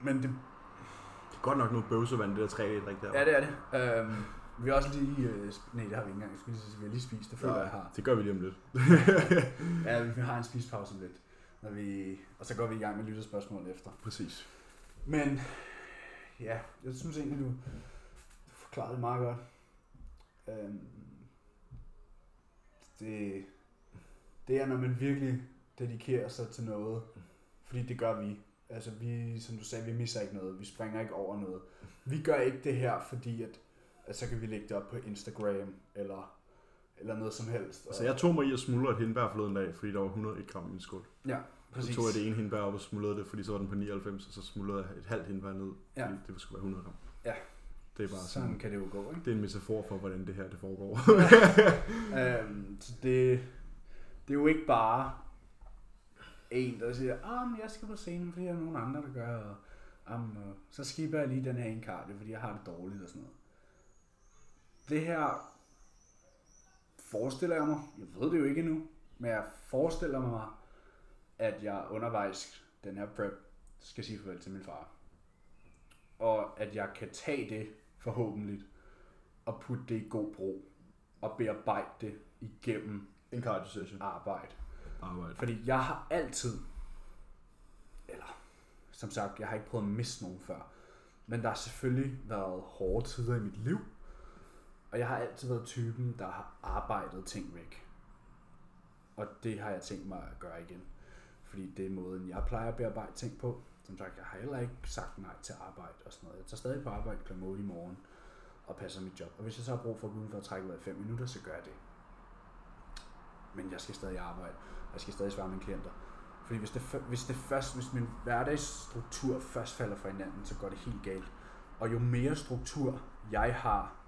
Men det, Det er godt nok noget bøvsevand, det der 3 d der. ja, det er det. Øhm, vi har også lige... Øh, nej, det har vi ikke engang. Jeg skulle lige sige, vi har lige spist. Det føler jeg, jeg har. det gør vi lige om lidt. Ja, vi har en spisepause lidt. Når vi, og så går vi i gang med lytterspørgsmål efter. Præcis. Men ja, jeg synes egentlig, du, du forklarede det meget godt. Øhm, det, det er, når man virkelig dedikerer sig til noget. Fordi det gør vi. Altså vi, som du sagde, vi misser ikke noget. Vi springer ikke over noget. Vi gør ikke det her, fordi at, at så kan vi lægge det op på Instagram, eller, eller noget som helst. Altså jeg tog mig i at smuldre et hindbær forleden dag, fordi der var 101 gram i min skål. Ja, Så præcis. tog jeg det ene hindbær op og smuldrede det, fordi så var den på 99, og så smuldrede jeg et halvt hindbær ned, Ja. fordi det skulle være 100 gram. Ja. Det er bare Sådan sådan, kan det jo gå, ikke? det er en metafor for, hvordan det her det foregår. øhm, så det, det er jo ikke bare en, der siger, ah, men jeg skal på scenen, fordi der er nogen andre, der gør, og um, så skipper jeg lige den her en cardio, fordi jeg har det dårligt og sådan noget. Det her forestiller jeg mig, jeg ved det jo ikke endnu, men jeg forestiller mig, at jeg undervejs den her prep skal sige farvel til min far. Og at jeg kan tage det forhåbentlig og putte det i god bro og bearbejde det igennem en cardio session. arbejde. Arbejde. Fordi jeg har altid, eller som sagt, jeg har ikke prøvet at miste nogen før, men der har selvfølgelig været hårde tider i mit liv, og jeg har altid været typen, der har arbejdet ting væk. Og det har jeg tænkt mig at gøre igen. Fordi det er måden, jeg plejer at bearbejde ting på. Som sagt, jeg har heller ikke sagt nej til arbejde og sådan noget. Jeg tager stadig på arbejde kl. 8 i morgen og passer mit job. Og hvis jeg så har brug for at gå udenfor og trække vejret i 5 minutter, så gør jeg det. Men jeg skal stadig arbejde. Jeg skal stadig svare mine klienter. Fordi hvis det, hvis det først, hvis min hverdagsstruktur først falder fra hinanden, så går det helt galt. Og jo mere struktur jeg har,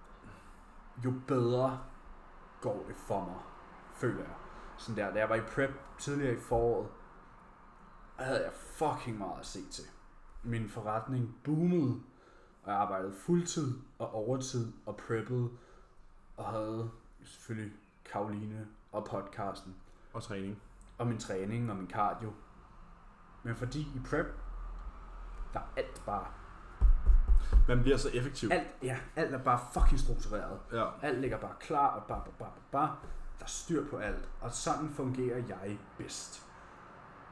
jo bedre går det for mig, føler jeg. Sådan der, da jeg var i prep tidligere i foråret, havde jeg fucking meget at se til. Min forretning boomede, og jeg arbejdede fuldtid og overtid og preppede, og havde selvfølgelig Karoline og podcasten, Og træning. og min træning og min cardio. Men fordi i prep, der er alt bare, Man bliver så effektiv. alt, ja, alt er bare fucking struktureret. Ja. Alt ligger bare klar, og bare, bare, bare, bare. Der er styr på alt. Og sådan fungerer jeg bedst.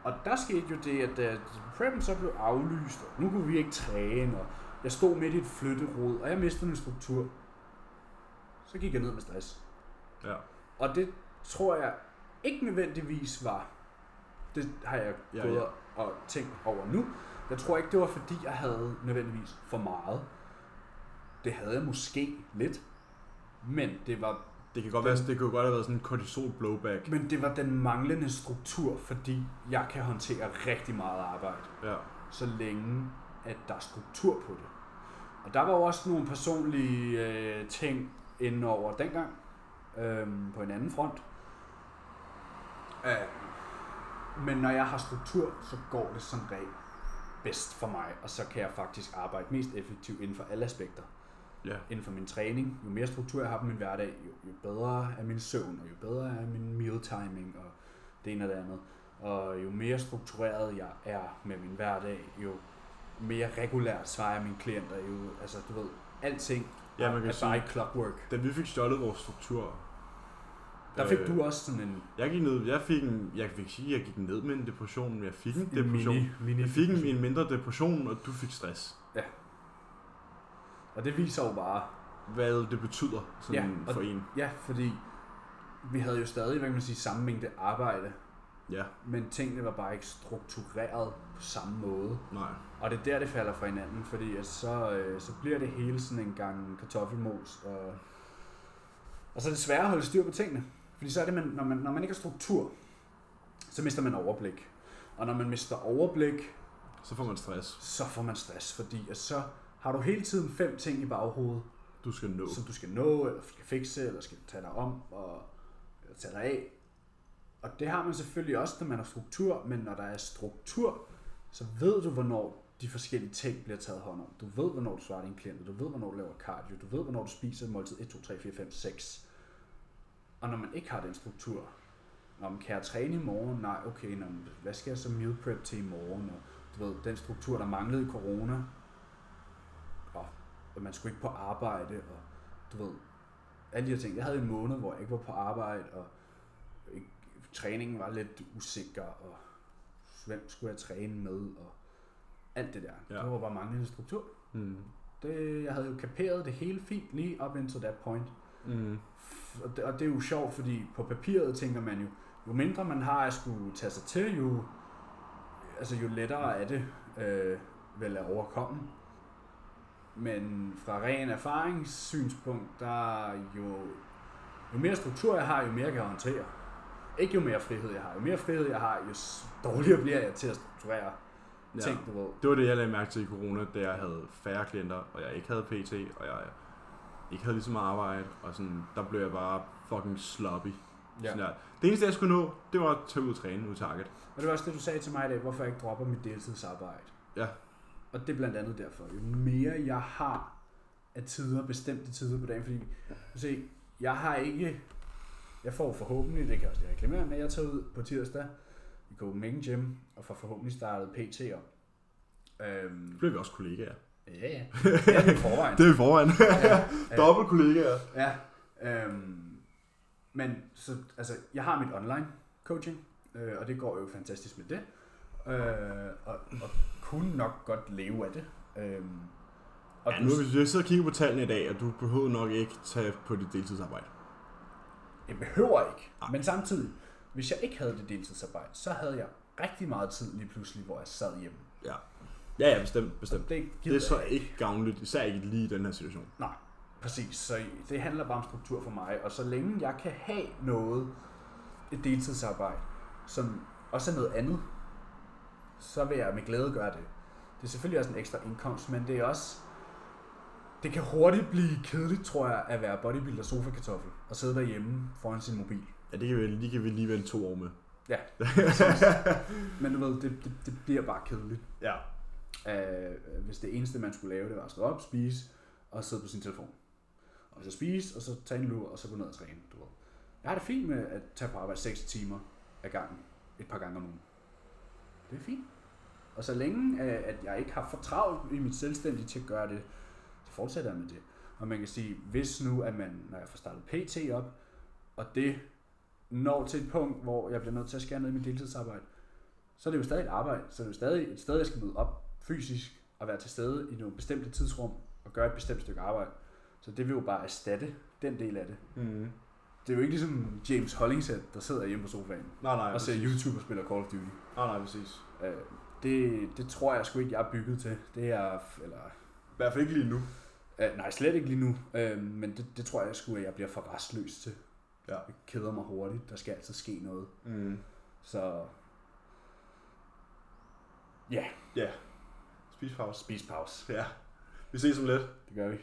Og der skete jo det, at da preppen så blev aflyst, og nu kunne vi ikke træne, og jeg stod midt i et flytterod, og jeg mistede min struktur. Så gik jeg ned med stress. Ja. Og det tror jeg ikke nødvendigvis var, det har jeg Ja, gået ja. og tænkt over nu. Jeg tror ikke, det var fordi, jeg havde nødvendigvis for meget. Det havde jeg måske lidt, men det var Det kan godt Den- være, det kunne godt have været sådan en cortisol blowback. Men det var den manglende struktur, fordi jeg kan håndtere rigtig meget arbejde, Ja. så længe at der er struktur på det. Og der var jo også nogle personlige øh, ting inde over dengang, øh, på en anden front. Øh, men når jeg har struktur, så går det som regel bedst for mig, og så kan jeg faktisk arbejde mest effektivt inden for alle aspekter. Ja. Inden for min træning, jo mere struktur jeg har på min hverdag, jo, jo bedre er min søvn, og jo bedre er min meal timing, og det ene og det andet. Og jo mere struktureret jeg er med min hverdag, jo mere regulært svarer mine klienter. Jo, altså, du ved, alting Ja, man kan er bare sige, clockwork. da vi fik stjålet vores struktur, Der fik øh, du også sådan en, Jeg gik ned, jeg fik en, jeg vil ikke sige, jeg gik ned med en depression, men jeg fik en, en depression. mini, mini Jeg fik en, en mindre depression, og du fik stress. Og det viser jo bare, Hvad det betyder sådan Ja, og- for en. ja, fordi vi havde jo stadig, hvad kan man sige, samme mængde arbejde, Ja, men tingene var bare ikke struktureret på samme måde. nej. Og det er der, det falder fra hinanden, fordi at så, øh, så bliver det hele sådan en gang kartoffelmos. Og, og så er det svært at holde styr på tingene. Fordi så er det, man, når, man, når man ikke har struktur, så mister man overblik. Og når man mister overblik, Så får man stress. så får man stress, fordi at så har du hele tiden fem ting i baghovedet, Du skal nå. som du skal nå, eller skal fikse, eller skal tage dig om, og eller tage dig af. Og det har man selvfølgelig også, når man har struktur, men når der er struktur, så ved du, hvornår de forskellige ting bliver taget hånd om. Du ved, hvornår du svarer dine klienter, du ved, hvornår du laver cardio, du ved, hvornår du spiser måltid 1, 2, 3, 4, 5, 6. Og når man ikke har den struktur, når man kan jeg træne i morgen? Nej, okay, nå, hvad skal jeg så meal prep til i morgen? Og du ved, den struktur, der manglede i corona, og og man skulle ikke på arbejde, og du ved, alle de her ting. Jeg havde en måned, hvor jeg ikke var på arbejde, og ikke, træningen var lidt usikker, og hvem skulle jeg træne med, og alt det der. Ja. Det var bare manglende struktur. Mm. Det, jeg havde jo kaperet det hele fint lige up into that point. Mm. Og det, og det er jo sjovt, fordi på papiret tænker man jo, jo mindre man har at skulle tage sig til, jo, altså jo lettere er det øh, vel at overkomme. Men fra ren erfaringssynspunkt, der er jo, jo mere struktur jeg har, jo mere kan jeg håndtere. Ikke jo mere frihed jeg har. Jo mere frihed jeg har, jo dårligere bliver jeg til at strukturere Ja. ting, du ved. Det var det, jeg lagde mærke til i corona, da jeg havde færre klienter, og jeg ikke havde PT, og jeg ikke havde lige så meget arbejde, og sådan, der blev jeg bare fucking sloppy. Ja. Sådan der. Det eneste, jeg skulle nå, det var at tage ud og træne ud Target. Og det var også det, du sagde til mig i dag, hvorfor jeg ikke dropper mit deltidsarbejde. Ja. Og det er blandt andet derfor. Jo mere jeg har af tider, bestemte tider på dagen, fordi se, jeg har ikke, jeg får forhåbentlig, det kan jeg også reklamere med, jeg tager ud på tirsdag i Copenhagen Gym, og får forhåbentlig startet PT op. Øhm, Så blev vi også kollegaer. Ja, ja. Det er vi i forvejen. Det er vi foran. ja, ja. Dobbelt kollegaer. Ja, øhm, men så, altså, jeg har mit online coaching, øh, og det går jo fantastisk med det, øh, og, og kunne nok godt leve af det. Øhm, og Ja, du, nu hvis jeg sidder og kigger på tallene i dag, og du behøver nok ikke tage på dit deltidsarbejde. jeg behøver ikke, Nej. men samtidig, hvis jeg ikke havde det deltidsarbejde, så havde jeg rigtig meget tid lige pludselig, hvor jeg sad hjemme. Ja. Ja, ja, bestemt, bestemt. Det, Det er så jeg ikke gavnligt, især ikke lige i den her situation. Nej, præcis. Så det handler bare om struktur for mig. Og så længe jeg kan have noget, et deltidsarbejde, som også er noget andet, så vil jeg med glæde gøre det. Det er selvfølgelig også en ekstra indkomst, men det er også... Det kan hurtigt blive kedeligt, tror jeg, at være bodybuilder sofa-kartoffel og sidde derhjemme foran sin mobil. Ja, det kan vi, lige, kan vi lige vente to år med. Ja. Men du ved, det, det, det bliver bare kedeligt. Ja. Øh, hvis det eneste, man skulle lave, det var at stå op, spise og sidde på sin telefon. Og så spise, og så tage en lur, og så gå ned og træne. Du ved. Jeg har det fint med at tage på arbejde 6 timer ad gangen, et par gange om ugen. Det er fint. Og så længe, øh, at jeg ikke har for travlt i mit selvstændige til at gøre det, så fortsætter jeg med det. Og man kan sige, hvis nu, at man, når jeg får startet PT op, og det når til et punkt, hvor jeg bliver nødt til at skære ned i mit deltidsarbejde, så er det jo stadig et arbejde. Så er det jo stadig et sted, jeg skal møde op fysisk og være til stede i nogle bestemte tidsrum og gøre et bestemt stykke arbejde. Så det vil jo bare erstatte den del af det. Mm. Det er jo ikke ligesom James Hollingshead, der sidder hjemme på sofaen Nej, nej, og ser præcis. YouTube og spiller Call of Duty. Nej, nej, præcis. Øh, det, det tror jeg sgu ikke, jeg er bygget til. Det er, eller I hvert fald ikke lige nu. Uh, nej, slet ikke lige nu. Uh, men det, det tror jeg sgu, at jeg bliver for restløs til. Ja. Jeg keder mig hurtigt. Der skal altid ske noget. Mm. Så ja, Ja. Spispause. Spis pause. Ja. Vi ses om lidt. Det gør vi.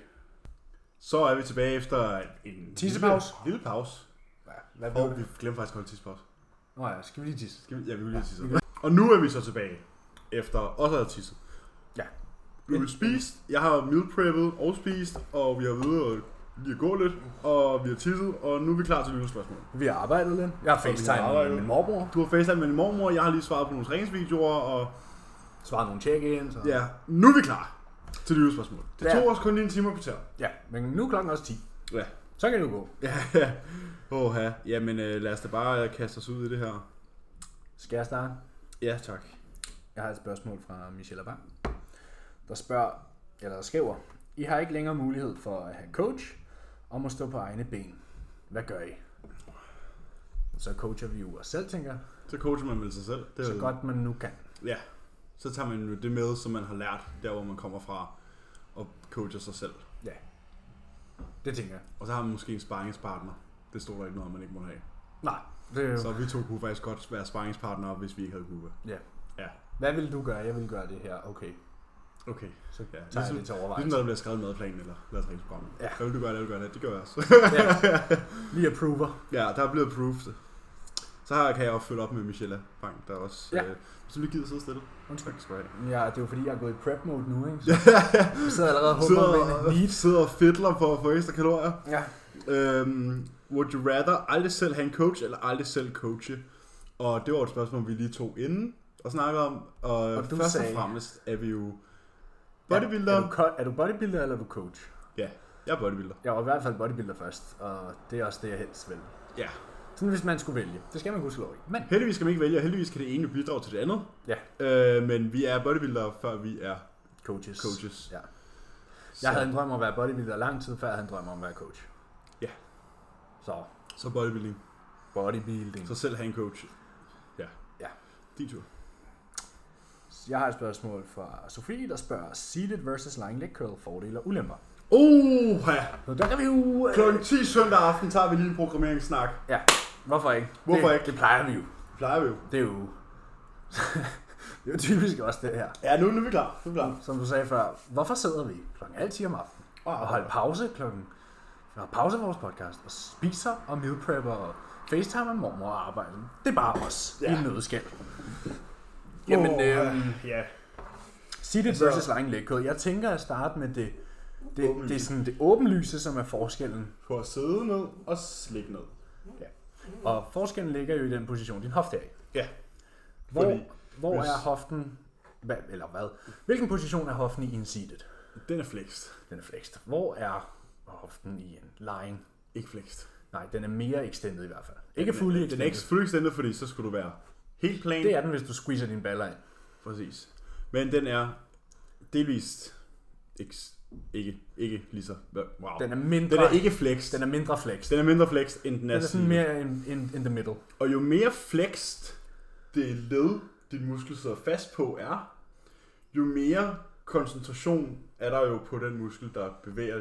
Så er vi tilbage efter en Tissepause. Lille, lille pause. Ja, hvad Og vi glemte faktisk at holde tissepause. Nå ja, skal vi lige tisse? Skal vi? Ja, vi vil lige tisse. Og nu er vi så tilbage. Efter også at have tisset. Ja. Vi har spist. Jeg har meal preppet og spist. Og vi har været og lige at gå lidt. Og vi har tisset. Og nu er vi klar til lyttespørgsmål. Vi har arbejdet lidt. Jeg har Og vi har facetime med min morbror. Du har facetime med din mormor. Jeg har lige svaret på nogle træningsvideoer. Og Svaret nogle check ind. Så. ja, nu er vi klar til lyttespørgsmål. Det Ja. tog os kun lige en time og kvarter. ja, men nu er klokken også 10. Ja. Så kan det jo gå. Ja, ja. Åh, ja. Jamen, øh, lad os da bare øh, kaste os ud i det her. Skal jeg starte? Ja, tak. Jeg har et spørgsmål fra Michelle Bang, der spørger, eller der skriver, I har ikke længere mulighed for at have coach og må stå på egne ben. Hvad gør I? Så coacher vi jo os selv, tænker Så coacher man vel sig selv. Det er så jo- godt man nu kan. Ja. Så tager man jo det med, som man har lært, der hvor man kommer fra, og coacher sig selv. Ja, det tænker jeg. Og så har man måske en sparringspartner. Det stod der ikke noget man ikke må have. Nej, det er jo... Så vi to kunne faktisk godt være sparringspartnere, hvis vi ikke havde kunne. Ja. Ja. Hvad vil du gøre? Jeg vil gøre det her. Okay, Okay. så Ja, tager jeg ligesom- det til Ligesom overvejelse. når der bliver skrevet en madplan eller ladtræningsprogram. Ja. Hvad vil du gøre, det vil du gøre det. Det gør jeg også. ja. Lige approver. ja, der er blevet approved. Så kan jeg også følge op med Michelle Bang, der også... Ja. Øh, hvis du lige gider sidde stille. Undskyld. Tak skal du have. Ja, det er jo fordi, jeg er gået i prep mode nu, ikke? Så jeg sidder allerede og sidder, håber med en sidder og fedler for at få ekstra kalorier. Ja. Øhm, would you rather aldrig selv have en coach, eller aldrig selv coache? Og det var et spørgsmål, vi lige tog inden og snakkede om. Og, Og du først sagde- og fremmest er vi jo Er, bodybuilder. er, du, co- er du bodybuilder, eller er du coach? Jeg er bodybuilder. Jeg var i hvert fald bodybuilder først, og det er også det, jeg helst vil. Ja. Sådan hvis man skulle vælge. Det skal man slå ikke. Men Heldigvis skal man ikke vælge, og heldigvis kan det ene bidrage til det andet. Ja. Øh, men vi er bodybuildere, før vi er coaches. coaches. Ja. Så, Jeg havde en drøm om at være bodybuilder lang tid, før jeg havde en drøm om at være coach. Ja. Så så bodybuilding. bodybuilding. Så selv have en coach. Ja. Ja. Din tur. Jeg har et spørgsmål fra Sofie, der spørger Seated versus lying leg curl, fordele og ulemper. Uh, ja. Så der kan vi jo... Klokken 10 søndag aften tager vi lige en programmeringssnak. Ja, hvorfor ikke? Hvorfor det, ikke? Det plejer vi jo. Det plejer vi jo. Det er jo... det er jo typisk også det her. Ja, nu, nu er vi klar. Nu er vi klar. Som du sagde før, hvorfor sidder vi klokken halv 10 om aftenen og holder pause klokken... Og pause vores podcast og spiser og meal prepper og facetime med mormor og arbejder. Det er bare os ja. i en nødskal. Jamen, Åh, øhm, ja. Seated Altså- versus lying leg. Jeg tænker at starte med det, det, Åbenlyse. det, er sådan det åbenlyse, som er forskellen. På at sidde ned og slikke ned. Og forskellen ligger jo i den position, din hofte er i. Ja. Hvor, Fordi hvor hvis- er hoften... Hvad, eller hvad? Hvilken position er hoften i en seated? Den er flexed. Den er flexed. Hvor er hoften i en lying? Ikke flexed. Nej, den er mere extended i hvert fald. Ikke fully Den extended. er ikke fully extended, fordi så skulle du være helt plan. Det er den, hvis du squeezer dine baller ind. Præcis. Men den er delvist ikke, ikke, ikke lige så... Wow. Den er mindre, den er ikke flexed. den er mindre flexed. Den er mindre flexed, end den er, Den er sådan mere in, in, in the middle. Og jo mere flexed det led, din muskel sidder fast på er, jo mere koncentration er der jo på den muskel, der bevæger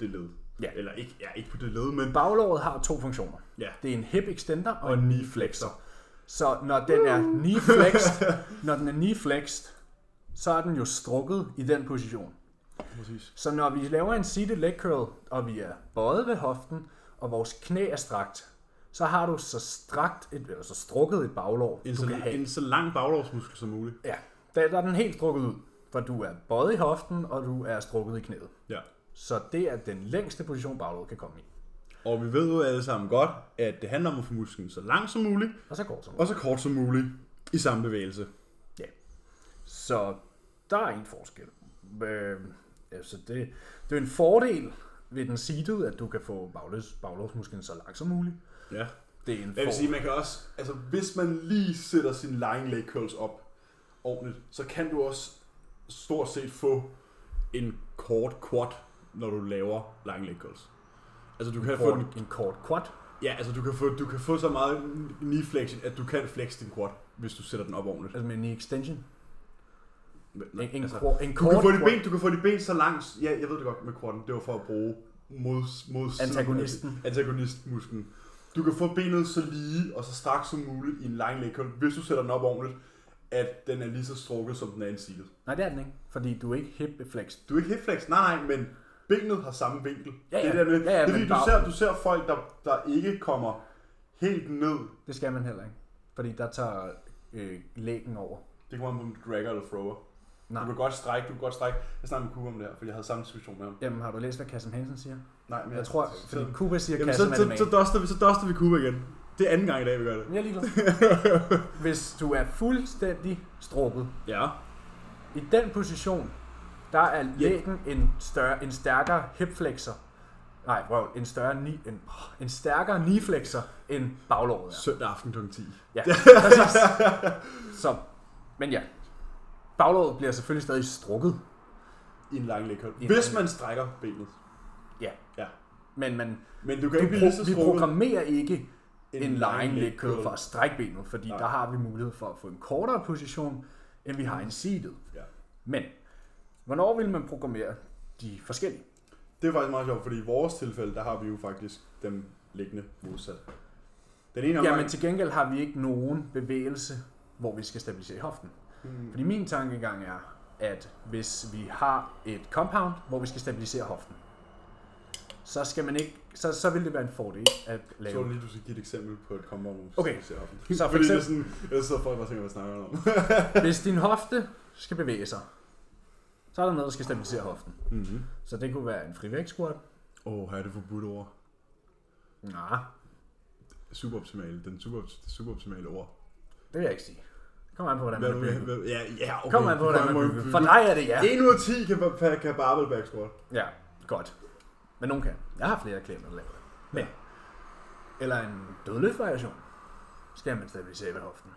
det led. Ja. Eller ikke, ja, ikke på det led, men Baglåret har to funktioner. ja. Det er en hip extender og, Og en knee flexor. Så når den er knee flexed, når den er knee flexed, så er den jo strukket i den position. Præcis. Så når vi laver en seated leg curl, og vi er bøjet ved hoften, og vores knæ er strakt, så har du så strakt et, eller så strukket et baglår, En, du så, kan have. en så lang baglårsmuskel som muligt. Ja, der, der er den helt strukket ud, for du er bøjet i hoften, og du er strukket i knæet. Ja. Så det er den længste position, baglåret kan komme i. Og vi ved jo alle sammen godt, at det handler om at få musklen så lang som muligt, Og så kort som og så kort som muligt i samme bevægelse. Så der er en forskel. Øh, altså det, det er en fordel ved den seated, at du kan få baglås, baglåsmusklen så lang som muligt. Ja. Det er en Jeg vil sige, man kan også, altså hvis man lige sætter sin lying leg curls op ordentligt, så kan du også stort set få en kort quad, når du laver lying leg curls. Altså du kan få kort, en, en kort quad. ja, altså du kan få, du kan få så meget knee flexion, at du kan flex din quad, hvis du sætter den op ordentligt. Altså med en knee extension. En, en, altså, en du, kan få de ben, du kan få de ben så langt. Ja, jeg ved det godt med quaden. Det var for at bruge mod, mod Antagonisten. Antagonistmusklen. Du kan få benet så lige og så straks som muligt i en lang leg hvis du sætter den op ordentligt, at den er lige så strukket, som den er indsilet. Nej, det er den ikke. Fordi du er ikke hip flex. Du er ikke hip flex, nej nej, men benet har samme vinkel. Ja, ja. Det er, der med, Ja, ja, det er fordi, du ser, du ser folk, der, der ikke kommer helt ned. Det skal man heller ikke. Fordi der tager øh, lægen over. Det kommer an på, om du dragger eller thrower. Nej. Du kan godt strække, du kan godt strække. Jeg snakker med Kuba om det her, for jeg havde samme diskussion med ham. Jamen, har du læst, hvad Kasim Hansen siger? Nej, men Jeg tror, fordi Kuba siger, Jamen, Kasim så, så, så, duster vi, så duster vi Kuba igen. Det er anden gang i dag, vi gør det. Jeg er ligeglad. Hvis du er fuldstændig strukket, Ja. i den position, der er lægen en, større, en stærkere hipflexor. Nej, prøv, en større ni, en, en stærkere knee-flexor end baglåret er. Søndag aften kl. 10. Ja, præcis. Så, men ja. Baglåret bliver selvfølgelig stadig strukket, I en lang en Hvis man strækker benet. men man, Men du du kan ikke blive pro, vi programmerer ikke en, en lying leg curl for at strække benet, fordi Nej. der har vi mulighed for at få en kortere position, end vi har en seated. Ja. Men, hvornår vil man programmere de forskellige? Det er faktisk meget sjovt, fordi i vores tilfælde, der har vi jo faktisk dem liggende modsat. Den ene Ja, omgang... men til gengæld har vi ikke nogen bevægelse, hvor vi skal stabilisere hoften. Hmm. Fordi min tankegang er, at hvis vi har et compound, hvor vi skal stabilisere hoften, så skal man ikke, så, så vil det være en fordel at Så lave. det lige, du skal give et eksempel på et compound. hvor Okay. ser hoften. Så for Fordi det eksempel- sådan, ellers så folk bare tænker, hvad snakker om. Hvis din hofte skal bevæge sig, så er der noget, der skal stabilisere hoften. mm-hmm. Så det kunne være en frivægt squat. Åh, oh, her er det forbudt ord. Nej, Superoptimale. Den super, det superoptimale ord. det vil jeg ikke sige. Kommer an på, hvordan man hvad, ja, ja, okay. Kommer an på, hvordan man bygger. For dig er det ja. 1 ud af 10 kan, kan, kan barbell back squat. Ja, godt. Men nogen kan. Jeg har flere klienter, der laver det. Men. Eller en dødløft-variation. Skal man stabilisere ved hoften.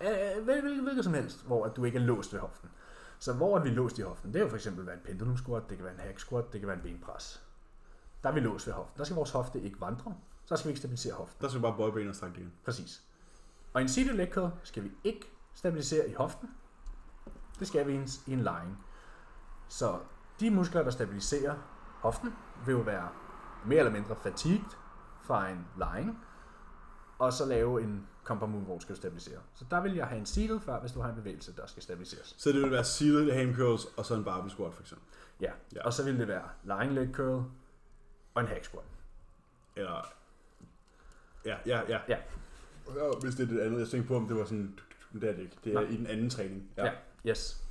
Øh, hvil- hvil- Hvilket som helst, hvor at du ikke er låst ved hoften. Så hvor er vi låst i hoften? Det kan jo for eksempel være en pendulum squat, det kan være en hack squat, det kan være en benpres. Der er vi låst ved hoften. Der skal vores hofte ikke vandre. Så skal vi ikke stabilisere hoften. Der skal du bare bøje benene og strække det igen. Præcis. Og en seated leg curl skal vi ikke stabilisere i hoften. Det skal vi i en, i en lying. Så de muskler, der stabiliserer hoften, vil jo være mere eller mindre fatigued fra en lying, og så lave en compound move, hvor du skal stabilisere. Så der vil jeg have en seated før, hvis du har en bevægelse, der skal stabiliseres. Så det vil være seated ham curls og så en barbell squat for eksempel. Ja. Ja. Og så vil det være lying leg curl og en hack squat. Eller... Ja, ja, ja. Ja. Hvis det er det andet, jeg tænkte på, om det var sådan... Det er det ikke. Det er Nej. i den anden træning. Ja. ja. Yes.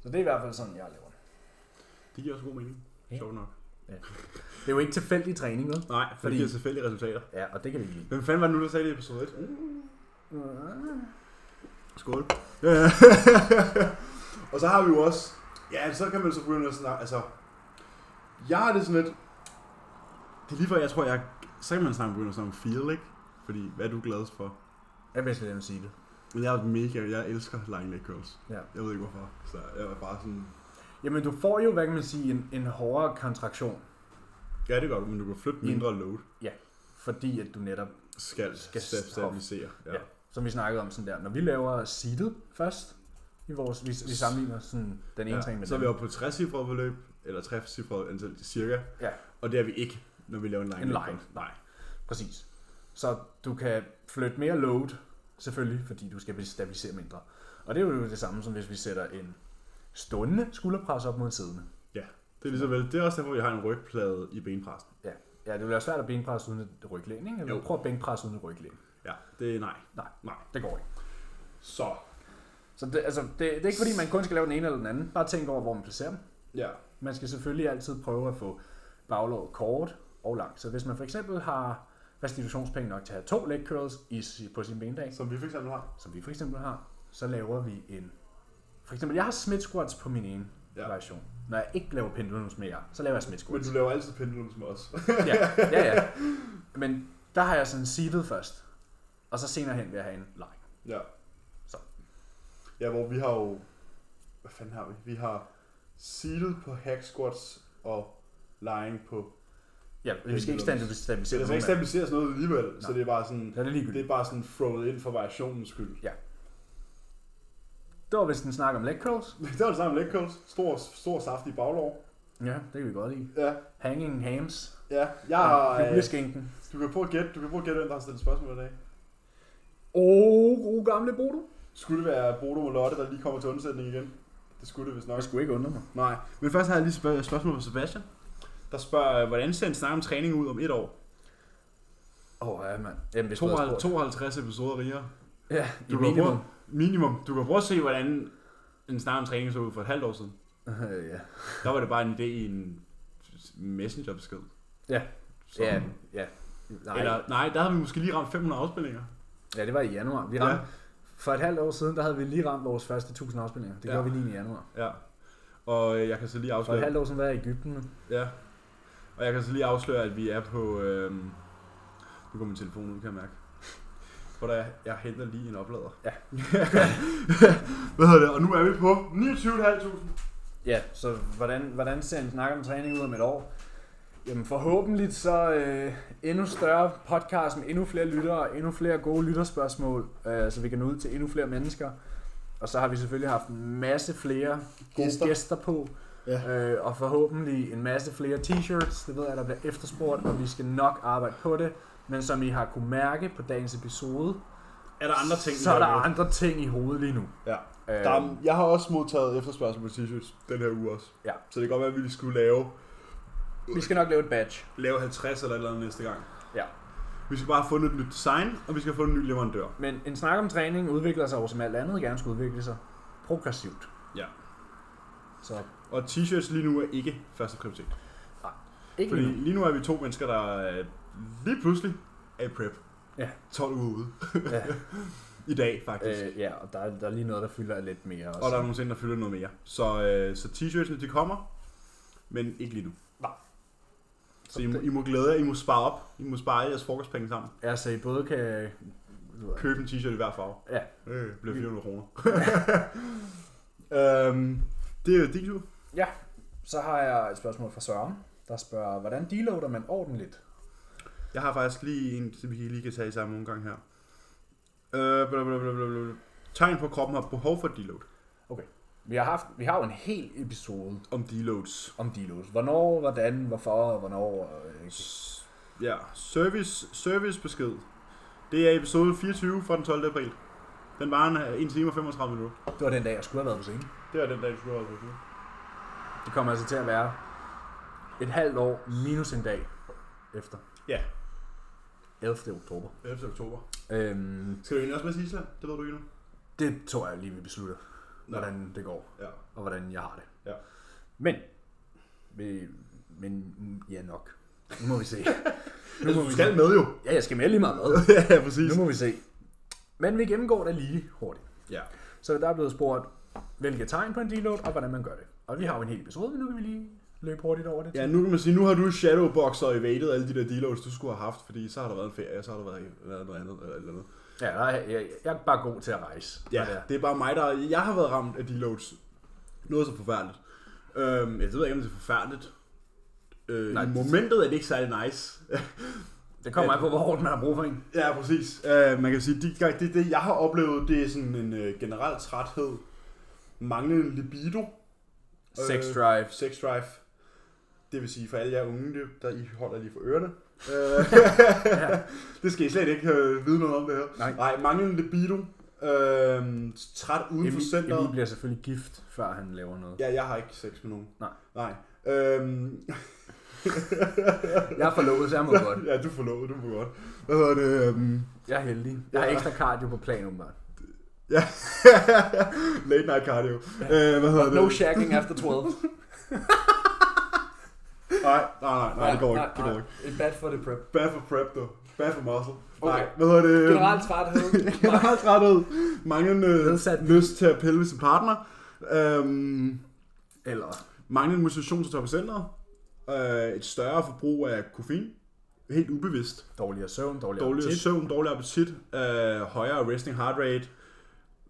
Så det er i hvert fald sådan, jeg laver det. Det giver også god mening. Ja. Sjovt nok. Det er jo ikke tilfældig træning, vel? Nej, for Fordi- det giver selvfølgelig resultater. Ja, og det kan vi ikke lide. Hvem fanden var det nu, der sagde det i episode 1? Mm. Skål. og så har vi jo også... Ja, så kan man så begynde at snakke... Altså... Jeg har det sådan lidt... Det er lige før, jeg tror, jeg... Så kan man snakke begynde at snakke om feel, ikke? Fordi, hvad er du glad for? Jeg vil slet ikke sige det. Men jeg er mega... Jeg elsker lying leg curls. Ja. Jeg ved ikke hvorfor. Så jeg var bare sådan... Jamen, du får jo, hvad kan man sige, en, en hårdere kontraktion, Ja, det gør du, men du kan flytte mindre load. fordi at du netop, Skal, Skal stabilisere. Ja. Ja. som vi snakkede om sådan der, når vi laver seated først, i vores, vi, vi sammenligner sådan den ene ja. træning med Så er vi oppe på 60 cifre beløb, eller 60 cifre antal cirka. Ja. Og det er vi ikke, når vi laver en line. En line. Nej. Præcis. Så du kan flytte mere load, selvfølgelig, fordi du skal stabilisere mindre. Og det er jo det samme, som hvis vi sætter en stående skulderpres op mod siddende. Det er, lige så vel. det er også derfor, vi har en rygplade i benpressen. Ja, ja det vil være svært at benpresse uden et ryglæn, ikke? Eller prøv at bænkpresse uden et ryglæn. Ja, det er nej. Nej. Nej. Det går ikke. Så. Så det, altså, det, det er ikke fordi, man kun skal lave den ene eller den anden. Bare tænk over, hvor man placerer dem. Ja. Man skal selvfølgelig altid prøve at få baglåret kort og langt. Så hvis man for eksempel har restitutionspenge nok til at have to leg curls i, på sin bendag, Som vi for eksempel har. som vi for eksempel har, så laver vi en... For eksempel, jeg har Smith squats på min ene Ja. variation. Når jeg ikke laver pendulums med jer, så laver jeg Smith Men squats. du laver altid pendulums med os. ja, ja, ja. Men der har jeg sådan seated først. Og så senere hen vil jeg have en line. ja. Så. Ja, hvor vi har jo... Hvad fanden har vi? Vi har seated på hack squats og lying på... Ja, vi skal ikke stabilisere Så stabilisere der skal ikke nogen af stabiliseres noget alligevel, så Nej. det er bare sådan... Så er det ligegyldigt. Det er bare sådan throwet ind for variationens skyld. Det var vist en snak om leg curls. Det var det samme leg curls. Stor, stor saftig baglov. Ja, det kan vi godt lide. Ja. Hanging hams. Ja, jeg har... Øh, Juleskinken. du kan prøve at gætte, du kan prøve at gætte, hvem der har stillet spørgsmål i dag. Åh, oh, gode gamle Bodo. Skulle det være Bodo og Lotte, der lige kommer til undsætning igen? Det skulle det vist nok. Jeg skulle ikke undre mig. Nej. Men først har jeg lige spørg- spørgsmål fra Sebastian. Der spørger, hvordan ser en snak om træning ud om et år? Åh, oh, ja, mand. Jamen, hvis du havde 52, spurgt- 52 episoder rigere. Ja, i Du kan minimum. prøve, minimum. Du kan prøve at se, hvordan en snak om træning så ud for et halvt år siden. Øh, ja. Der var det bare en idé i en messengerbesked. Ja. Så, Ja, ja. Nej. Eller, nej, der havde vi måske lige ramt 500 afspilninger. ja, det var i januar. Vi Ja. ramte, For et halvt år siden, der havde vi lige ramt vores første 1000 afspilninger. Det Ja. gjorde vi lige i januar. Ja. Og øh, jeg kan så lige For et afsløre... halvt år siden var jeg i Ægypten. Ja. Og jeg kan så lige afsløre, at vi er på... Øh, nu går min telefon ud, kan jeg mærke. Hvor der, jeg henter lige en oplader. Ja. Hvad hedder det? Og nu er vi på 29.500. Ja, så hvordan, hvordan ser en snak om træning ud om et år? Jamen forhåbentlig så øh, endnu større podcast med endnu flere lyttere, endnu flere gode lytterspørgsmål, øh, så vi kan nå ud til endnu flere mennesker. Og så har vi selvfølgelig haft en masse flere gode Gæster. gæster, gæster på, Ja. øh, og forhåbentlig en masse flere t-shirts. Det ved jeg, der bliver efterspurgt, og vi skal nok arbejde på det. Men som I har kunne mærke på dagens episode, Er der andre ting, så er der andre ting i hovedet lige nu. Ja. Øh, Der er, jeg har også modtaget efterspørgsel på t-shirts den her uge også. Ja. Så det kan godt være, at vi skulle lave, vi skal nok lave et badge. lave 50 eller et eller andet næste gang. Ja. Vi skal bare have fundet et nyt design, og vi skal have fundet en ny leverandør. Men en snak om træning udvikler sig jo som alt andet gerne skulle udvikle sig progressivt. Ja. Så Og t-shirts lige nu er ikke første prioritet. ikke Fordi lige nu. er vi to mennesker, der øh, lige pludselig er i prep. Ja. 12 uger ude. Ja. I dag, faktisk. Øh, ja, og der er, der er lige noget, der fylder lidt mere også. og der er nogle ting, der fylder noget mere. Så, øh, så t-shirtsene, de kommer, men ikke lige nu. Nej. Så I må, I må glæde jer, I må spare op. I må spare jeres frokostpenge sammen. Ja, så I både kan... Køb en t-shirt i hver farve. Ja. Det bliver 400 kroner. øhm, det er jo din tur. Så har jeg et spørgsmål fra Søren, der spørger, hvordan deloader man ordentligt? Jeg har faktisk lige en, som vi lige kan tage i samme omgang her. Øh, bla, bla, bla, bla, bla. Tegn på, kroppen har behov for deload. Vi har, haft, vi har jo en hel episode Om deloads. om deloads. Hvornår, hvordan, hvorfor, hvornår. Øh, S- Ja, service, servicebesked. Det er episode 24 fra den 12. april. Den var en, 1 time og 35 minutter. det var den dag, jeg skulle have været på scenen. Det var den dag, du skulle have været på. Det kommer altså til at være et halvt år minus en dag efter. Ja. 11. oktober. 11. oktober. Øhm, Skal du egentlig også med til Island? Det ved du ikke nu. det tror jeg lige, vi beslutter, Nå. hvordan det går. Ja. og hvordan jeg har det. Ja. Men, vi, men mm, ja nok. Nu må vi se. nu Altså, må du vi skal se. med jo. Ja, jeg skal med lige meget med. ja, præcis. Nu må vi se. Men vi gennemgår det lige hurtigt. Ja. Så der er blevet spurgt, hvilke tegn på en deload, og hvordan man gør det. Og vi har jo en hel episode, men nu kan vi lige løbe hurtigt over det. Ja, nu kan man sige, nu har du shadowboxer og evaded alle de der deloads, du skulle have haft, fordi så har der været en ferie, så har der været, været noget andet eller et eller andet. Ja, er, jeg, jeg er bare god til at rejse. Ja, det er- det er bare mig, der... Jeg har været ramt af deloads. Noget så forfærdeligt. Øhm, jeg ved ikke, om det er forfærdeligt. Øh, Nej, I momentet er det ikke særlig nice. Det kommer an på, hvor hårdt man har brug for en. ja, præcis. Øh, man kan sige, det, det, det, jeg har oplevet, det er sådan en øh, generel træthed. Manglende libido. Sex Øh, drive. Sex drive. Det vil sige for alle jer unge, det- der I holder lige for ørerne. Øh, Ja. det skal I slet ikke øh, vide noget om det her. Nej. Nej, manglende libido. Øh, træt uden for Emil, centret. Emil bliver selvfølgelig gift, før han laver noget. Ja, jeg har ikke sex med nogen. Nej. Nej. Øhm, Jeg er forlovet, så jeg må godt. ja, du får lov, du må godt. Hvad hedder det? Øhm, Jeg er heldig. Jeg har Ja. ekstra cardio på plan, åbenbart. late night cardio. Øh, hvad hedder det? No shagging after 12. Nej, nej, nej, nej, det går ikke. Det går ikke. ikke. Bad for the prep. Bad for prep, du. Bad for muscle. Okay. Nej, hvad hedder det? Generelt træthed. Generelt træthed. Manglende lyst til at pille ved sin partner. Øhm, Eller manglende motivation til at tage på centret. Øh, et større forbrug af koffein. Helt ubevidst. dårligere søvn, dårligere Dårligere appetit. søvn, dårlig appetit, øh, højere resting heart rate,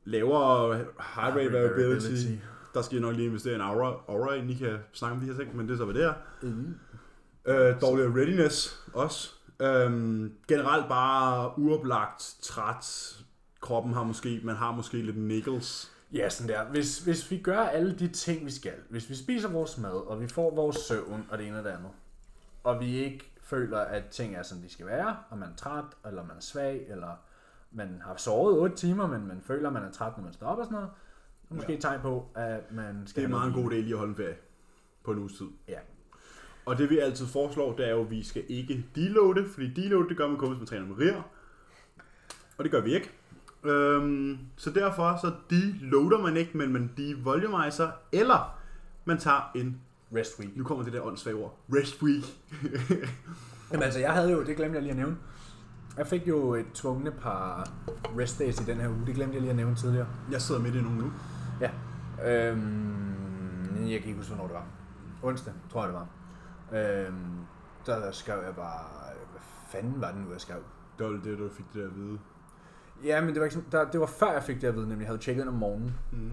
lavere heart rate variability. Der skal jeg nok lige investere i en aura, aura inden I kan snakke om de her ting, men det er så, hvad det er. Mm. Øh, dårligere readiness også. Øhm, generelt bare uoplagt, træt. Kroppen har måske, man har måske lidt niggles. Ja, sådan der. Hvis, hvis vi gør alle de ting, vi skal, hvis vi spiser vores mad, og vi får vores søvn, og det ene og det andet, og vi ikke føler, at ting er, som de skal være, og man er træt, eller man er svag, eller man har sovet 8 timer, men man føler, man er træt, når man står op og sådan noget, så måske et tegn på, at man skal Det er meget en god idé lige at holde en ferie på en uges tid. Ja. Og det vi altid foreslår, det er jo, at vi skal ikke deloade, fordi deloade, det gør man kun, hvis man træner med rier. Og det gør vi ikke. Øhm, så derfor så deloader man ikke, men man devolumizer, eller man tager en, rest week. nu kommer det der åndssvage ord, rest week. Jamen altså, jeg havde jo, det glemte jeg lige at nævne, jeg fik jo et tvungne par rest days i den her uge, det glemte jeg lige at nævne tidligere. Jeg sidder midt i nogen nu. Ja. Øhm, jeg kan ikke huske, hvornår det var. Onsdag, tror jeg det var. Øhm, der skrev jeg bare, hvad fanden var det nu, jeg skrev? Det var det, du fik det der at vide. Ja, men det var, ikke, der, det var før jeg fik det at vide, nemlig jeg havde tjekket ind om morgenen, Mm.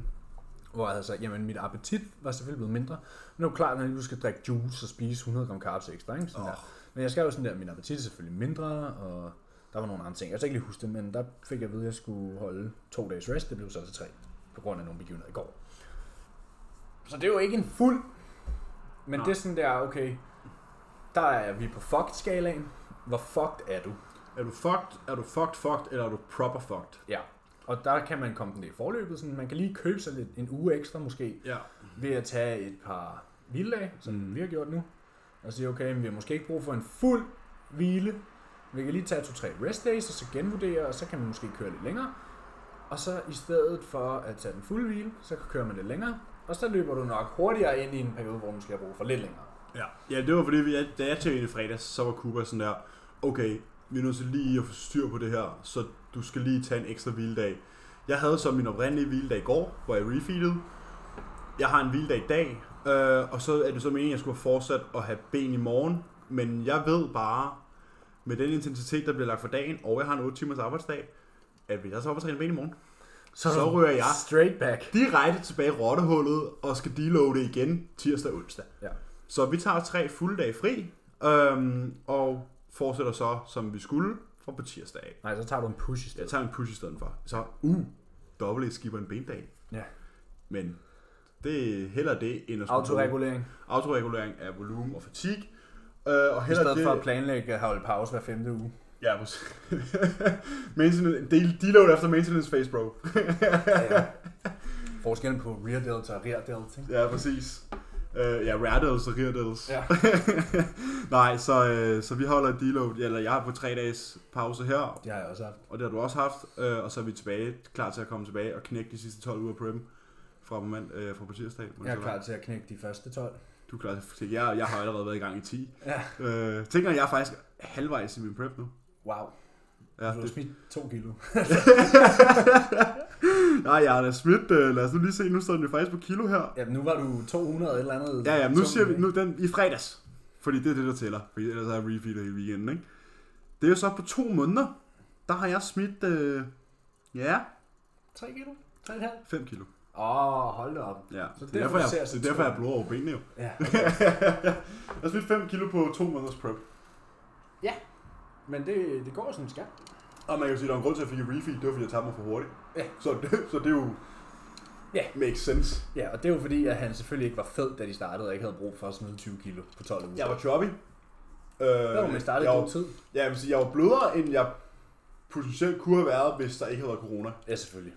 hvor jeg havde sagt, jamen mit appetit var selvfølgelig blevet mindre. Men det jo klart, når du skal drikke juice og spise 100 gram carbs ekstra, ikke? Sådan Åh. der. Men jeg skrev jo sådan der, min appetit er selvfølgelig mindre, og der var nogle andre ting. Jeg kan ikke lige huske det, men der fik jeg at vide, at jeg skulle holde to dages rest. Det blev så til tre, på grund af nogle begivenheder i går. Så det er jo ikke en fuld, men Nej. det er sådan der, okay, der er vi på fucked-skalaen. Hvor fucked er du? Er du fucked, er du fucked, fucked, eller er du proper fucked? Ja. Og der kan man komme den i forløbet. Sådan, man kan lige købe sig lidt, en uge ekstra måske, Ja. ved at tage et par hviledage, som Mm. mm. vi har gjort nu. Og sige, okay, men vi har måske ikke brug for en fuld hvile. Vi kan lige tage to-tre rest days, og så genvurdere, og så kan man måske køre lidt længere. Og så i stedet for at tage den fulde hvile, så kører man lidt længere. Og så løber du nok hurtigere ind i en periode, hvor du skal bruge brug for lidt længere. Ja, ja det var fordi, vi, da jeg tjekkede i fredags, så var Cooper sådan der, okay, vi er nødt til lige at få styr på det her, så du skal lige tage en ekstra hviledag. Jeg havde så min oprindelige hviledag i går, hvor jeg refeedede. Jeg har en hviledag i dag, øh, og så er det så meningen, at jeg skulle have fortsat at have ben i morgen. Men jeg ved bare, med den intensitet, der bliver lagt for dagen, og jeg har en 8 timers arbejdsdag, at hvis jeg så op og træne ben i morgen, Så, Så ryger jeg. Straight back. direkte tilbage i rottehullet og skal deloade igen tirsdag og onsdag. Ja. Så vi tager tre fulde dage fri, øhm, og fortsætter så, som vi skulle, fra på tirsdag af. Nej, så tager du en push i stedet. Jeg tager en push i stedet for. Så, uh, dobbelt skipper en bendag. Ja. Men det er heller det, end at Autoregulering. bruge autoregulering af volumen og fatigue. Øh, og I stedet det, for at planlægge at holde pause hver femte uge. Ja, præcis. maintenance, del, deload efter maintenance phase, bro. Ja, ja. Forskellen på rear delta og rear ikke? Ja, præcis. Uh, ja, Raddles og Reardles. Ja. Nej, så, uh, så vi holder deload, eller jeg er på tre dages pause her, Det har jeg også haft. og det har du også haft, uh, og så er vi tilbage, klar til at komme tilbage og knække de sidste 12 uger på prem fra, mand, uh, fra på tirsdag. Jeg er klar til at knække de første 12. Du er klar til jeg, jeg har allerede været i gang i 10. Ja. Uh, tænker, jeg er faktisk halvvejs i min prep nu. Wow. Ja, du har det, smidt 2 kilo. nej, jeg er da smidt. Uh, lad os nu lige se, nu står den jo faktisk på kilo her. Ja, nu var du 200 et eller andet. Ja, ja, nu siger vi nu den i fredags. Fordi det er det, der tæller. Fordi ellers har jeg refeedet hele weekenden, ikke? Det er jo så på to måneder. Der har jeg smidt, øh, ja, 3 kilo? 3,5? 5 kilo. Åh, oh, hold da op. Ja, Så det er derfor jeg, det er derfor, jeg tung. blod over benene jo. Ja. jeg har smidt 5 kilo på to måneders prep. Men det, det går som det skal. Og man kan sige, at der er en grund til, at jeg fik refeed. Det var, fordi jeg tabte mig for hurtigt. Ja. Så det, så det er jo... Ja. Makes sense. Ja, og det er jo fordi, at han selvfølgelig ikke var fed, da de startede, og ikke havde brug for at smide 20 kilo på 12 uger. Jeg var choppy. Øh, Der var man startet i jeg, god var, tid. ja, jeg vil sige, jeg var blødere, end jeg potentielt kunne have været, hvis der ikke havde været corona. Ja, selvfølgelig.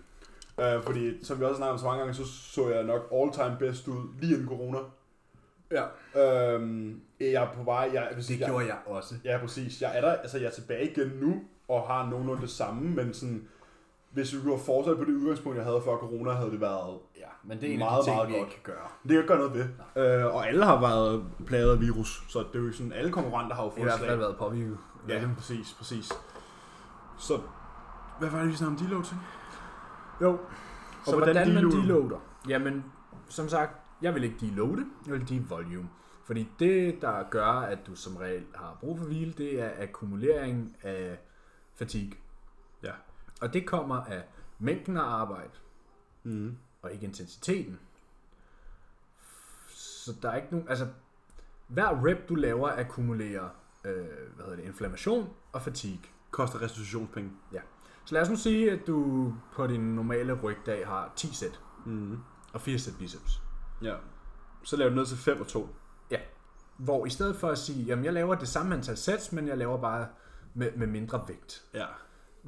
Øh, fordi, som vi også snakkede om så mange gange, så så jeg nok all time bedst ud lige inden corona. Ja. Øhm, jeg er på vej, jeg, jeg vil sige, Det jeg, gjorde jeg også. Ja, præcis. Jeg er der, altså jeg er tilbage igen nu, og har nogenlunde det samme, men sådan, hvis vi kunne have fortsat på det udgangspunkt, jeg havde før corona, havde det været... Ja, men det er en Meget, af de ting, meget vi godt. ikke kan gøre. Det kan jeg ikke gøre noget ved. Øh, og alle har været plaget af virus, så det er jo sådan, alle konkurrenter har jo I fået hvert slag. fald været påvirket. Ja, præcis, præcis. Så, hvad var det, vi snakkede om deload til? Jo. Så hvordan hvordan, man deloader du? deloader? Jamen, som sagt, jeg vil ikke deloade, jeg vil devolume. Fordi det, der gør, at du som regel har brug for hvile, det er akkumulering af fatigue. Ja. Og det kommer af mængden af arbejde, Mm. og ikke intensiteten. Så der er ikke nogen... Altså, hver rep, du laver, akkumulerer øh, hvad hedder det, inflammation og fatigue. Koster restitutionspenge. Så lad os nu sige, at du på din normale rygdag har 10 sæt. Mm. og 80 sæt biceps. Ja. Så laver du ned til 5 og 2. Hvor i stedet for at sige, jamen jeg laver det samme antal sets, men jeg laver bare med, med mindre vægt, Ja.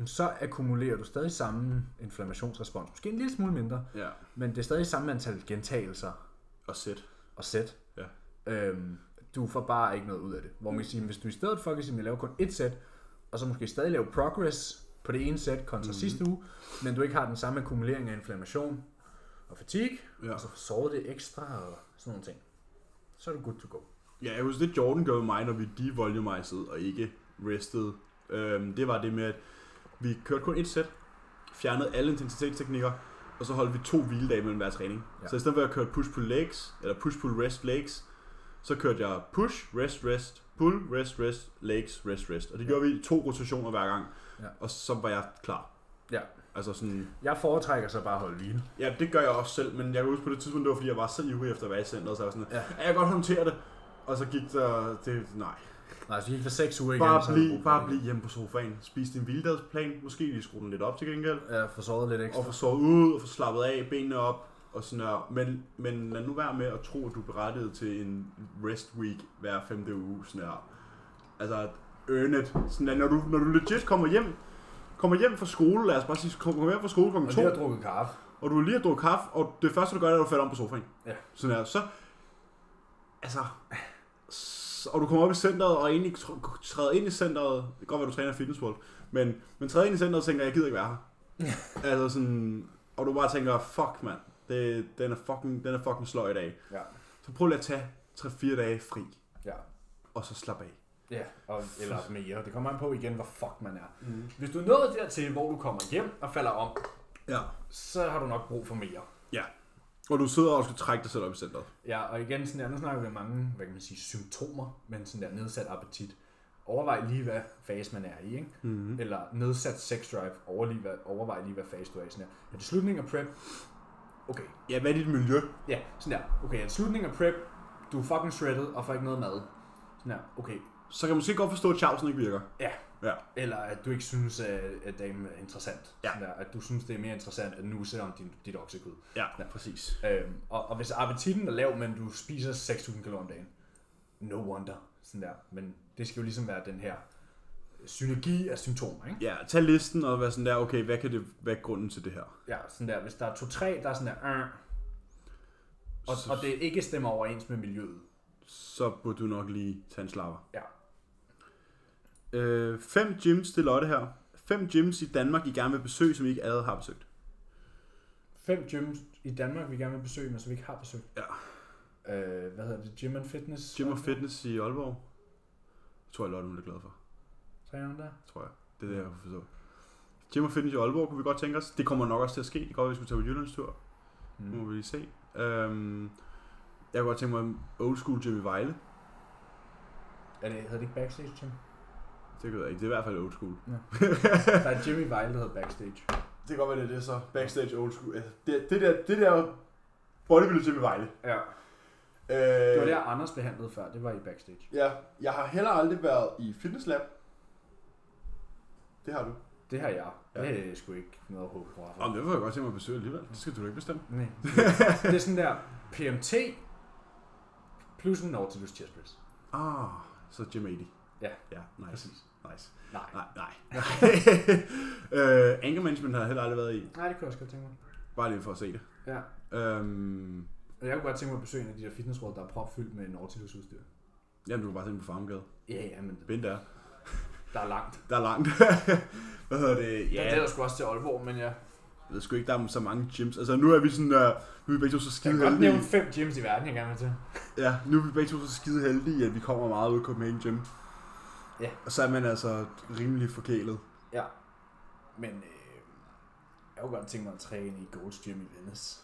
så akkumulerer du stadig samme inflammationsrespons. Måske en lille smule mindre, Ja. men det er stadig samme antal gentagelser Og sæt. og sæt. Ja. Øhm, du får bare ikke noget ud af det. Hvor man kan sige, hvis du i stedet for kan sige, at jeg laver kun et sæt, og så måske stadig lave progress på det ene sæt kontra mm-hmm. sidste uge, men du ikke har den samme akkumulering af inflammation og fatigue, Ja. og så får sovet det ekstra og sådan nogle ting. Så er du good to go. Ja, jeg husker det Jordan gjorde med mig, når vi devolumizede og ikke restede. Øhm, det var det med, at vi kørte kun et sæt, fjernede alle intensitetsteknikker, og så holdt vi to hviledage mellem hver træning. Ja. Ja. Så i stedet for at køre push-pull legs, eller push-pull-rest legs, så kørte jeg push, rest, rest, pull, rest, rest, legs, rest, rest. Og det gjorde vi i to rotationer hver gang. Ja. Og så var jeg klar. Ja. Altså sådan, Jeg foretrækker så bare at holde hvile. ja, det gør jeg også selv, men jeg kan huske på det tidspunkt, det var fordi, jeg var så ivrig efter at være i centret, så jeg var sådan, Ja. jeg kan godt håndtere det. Og så gik der, det, nej, Nej, så gik for 6 uger igen. Bare du bliv, bare bliv hjemme på sofaen. Spis din vildadsplan. Måske lige skrue den lidt op til gengæld. Ja, få sovet lidt ekstra. Og få sovet ud og få slappet af, benene op. Og sådan der. Men, men lad nu være med at tro, at du er berettiget til en rest week hver femte uge. Sådan der. Altså, earn it. Sådan der, når, du, når du legit kommer hjem, kommer hjem fra skole, lad os bare sige, kommer hjem fra skole kl. Og 2, lige har drukket kaffe. og du lige har drukket kaffe, og det første, du gør, er, at du falder om på sofaen. Ja. Sådan der. Så, altså, og du kommer op i centret, og egentlig tr- træder ind i centret, det kan godt være, du træner Fitness World, men, men træder ind i centret og tænker, jeg gider ikke være her. altså sådan, og du bare tænker, fuck mand, det, den, er fucking, den er fucking sløj i dag. Ja. Så prøv lige at tage 3-4 dage fri, Ja. og så slap af. Ja, og, eller mere. Det kommer an på igen, hvor fuck man er. Mm. Hvis du er nået dertil, hvor du kommer hjem og falder om, Ja. så har du nok brug for mere. Og du sidder og skal trække dig selv op i centret. Ja, og igen, sådan der, nu snakker vi om mange, hvad kan man sige, symptomer, men sådan der nedsat appetit. Overvej lige, hvad fase man er i, ikke? Mm. Eller nedsat sex drive, overvej, hvad, overvej lige, hvad fase du er i. Sådan der. Er det slutningen af prep? Okay. Ja, hvad er dit miljø? Ja, sådan der. Okay, er det slutningen af prep? Du er fucking shredded og får ikke noget mad. Sådan der. Okay. Så kan man måske godt forstå, at Chausen ikke virker. Ja. Ja. Eller at du ikke synes, at, at damen er interessant. Ja. Der. At du synes, det er mere interessant at nusse om din, dit oksekød. Ja, Ja. præcis. Øhm, og, og hvis appetitten er lav, men du spiser 6.000 kalorier om dagen, no wonder. Sådan der. Men det skal jo ligesom være den her synergi af symptomer, ikke? Ja, tag listen og være sådan der, okay, hvad, kan det, hvad er grunden til det her? Ja, sådan der. Hvis der er to-tre, der er sådan der, øh, og, Så- og det ikke stemmer overens med miljøet. så burde du nok lige tage en slapper. Ja. Øh, fem gyms til Lotte her. Fem gyms i Danmark, I gerne vil besøge, som I ikke allerede har besøgt. Fem gyms i Danmark, vi gerne vil besøge, men som vi ikke har besøgt. Ja. Øh, hvad hedder det? Gym and Fitness? Gym og Fitness i Aalborg. Det tror jeg, Lotte hun er glad for. Træner der? Tror jeg. Det er det, jeg kan forstå. Gym og Fitness i Aalborg kunne vi godt tænke os. Det kommer nok også til at ske. Det går, at vi skulle tage på Jyllandstur. Mm. Nu må vi lige se. Øhm, jeg kunne godt tænke mig old school gym i Vejle. Er det, hedder det ikke Backstage Gym? Det ved jeg ikke. Det er i hvert fald old school. Der er i Vejle, der hedder Backstage. Det kan godt være, det er det så. Backstage old school. Altså, Det, det der, det der bodybuilder i Vejle. Ja. Øh, Det var der, Anders behandlede før. Det var i Backstage. Ja, jeg har heller aldrig været i Fitness Lab. Det har du. Det har jeg. Ja. Det er sgu ikke noget håb på. Om det vil jeg godt tænke mig at besøge alligevel. Det skal du da ikke bestemme. Nej. det er sådan der PMT plus en Nautilus chest press. Ah, så Gym 80. Ja. Ja, nice. Præcis. Nice. Nej. Nej, nej. øh, anger management har jeg heller aldrig været i. Nej, det kunne jeg også godt tænke mig. Bare lige for at se det. Ja. Øhm, Og jeg kunne godt tænke mig at besøge en af de der fitnessråd, der er propfyldt med Nautilus udstyr. jamen, du kan bare tænke på Farmgade. Ja, ja, men Bind der. der er langt. Der er langt. Hvad hedder det? Ja. Ja, Det er der sgu også til Aalborg, men jeg, jeg ved sgu ikke, der er så mange gyms. Altså, nu er vi sådan, uh, nu er vi begge to så jeg skide kan godt heldige. nævne fem gyms i verden, jeg gerne vil til. Ja, nu er vi begge to så skide heldige, at vi kommer meget ud af Copenhagen Gym. Ja. Og så er man altså rimelig forkælet. Ja. Men øh, jeg kunne godt tænke mig at træne i Gold's Gym i Venice.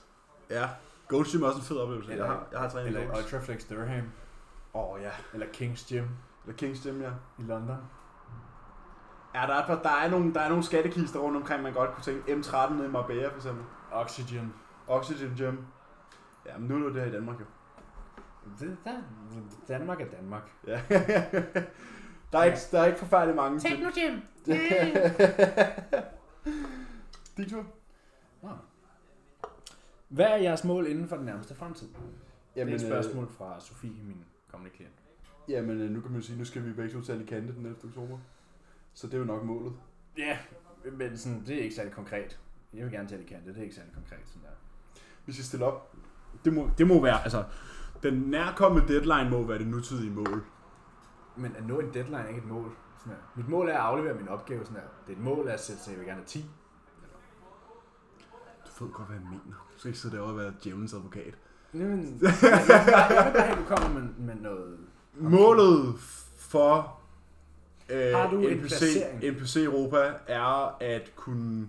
Ja. Gold Gym er også en fed oplevelse. Eller- jeg har, jeg har trænet i Eller Gold. Ultraflex Durham. Åh oh, ja. Eller King's Gym Eller Kings Gym, ja. i London. Ja, der er, der, er nogle, der er nogle skattekister rundt omkring, man godt kunne tænke. M13 nede i Marbella, for eksempel. Oxygen. Oxygen Gym. Ja, men nu er det jo det her i Danmark, jo. Det, der, Danmark er Danmark. Ja. der, er ikke, der er ikke forfærdeligt mange. Technogym. Diktur? Hvad er jeres mål inden for den nærmeste fremtid? Jamen, det er et spørgsmål fra Sofie, min kommende klient. Øh, jamen, øh, nu kan man jo sige, nu skal vi begge to til Alicante den 11. oktober. Så det er jo nok målet. Ja, men sådan, det er ikke særlig konkret. Jeg vil gerne til Alicante, det er ikke særlig konkret. Sådan der. Vi skal stille op. Det må, det må være, altså, den nærkommende deadline må være det nutidige mål. Men at nå en deadline er ikke et mål. Sådan her. Mit mål er at aflevere min opgave. Sådan her. Det er et mål at sætte sig, jeg vil gerne have 10. Du ved godt, hvad jeg mener. Du skal ikke sidde derovre og være djævelens advokat. Jamen, jeg, jeg, vil bare- jeg vil bare have, at du kommer med, med noget... Målet for øh, Har du en NPC, placering? NPC Europa er at kunne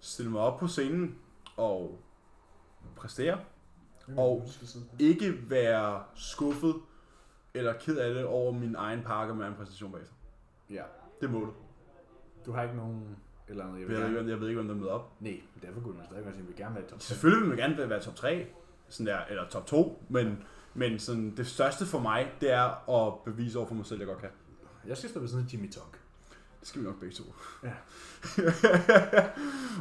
stille mig op på scenen og præstere. Og ikke være skuffet eller ked af det over min egen pakke med en præstation bag sig. Ja, Det er målet. du har ikke nogen... Eller noget, jeg Jeg vil ved, gerne... ikke, jeg ved ikke, hvem der møder op. Nej, men derfor kunne man stadig godt sige, at vi gerne vil have top 3. Selvfølgelig vil man gerne være top 3, sådan der, eller top 2, men, men sådan, det største for mig, det er at bevise over for mig selv, at jeg godt kan. Jeg skal stå ved sådan en Jimmy Tonk. Det skal vi nok begge to. Ja.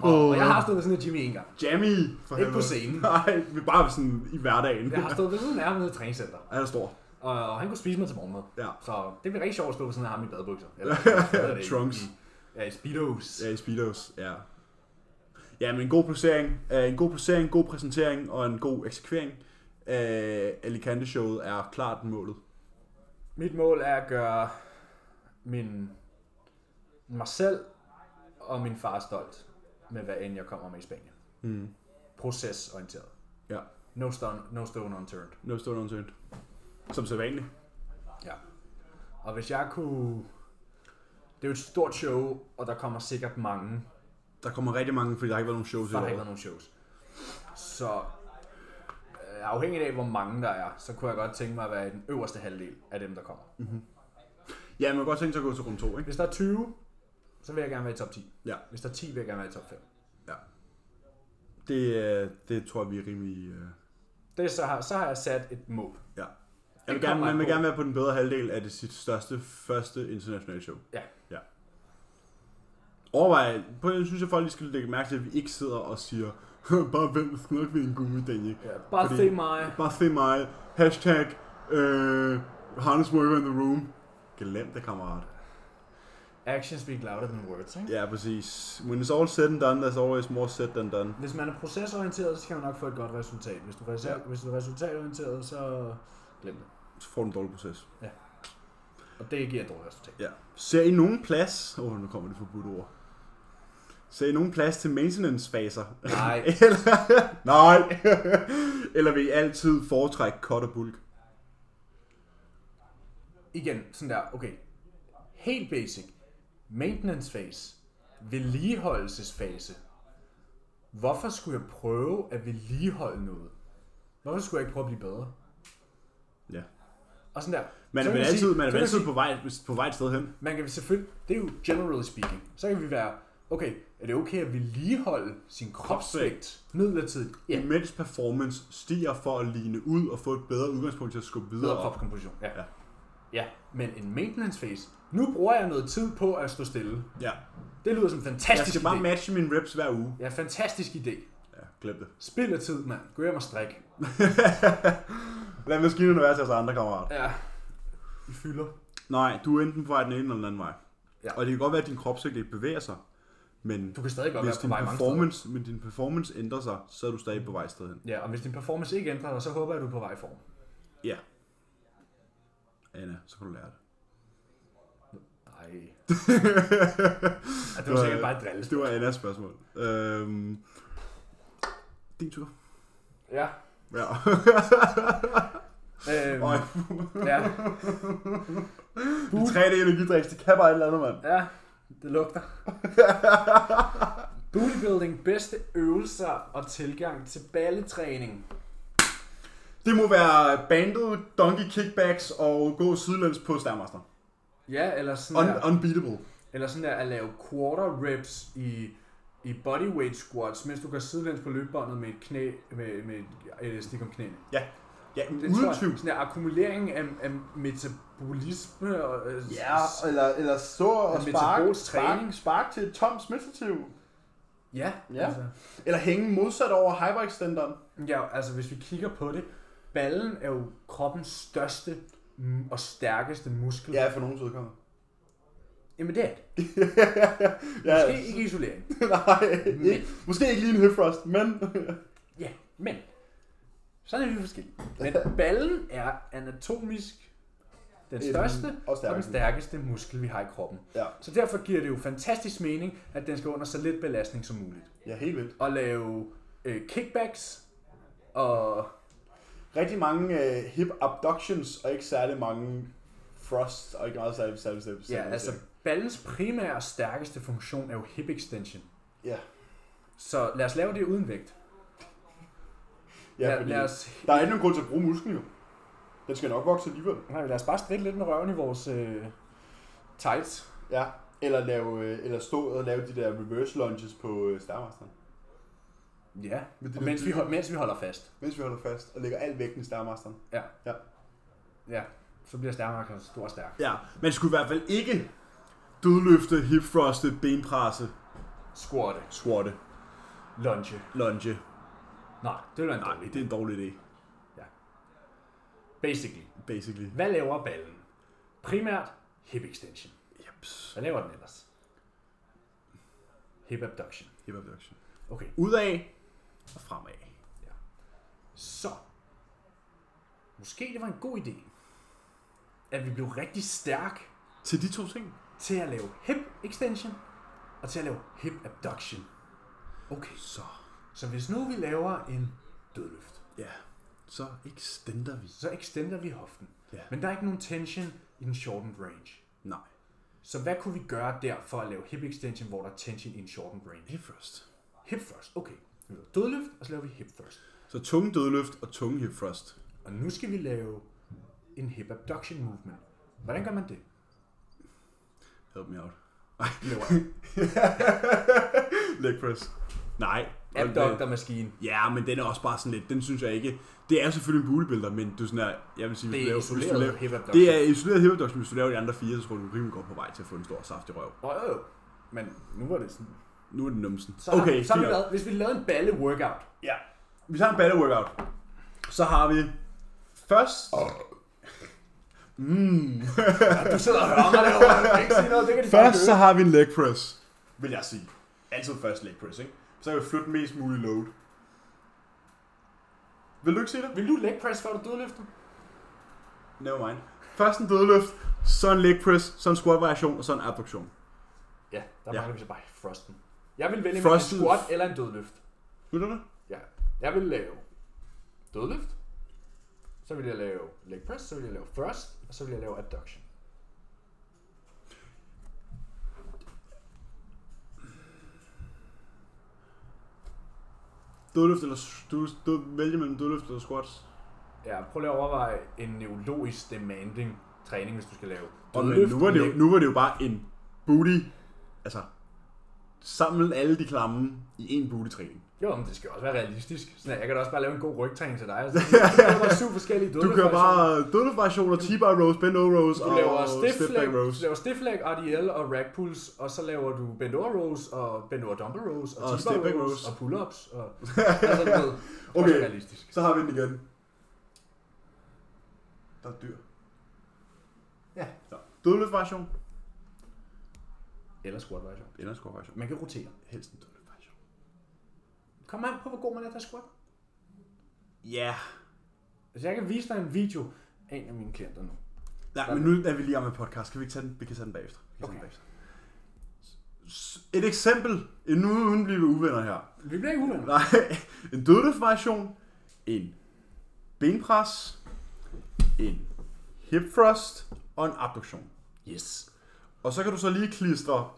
Og, og jeg har stået ved sådan en Jimmy en gang. Jamie! For Ikke på scenen. Nej, vi bare sådan i hverdagen. Jeg har stået ved sådan en nærmere træningscenter. Han er stor. Og, og han kunne spise mig til morgenmad. Ja. Så det bliver rigtig sjovt at stå ved sådan en ham i badebukser. Eller? Trunks. I, ja, i speedos. Ja, i Speedos, ja. Ja, men en god placering, øh, en god placering, en god præsentering og en god eksekvering af Alicante-showet er klart målet. Mit mål er at gøre min, mig selv og min far stolt med hvad end jeg kommer med i Spanien. Mm. Procesorienteret. Ja. No stone, no stone unturned. No stone unturned. Som sædvanligt. Ja. Og hvis jeg kunne... Det er jo et stort show, og der kommer sikkert mange, Der kommer rigtig mange, fordi der har ikke været nogen shows i der har ikke været nogen shows. Så øh, afhængig af, hvor mange der er, så kunne jeg godt tænke mig at være i den øverste halvdel af dem, der kommer. Ja, man kan godt tænke sig at gå til runde 2, ikke? Hvis der er 20, så vil jeg gerne være i top 10. Ja. Hvis der er 10, vil jeg gerne være i top 5. Det, øh, det tror jeg, vi er rimelig... Øh... Det så har, så har jeg sat et mål. Jeg vil gerne, man vil gerne være på den bedre halvdel af det sit største, første internationale show. Ja. ja. Overvej, på den synes jeg folk lige skal lægge mærke til, at vi ikke sidder og siger, bare skal nok blive en idé. ikke? Ja, bare Fordi- se mig. Bare se mig, hashtag, øh, worker in the room. Glem det, kammerat. Actions speak louder than words, ikke? Ja, præcis. When it's all said and done, there's always more said than done. Hvis man er procesorienteret, så kan man nok få et godt resultat. Hvis du, er Ja. hvis du er resultatorienteret, så glem det. Så får du en dårlig proces. Og det giver et dårligt resultat. Ja. Ser I nogen plads... Åh, oh, nu kommer det forbudte ord. Ser I nogen plads til maintenance-faser? Nej. Eller, nej. Eller vil I altid foretrække cut og bulk? Igen, sådan der, okay. Helt basic. Maintenance phase. Vedligeholdelsesfase. Hvorfor skulle jeg prøve at vedligeholde noget? Hvorfor skulle jeg ikke prøve at blive bedre? Ja. Og sådan der. Man så er vel sige- altid, man er altid sige- på vej, på vej et sted hen. Man kan selvfølgelig, det er jo generally speaking, så kan vi være, okay, er det okay at vedligeholde sin kropsvægt midlertidigt? Ja, Imens performance stiger for at ligne ud og få et bedre udgangspunkt til at skubbe videre bedre op. kropskomposition. Ja. Ja. ja. men en maintenance phase, nu bruger jeg noget tid på at stå stille. Ja. Det lyder som en Jeg fantastisk skal bare idé. matche mine reps hver uge. Ja, fantastisk idé. Ja, glem det. Spild af tid, mand. Gå hjem og strik. Lad maskinerne være til os andre, kammerat. Ja. I fylder. Nej, du er enten på vej den ene eller den anden vej. Ja. Og det kan godt være, at din kropsvægt ikke bevæger sig. Men Du kan stadig godt hvis være på din, vej performance, men din performance ændrer sig, så er du stadig på vej sted hen. Ja, og hvis din performance ikke ændrer dig, så håber jeg, du er på vej i form. Ja. Anna, så kan du lære det. Nej. ja, det var sikkert bare et drille. Det var Annas spørgsmål. Øhm, din tur. Ja. Ja. Øhm, Øj, ja. de 3D energidriks, det kan bare et eller andet, mand. Ja, det lugter. Bodybuilding, bedste øvelser og tilgang til balletræning. Det må være bandet, donkey kickbacks og gå sidelæns på Stærmaster. Ja, eller sådan, Un- der, unbeatable. eller sådan der at lave quarter reps i, i bodyweight squats, mens du går sidelæns på løbebåndet med et knæ, med, med et elastik om knæene. Ja, ja Det uden tror tvivl. Sådan der akkumulering af, af metabolisme og øh, Ja, eller, eller stå og En spark, spark, træning. spark til et tomt smittativ. Ja, Ja. Altså, Eller hænge modsat over hyperextenderen. ja, altså hvis vi kigger på det, ballen er jo kroppens største og stærkeste muskel. Ja, for nogens udkommer. Jamen det er det. ja, Måske ikke isolering. nej, Men- ikke, måske ikke lige en thrust, men... Ja, men sådan er vi forskellige. Men ballen er anatomisk den En- største og og den stærkeste. muskel, vi har i kroppen. ja, Så derfor giver det jo fantastisk mening, at den skal under så lidt belastning som muligt. ja, helt vildt. Og lave øh, kickbacks og Rigtig mange uh, hip abductions, og ikke særlig mange thrust, og ikke meget særlig særlig særlig ja, altså ballens primære og stærkeste funktion er jo hip extension. Ja, Så lad os lave det uden vægt. ja lad, lad, os, der er ikke nogen grund til at bruge musklen jo. Den skal nok vokse alligevel. nej, lad os bare strikke lidt med røven i vores øh, tights. Ja, eller, lave, øh, eller stå og lave de der reverse lunges på øh, Starmasteren. Ja, Med de og mens vi, hold- mens vi holder fast. Mens vi holder fast og lægger al vægten i Starmasteren. Ja, så bliver stærmarkeren stor og stærk. Ja, man skulle i hvert fald ikke dødløfte, hip thruste, benpresse, Squatte. squatte, Lunge. lunge. Nej, det vil være en Nej, dårlig det er en dårlig idé, Basically. basically. Hvad laver ballen? Primært hip extension. Jeps. Hvad laver den ellers? Hip abduction. Hip abduction. Okay, Udad og fremad. så. Måske det var en god idé, at vi blev rigtig stærk Til de to ting. Til at lave hip extension og til at lave hip abduction. Okay, Så, så hvis nu vi laver en dødløft, ja. Så extender vi. så extender vi hoften. Ja. Men der er ikke nogen tension i den shortened range. Nej. Så hvad kunne vi gøre der for at lave hip extension, hvor der er tension i en shortened range? Hip thrust. Hip thrust, okay. Vi dødløft, og så laver vi hip thrust. Så tunge dødløft og tunge hip thrust. Og nu skal vi lave en hip abduction movement. Hvordan gør man det? Help me out. Vi laver Leg press. Nej. abductor maskine. Ja, men den er også bare sådan lidt, den synes jeg ikke, det er selvfølgelig en bodybuilder, men du sådan her, jeg vil sige, hvis Det du er laver, hvis du isoleret laver, hip abduction. det er isoleret hip abduction, hvis du laver de andre fire, så tror du, du er rimelig godt på vej til at få en stor saftig røv. Oh, jo, jo. Men nu var det sådan. Nu er det numsen. Så har, okay, så har vi lavet, hvis vi lavede en balle workout. Ja. Vi tager en battle workout. Så har vi først... Mm. Du sidder og hører mig derovre. Ikke sige noget, det kan de Først så har vi en leg press, vil jeg sige. Altid først leg press, ikke? Så kan vi flytte mest muligt load. Vil du ikke sige det? Vil du leg press, før du dødløfter? Never mind. Først en dødløft, så en leg press, så en squat variation, og så en abduktion. Ja, der Ja. mangler vi så bare thrusten. Jeg vil vælge mellem en squat eller en dødløft. Vil du det? Ja. Jeg vil lave dødløft. Så vil jeg lave leg press, så vil jeg lave thrust, og så vil jeg lave abduction. Dødløft eller... Du, du vælger mellem dødløft eller squats. Ja, prøv lige at overveje en neurologisk demanding træning, hvis du skal lave Og men nu var, det jo, nu var det jo bare en booty... Altså... Samle alle de klamme i en booty-træning. Jo, men det skal også være realistisk. Sådan, jeg kan da også bare lave en god rygtræning til dig. Altså, det er bare syv forskellige Du dødløft. kan bare dødløft-variationer, T-bar rows, bend over rows Du og laver stiff stiff leg, rows. du laver stiff leg, RDL og rack pulls, og så laver du bend over rows og bend over dumbbell rows og, Og og back rows, rows. og pull-ups. Og, altså, du ved, Okay. realistisk. Så har vi den igen. Der er dyr. Ja. Så, dødløft-variation. Eller squat variation. Eller squat-variation. Man kan rotere. Helst en dødløft-variation. Kom an på, hvor god man er til at squat. Ja. Altså, jeg kan vise dig en video af en af mine klienter nu. Nej, men nu er vi lige gang med podcast. Kan vi ikke tage den? Vi kan tage den bagefter. Vi kan tage den Okay. bagefter. Et eksempel, en nu uden blive uvenner her. Vi bliver ikke uvenner. Nej, en dødløft-variation, en benpres, en hip thrust og en abduktion. Yes. Og så kan du så lige klistre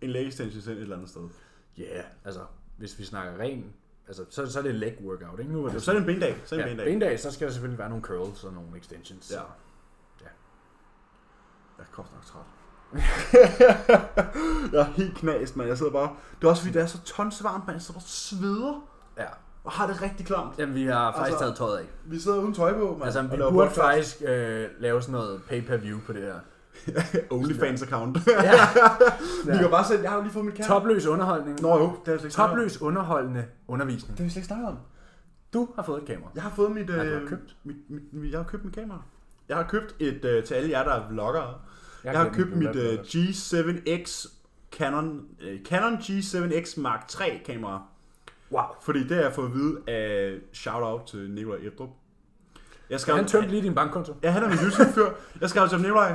en leg extension ind et eller andet sted. Ja, yeah, altså, hvis vi snakker ren, altså, så, så er det leg workout, ikke? Nu var det Så er det en bendag. Så er det ja, en bendag. bendag, så skal der selvfølgelig være nogle curls og nogle extensions. Ja. Så. Jeg er godt nok træt. jeg er helt knast, mand. Jeg sidder bare... Det er også fordi, det er så tons varmt, mand. Jeg sidder bare og sveder. Ja. Og har det rigtig klamt. Jamen, vi har faktisk Altså- taget tøjet af. Vi sidder uden tøj på, mand. Altså, vi burde podcast. faktisk øh, lave sådan noget pay-per-view på det her. OnlyFans account. Ja. Vi kan bare sætte, jeg har jo lige fået mit kamera. Topløs underholdning. Nå jo, det jeg slet ikke. Topløs underholdende undervisning. Det har vi slet ikke snakket om. Du har fået et kamera. Jeg har fået mit, du har øh, købt. mit, mit, mit, jeg har købt mit kamera. Jeg har købt et, øh, til alle jer, der er vloggere. Jeg, jeg har købt mit er øh, G7X Canon, øh, Canon G7X Mark 3 kamera. Wow. Fordi det har jeg fået at vide af shout-out til Nikolaj Ebdrup. Jeg skrev, Han tømte lige din bankkonto. Ja, han er min YouTube-fyr. Jeg skrev til ham, Nikolaj,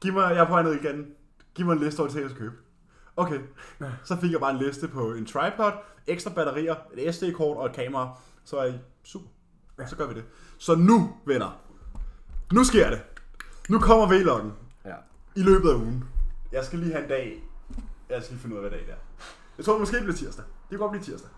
giv mig, jeg er på vej ned igen. Giv mig en liste over til, jeg skal købe. Okay. Så fik jeg bare en liste på en tripod, ekstra batterier, et SD-kort og et kamera. Så er I super. Så gør vi det. Så nu, venner. Nu sker det. Nu kommer vloggen Ja. i løbet af ugen. Jeg skal lige have en dag. Jeg skal lige finde ud af, hvad dag det er. Jeg tror måske, det bliver tirsdag. Det kan godt blive tirsdag.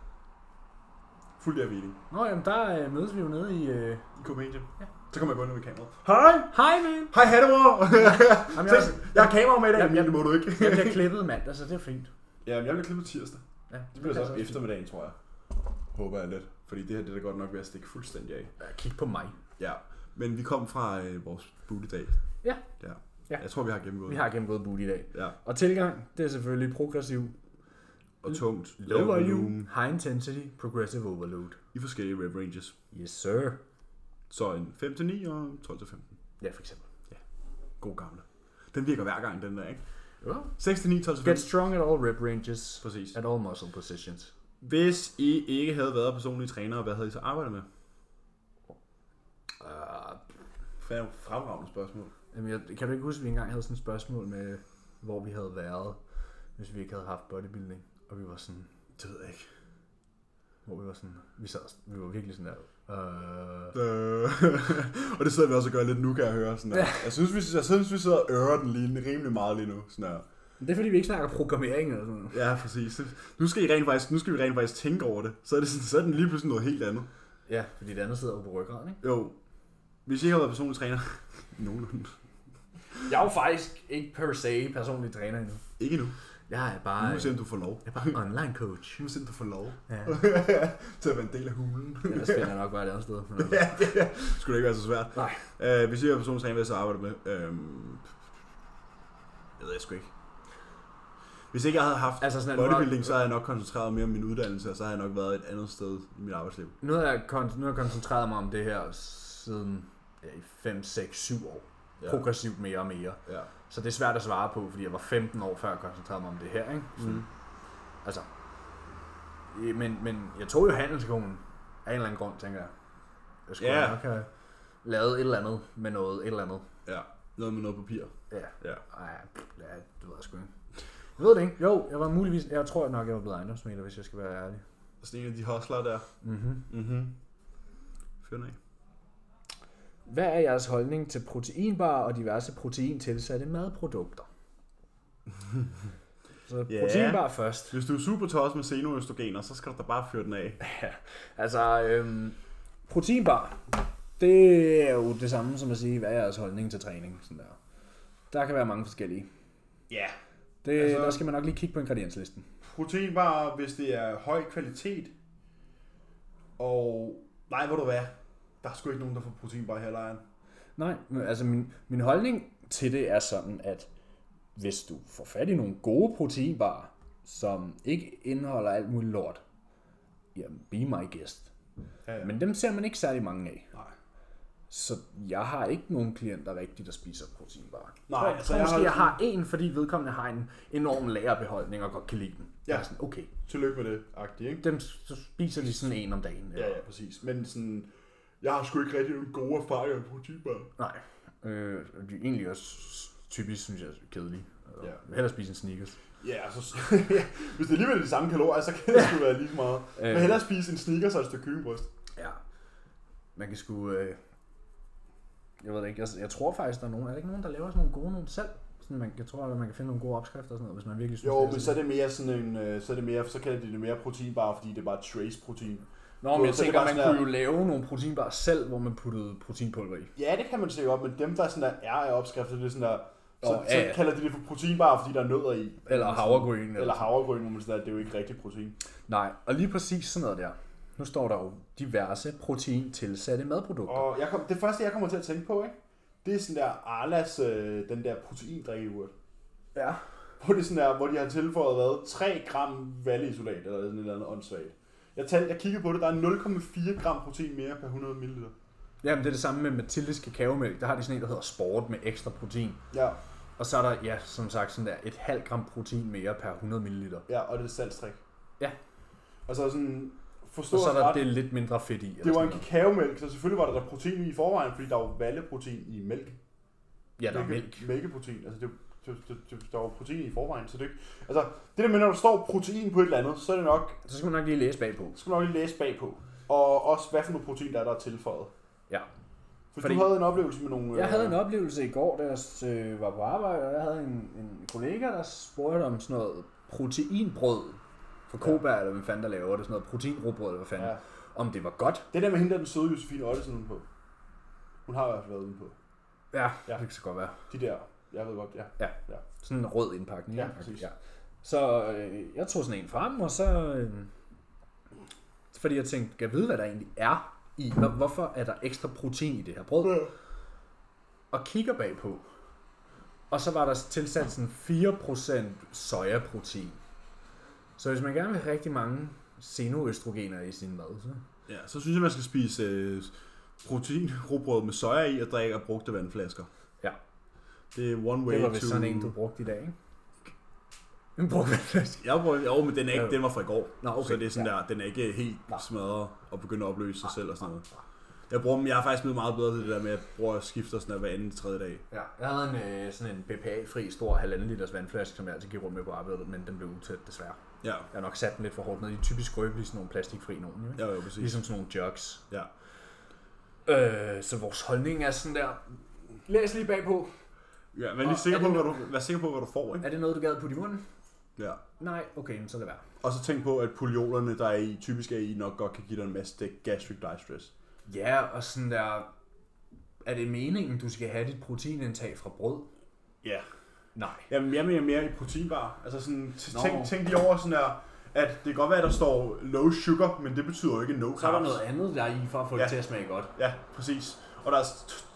Fuld af meeting. Nå, jamen der øh, mødes vi jo nede i... Øh... I Copenhagen. Ja. Så kommer jeg gå ind med kameraet. Hej! Hej, man! Hej, hattemor! Jamen, jeg, jeg har kamera med i dag, Jamen, men det må du ikke. jeg bliver klippet mandag, så det er fint. Ja, men jeg bliver klippet tirsdag. Ja, Det bliver så op eftermiddagen, tror jeg. Håber jeg lidt. Fordi det her det er da godt nok ved at stikke fuldstændig af. Ja, Kig på mig. Ja, men vi kom fra øh, vores boot i dag. Ja. ja. Ja. Jeg tror, vi har gennemgået. Vi har gennemgået boot i dag. Ja. Og tilgang, det er selvfølgelig progressiv. Og tungt. Low volume, high intensity, progressive overload. I forskellige rep ranges. Yes, sir. Så en 5-9 og 12-15. Ja, for eksempel. God gamle. Den virker hver gang, den der, ikke? Ja. 6-9, 12-15. Get strong at all rep ranges. Præcis. At all muscle positions. Hvis I ikke havde været personlige trænere, hvad havde I så arbejdet med? Uh, Færre fremragende spørgsmål. jamen, jeg, kan du ikke huske, at vi engang havde sådan et spørgsmål med, hvor vi havde været, hvis vi ikke havde haft bodybuilding? Og vi var sådan, Det ved jeg ikke. hvor vi var sådan, vi, sad, vi var virkelig sådan der, øh, Øh, og det sidder vi også og gør lidt nu, kan jeg høre. Sådan der. Jeg, synes, vi, jeg synes, vi sidder og ører den lige, rimelig meget lige nu. Sådan der. det er fordi, vi ikke snakker programmering eller sådan noget. Ja, præcis. Nu skal, I rent faktisk, nu skal vi rent faktisk tænke over det. Så er, det sådan, så er den lige pludselig noget helt andet. Ja, fordi det andet sidder jo på ryggraden, ikke? Jo, hvis I ikke har været personlig træner, nogenlunde. Jeg er jo faktisk ikke per se personlig træner endnu. Ikke nu. Jeg er Nu bare, må se, om du får lov. jeg er bare online coach. Nu må se, om du får lov Ja. til at være en del af hulen. Ellers finder jeg nok bare et andet sted. Men altså. ja, det skulle ikke være så svært. Nej. Uh, hvis I har personlig træner, hvad jeg så arbejde med? Um, jeg ved jeg sgu ikke. Hvis ikke jeg havde haft Altså sådan, nu, bodybuilding, så havde jeg nok koncentreret mere om min uddannelse, og så havde jeg nok været et andet sted i mit arbejdsliv. nu, har jeg, kon- nu har jeg koncentreret mig om det her siden ja, i 5, 6, 7 år. Ja. Progressivt mere og mere. Ja. Så det er svært at svare på, fordi jeg var 15 år før jeg koncentrerede mig om det her. Ikke? Sådan, Mm. Altså, men, men jeg tog jo handelsskolen af en eller anden grund, tænker jeg. Jeg skulle Ja. nok have lavet et eller andet med noget, et eller andet. ja. Noget med noget papir. Ja. Ja. Ej, ja, det ved jeg sgu ikke. Jeg ved det ikke. Jo, jeg var muligvis... Jeg tror nok, jeg var blevet ejendomsmægler, hvis jeg skal være ærlig. Sådan en af de hustler der. Mhm. Fyr den af. Hvad er jeres holdning til proteinbar og diverse proteintilsatte madprodukter? Så Ja. proteinbar først. Hvis du er super tosset med xenoøstrogener, så skal du da bare fyre den af. Altså, øhm, proteinbar, det er jo det samme som at sige, hvad er jeres holdning til træning? Sådan der. der kan være mange forskellige. Ja. Det, Altså- altså, der skal man nok lige kigge på ingredienslisten. Proteinbar, hvis det er høj kvalitet. Og nej, hvor du hvad? Der er sgu ikke nogen, der får proteinbar her, lejren. Nej, men altså min, min holdning til det er sådan, at hvis du får fat i nogle gode proteinbarer, som ikke indeholder alt muligt lort, jamen be my guest. Ja, ja. Men dem ser man ikke særlig mange af. Nej. Så jeg har ikke nogen klienter rigtigt, der spiser proteinbar. Nej, jeg altså, jeg måske, har- jeg har en, fordi vedkommende har en enorm lagerbeholdning og godt kan lide den. Ja. Jeg er sådan, okay, Tillykke med det, agtigt, ikke? dem så spiser de sådan en om dagen. Ja, ja, præcis. Men sådan, jeg har sgu ikke rigtig nogen gode erfaringer med proteinbar. Nej. Øh, de er egentlig også typisk, synes jeg, kedelige. Ja. Jeg vil hellere spise en Snickers. Ja, altså, hvis det alligevel er de samme kalorier, så kan det sgu være lige meget. Vil hellere spise en sneakers og et stykke kyllingbryst. Ja. Man kan sgu... Øh, jeg ved det ikke. Jeg, jeg tror faktisk, der er nogen... Er der ikke nogen, der laver sådan nogle gode nogle selv? Sådan, man, jeg tror, at man kan finde nogle gode opskrifter og sådan noget, hvis man virkelig synes, Jo, det men så er det mere sådan en, øh, så er det mere, så kalder de det mere proteinbar, fordi det er bare trace protein. Nå, men jeg så er tænker, man kunne jo lave nogle proteinbar selv, hvor man puttede proteinpulver i. Ja, det kan man se op, men dem, der sådan der er af opskrifter, det er sådan der, så, Åh, ja, ja. så kalder de det for proteinbar, fordi der er nødder i. Eller havregryn. Eller, eller havregryn, hvor man sådan der, det er jo ikke rigtig protein. Nej, og lige præcis sådan noget der. Nu står der jo diverse protein tilsatte madprodukter. Og jeg kom, det første, jeg kommer til at tænke på, ikke? det er sådan der Arlas, øh, den der proteindrikkeurt. Ja. Hvor det sådan der, hvor de har tilføjet hvad? 3 gram valleisolat, eller sådan et eller andet åndssvagt. Jeg, talte, jeg kiggede på det, der er 0,4 gram protein mere per 100 ml. Jamen, det er det samme med Mathildes kakaomælk. Der har de sådan en, der hedder Sport med ekstra protein. Ja, Og så er der, ja, som sagt, sådan der et halvt gram protein mere per 100 ml. ja, og det er salgstrik. Ja. Og så sådan, forstå Og så er der det lidt mindre fedt i. det var en kakaomælk, så selvfølgelig var der, der protein i forvejen, fordi der var valleprotein i mælk. Ja, der er mælk. Mælkeprotein, altså det, det, det, der var protein i forvejen, så det ikke- Altså, det der med, når der står protein på et eller andet, så er det nok, Så skal man nok lige læse bagpå. så skal man nok lige læse bagpå. Og også, hvad for noget protein der er, der er tilføjet. Ja. For Fordi- du havde en oplevelse med nogle... Jeg havde øh, en oplevelse i går, da jeg øh, var på arbejde, og jeg havde en, en kollega, der spurgte om sådan noget proteinbrød fra Koba, eller hvad fanden der laver det, sådan noget proteinrobrød, eller hvad fanden, Ja. ja. om det var godt. Det der med hende, der er den søde Josefine Ottesen udenpå. Hun har i hvert fald været udenpå. Ja, Ja. ja. det kan så godt være. De der, jeg ved godt, ja. Sådan en rød indpakning. Ja, ikke? præcis. ja. Så øh, jeg tog sådan en frem, og så... Øh, fordi jeg tænkte, kan jeg vide, hvad der egentlig er i? Hvor- Hvorfor er der ekstra protein i det her brød? Og kigger bagpå. Og så var der tilsat sådan 4% sojaprotein. Så hvis man gerne vil have rigtig mange xenoøstrogener i sin mad, så... Ja, så synes jeg, man skal spise øh, protein, rugbrød med soja i og drikke af brugte vandflasker. Det er one way Det var to... vist sådan en, du brugte i dag, ikke? En brugt vandflaske. Jeg bruger, jo, men den, er ikke, den var fra i går. Nå, okay. Så det er sådan Ja. der, den er ikke helt smadret og begynder at opløse sig selv og sådan noget. Jeg bruger dem, jeg er faktisk blevet meget bedre til det der med, at jeg bruger at skifte sådan der hver anden tredje dag. Ja, jeg havde en, øh, sådan en BPA-fri stor halvanden liters vandflaske, som jeg altid gik rundt med på arbejdet, men den blev utæt desværre. Ja, Jeg har nok sat den lidt for hårdt ned. De er typisk skrøbelige, sådan nogle plastikfri nogen. Ikke? ja, jo, præcis. Ligesom sådan nogle jugs. Ja. Øh, så vores holdning er sådan der... Læs lige bagpå. Ja, vær lige Og sikker er på, det hvad du, vær sikker på, hvad du får, ikke? Er det noget, du gad putte i munden? Ja. Nej, okay, så lad være. Og så tænk på, at poliolerne, der er i, typisk er i, nok godt kan give dig en masse gastric distress. Ja, og sådan der... Er det meningen, du skal have dit proteinindtag fra brød? Ja. Nej. Jamen, jeg mener mere i proteinbar. Altså sådan, t- Nå. tænk, tænk lige over sådan der, at det kan godt være, at der står low sugar, men det betyder jo ikke no carbs. Så er der noget andet, der er i, for at få Ja. det til at smage godt. Ja, præcis. Og der er s-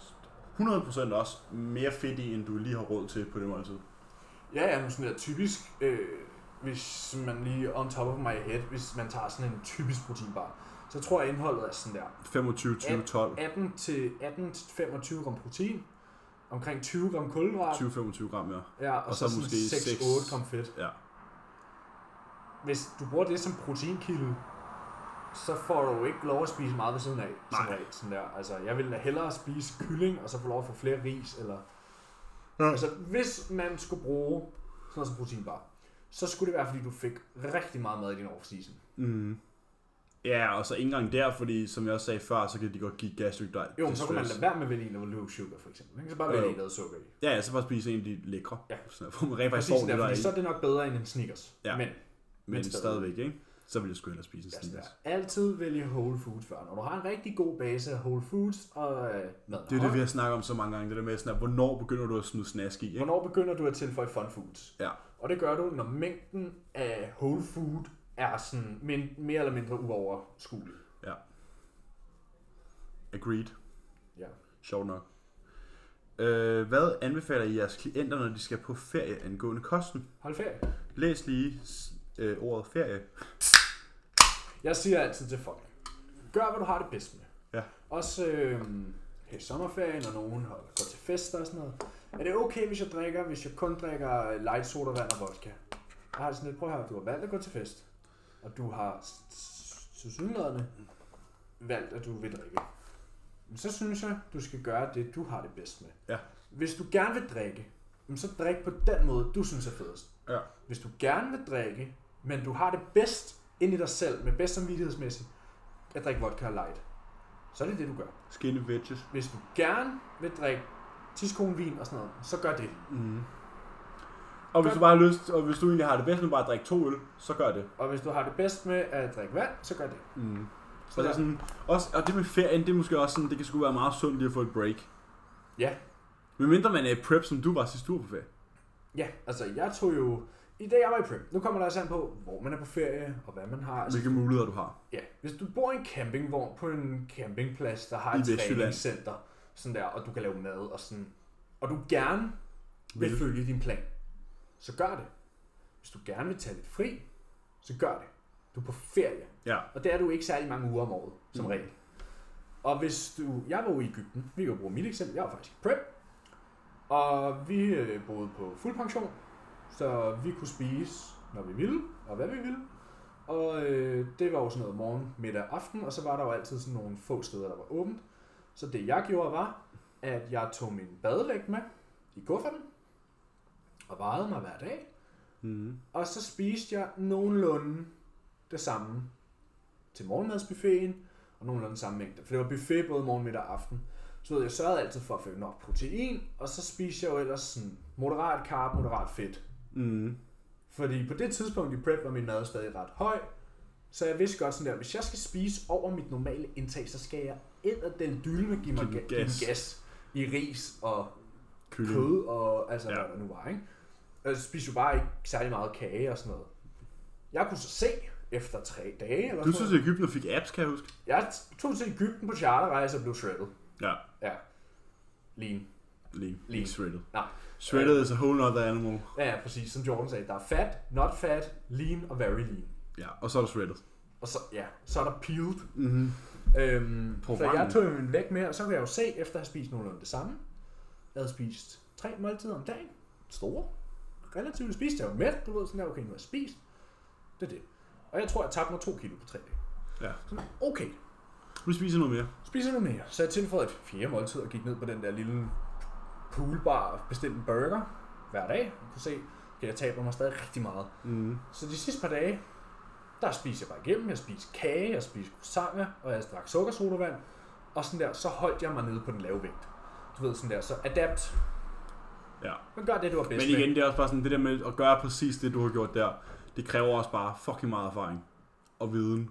100% også mere fedt i, end du lige har råd til på det måltid. Ja, ja, men sådan der typisk, øh, hvis man lige on top of my head, hvis man tager sådan en typisk proteinbar, så tror jeg indholdet er sådan der 25, 20, 12, 18 til 18 til 25 gram protein, omkring 20 gram kulhydrat, 20-25 gram, ja. ja, og, og så, så måske måske seks- 6-8 gram fedt. Ja. Hvis du bruger det som proteinkilde, så får du ikke lov at spise meget ved siden af. Nej. regel, sådan der. Altså, jeg vil da hellere spise kylling, og så få lov at få flere ris, eller... Ja. Altså, hvis man skulle bruge sådan noget som proteinbar, så skulle det være, fordi du fik rigtig meget mad i din off-season. Mm. Ja, og så ikke engang der, fordi som jeg også sagde før, så kan de godt give gastric distress. Jo, men så kunne man lade være med der var low sugar, for eksempel. ikke? Så bare vælge havde sukker i. Ja, ja, så bare spise en af de lækre. Ja. Sådan, hvor man rent faktisk får det der, så er det nok bedre end en Snickers. Ja. Men, Men stadig. stadigvæk, ikke? Så vil jeg sgu hellere spise en ja, Snickers. altid vælge whole foods før. Når du har en rigtig god base af whole foods og øh, mad. Det er det, vi har snakket om så mange gange. Det der med, sådan, at, hvornår begynder du at smide snask i, ikke? Hvornår begynder du at tilføje fun foods? Ja. Og det gør du, når mængden af whole food er sådan min, mere eller mindre uoverskuelig. Agreed. Ja. Sjovt nok. Øh, hvad anbefaler I jeres klienter, når de skal på ferie angående kosten? Hold ferie. Læs lige øh, ordet ferie. Jeg siger altid til folk, gør hvad du har det bedst med. Ja. Også øh, her i sommerferien, når nogen holder, går til fester og sådan noget. Er det okay, hvis jeg drikker, hvis jeg kun drikker light soda, vand og vodka? Jeg har det sådan lidt, prøv at høre, du har valgt at gå til fest, og du har tilsyneladende valgt, at du vil drikke. Men så synes jeg, du skal gøre det, du har det bedst med. Ja. Hvis du gerne vil drikke, så drik på den måde, du synes er fedest. Ja. Hvis du gerne vil drikke, men du har det bedst ind i dig selv, med bedst samvittighedsmæssigt, at drikke vodka og light, så er det det, du gør. Skinny bitches. Hvis du gerne vil drikke tiskonvin og sådan noget, så gør det. Mm. Og hvis du bare har lyst, og hvis du egentlig har det bedst med bare at drikke to øl, så gør det. Og hvis du har det bedst med at drikke vand, så gør det. Mm. Så Så det er sådan, også, og det med ferien, det er måske også sådan, det kan sgu være meget sundt lige at få et break. Ja. Men mindre man er i prep, som du var sidste uge på ferie. Ja, altså jeg tog jo... I dag jeg var i prep. Nu kommer der altså an på, hvor man er på ferie, og hvad man har. Altså, Hvilke muligheder du har. ja, hvis du bor i en campingvogn på en campingplads, der har I et træningscenter, sådan der, og du kan lave mad, og sådan, og du gerne vil Vil. følge din plan, så gør det. Hvis du gerne vil tage lidt fri, så gør det. Du er på ferie, Ja. og det er du ikke særlig mange uger om året, som Mm. regel. Og hvis du... Jeg var jo i Ægypten. Vi kan bruge mit eksempel. Jeg var faktisk i prep. Og vi øh, boede på fuld pension. Så vi kunne spise, når vi ville, og hvad vi ville. Og øh, det var jo sådan noget morgen, middag, aften. Og så var der jo altid sådan nogle få steder, der var åbent. Så det jeg gjorde var, at jeg tog min badevægt med i kufferten. Og vejede mig hver dag. Mm. Og så spiste jeg nogenlunde det samme til morgenmadsbuffeten, og nogenlunde samme mængde. For det var buffet både morgen, middag og aften. Så ved jeg, sørgede altid for at få nok protein, og så spiste jeg jo ellers sådan moderat carb, moderat fedt. Mm. Fordi på det tidspunkt i prep var min mad stadig ret høj, så jeg vidste godt sådan der, hvis jeg skal spise over mit normale indtag, så skal jeg og den dylme give mig Give den ga- give gas. gas i ris og Kylling. kød og altså Ja. hvad der nu var, ikke? Jeg spiste jo bare ikke særlig meget kage og sådan noget. Jeg kunne så se efter tre dage, eller Du synes, at Ægypten fik apps, kan jeg huske? Jeg tog til Ægypten på charterrejse og blev shredded. Ja. Ja. Lean. Lean. Lean. Ikke shredded. Nej. Shredded is a whole other animal. Ja, ja, præcis. Som Jordan sagde, der er fat, not fat, lean og very lean. Ja, og så er der shredded. Og så, ja, så er der peeled. Mm-hmm. Øhm, På så jeg tog min vægt med, og så kunne jeg jo se, efter at have spist nogenlunde det samme. Jeg havde spist tre måltider om dagen. Store. Relativt spiste jeg jo mæt. Du ved sådan der, okay, nu har jeg spist. Det er det. Og jeg tror, jeg tabte mig to kilo på tre dage. Ja. Sådan, okay, Du spiser noget mere. spiser noget mere. Så jeg tilføjede et fjerde måltid og gik ned på den der lille poolbar bestilte en burger hver dag. Jeg kunne se, okay, jeg taber mig stadig rigtig meget. Mm. Så de sidste par dage, der spiste jeg bare igennem. Jeg spiste kage, jeg spiste croissanter, og jeg drak sukkersodavand. Og sådan der, så holdt jeg mig nede på den lave vægt. Du ved sådan der, så adapt. Ja. Men gør det, du var bedst Men igen, med. det er også bare sådan, det der med at gøre præcis det, du har gjort der, det kræver også bare fucking meget erfaring og viden.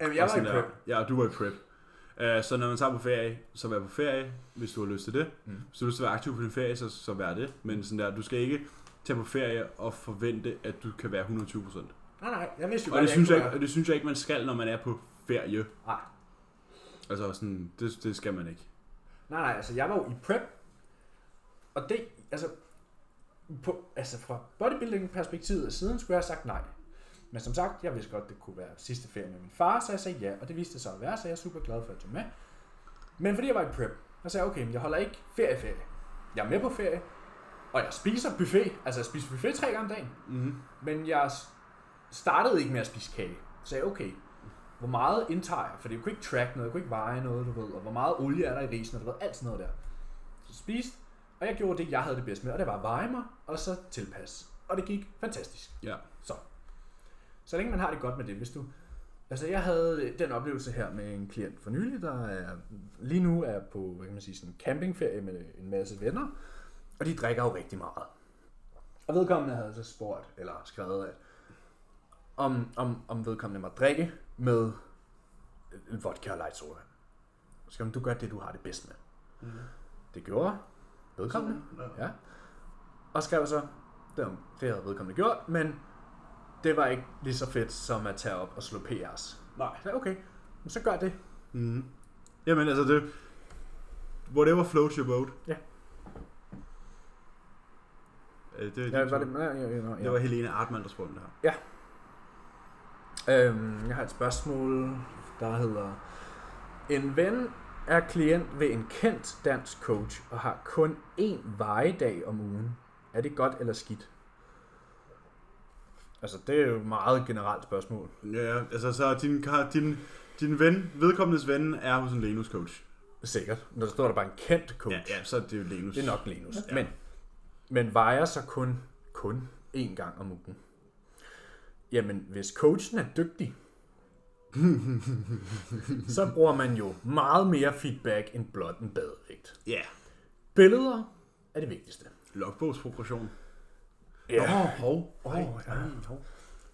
Jamen, jeg Og var i sådan der- prep. Ja, du var i prep. Uh, så når man tager på ferie, så vær på ferie, hvis du har lyst til det. Mm. Hvis du har lyst til at være aktiv på din ferie, så, så vær det. Men sådan der, du skal ikke tage på ferie og forvente, at du kan være 120%. Nej, nej, jeg vidste jo Og det, synes jeg, og det synes jeg ikke, man skal, når man er på ferie. Nej. Altså sådan, det, det skal man ikke. Nej, nej, altså jeg var jo i prep, og det, altså, på, altså fra bodybuilding-perspektivet af siden skulle jeg have sagt nej. Men som sagt, jeg vidste godt, det kunne være sidste ferie med min far, så jeg sagde ja, og det viste sig at være, så jeg er super glad for at jeg tog med. Men fordi jeg var i prep, så sagde jeg, okay, men jeg holder ikke ferie-ferie. Jeg er med på ferie, og jeg spiser buffet, altså jeg spiser buffet tre gange om dagen. Mm-hmm. Men jeg startede ikke med at spise kage. Så sagde jeg, okay, hvor meget indtager jeg? For jeg kunne ikke track noget, jeg kunne ikke veje noget, du ved. Og hvor meget olie er der i risen, og du ved, alt sådan noget der. Så spiste, og jeg gjorde det, jeg havde det bedst med, og det var at veje mig, og så tilpasse. Og det gik fantastisk. Ja. Så. Så længe man har det godt med det, hvis du... Altså, jeg havde den oplevelse her med en klient for nylig, der er, lige nu er på, hvad kan man sige, sådan en campingferie med en masse venner, og de drikker jo rigtig meget. Og vedkommende havde så spurgt, eller skrevet, at om, om, om vedkommende må drikke med en vodka og light soda. Så skal man, du gør det, du har det bedst med. Mm. Det gjorde vedkommende. Ja. Og skrev så, det havde vedkommende gjort, men det var ikke lige så fedt som at tage op og slå PR's. Nej. Så okay, så gør det. Mm. Jamen altså det... Whatever floats your boat. Ja. Øh, Det, Ja, var det, ja, ja, ja, ja. det var Helene Artmann, der spurgte det her. Øhm, jeg har et spørgsmål, der hedder... En ven er klient ved en kendt dansk coach og har kun én vejedag om ugen. Er det godt eller skidt? Altså, det er jo et meget generelt spørgsmål. Ja, altså så din, din, din ven, vedkommendes ven, er hos en Lenus coach. Sikkert. Når der står der bare en kendt coach. Ja, ja, så er det jo Lenus. Det er nok Lenus. Ja. Men, men vejer så kun, kun én gang om ugen. Jamen, hvis coachen er dygtig, så bruger man jo meget mere feedback end blot en badevægt. Ja. Billeder er det vigtigste. Logbogsprogression. Ja. Nå, hov. Åh, Ej, ja. hov.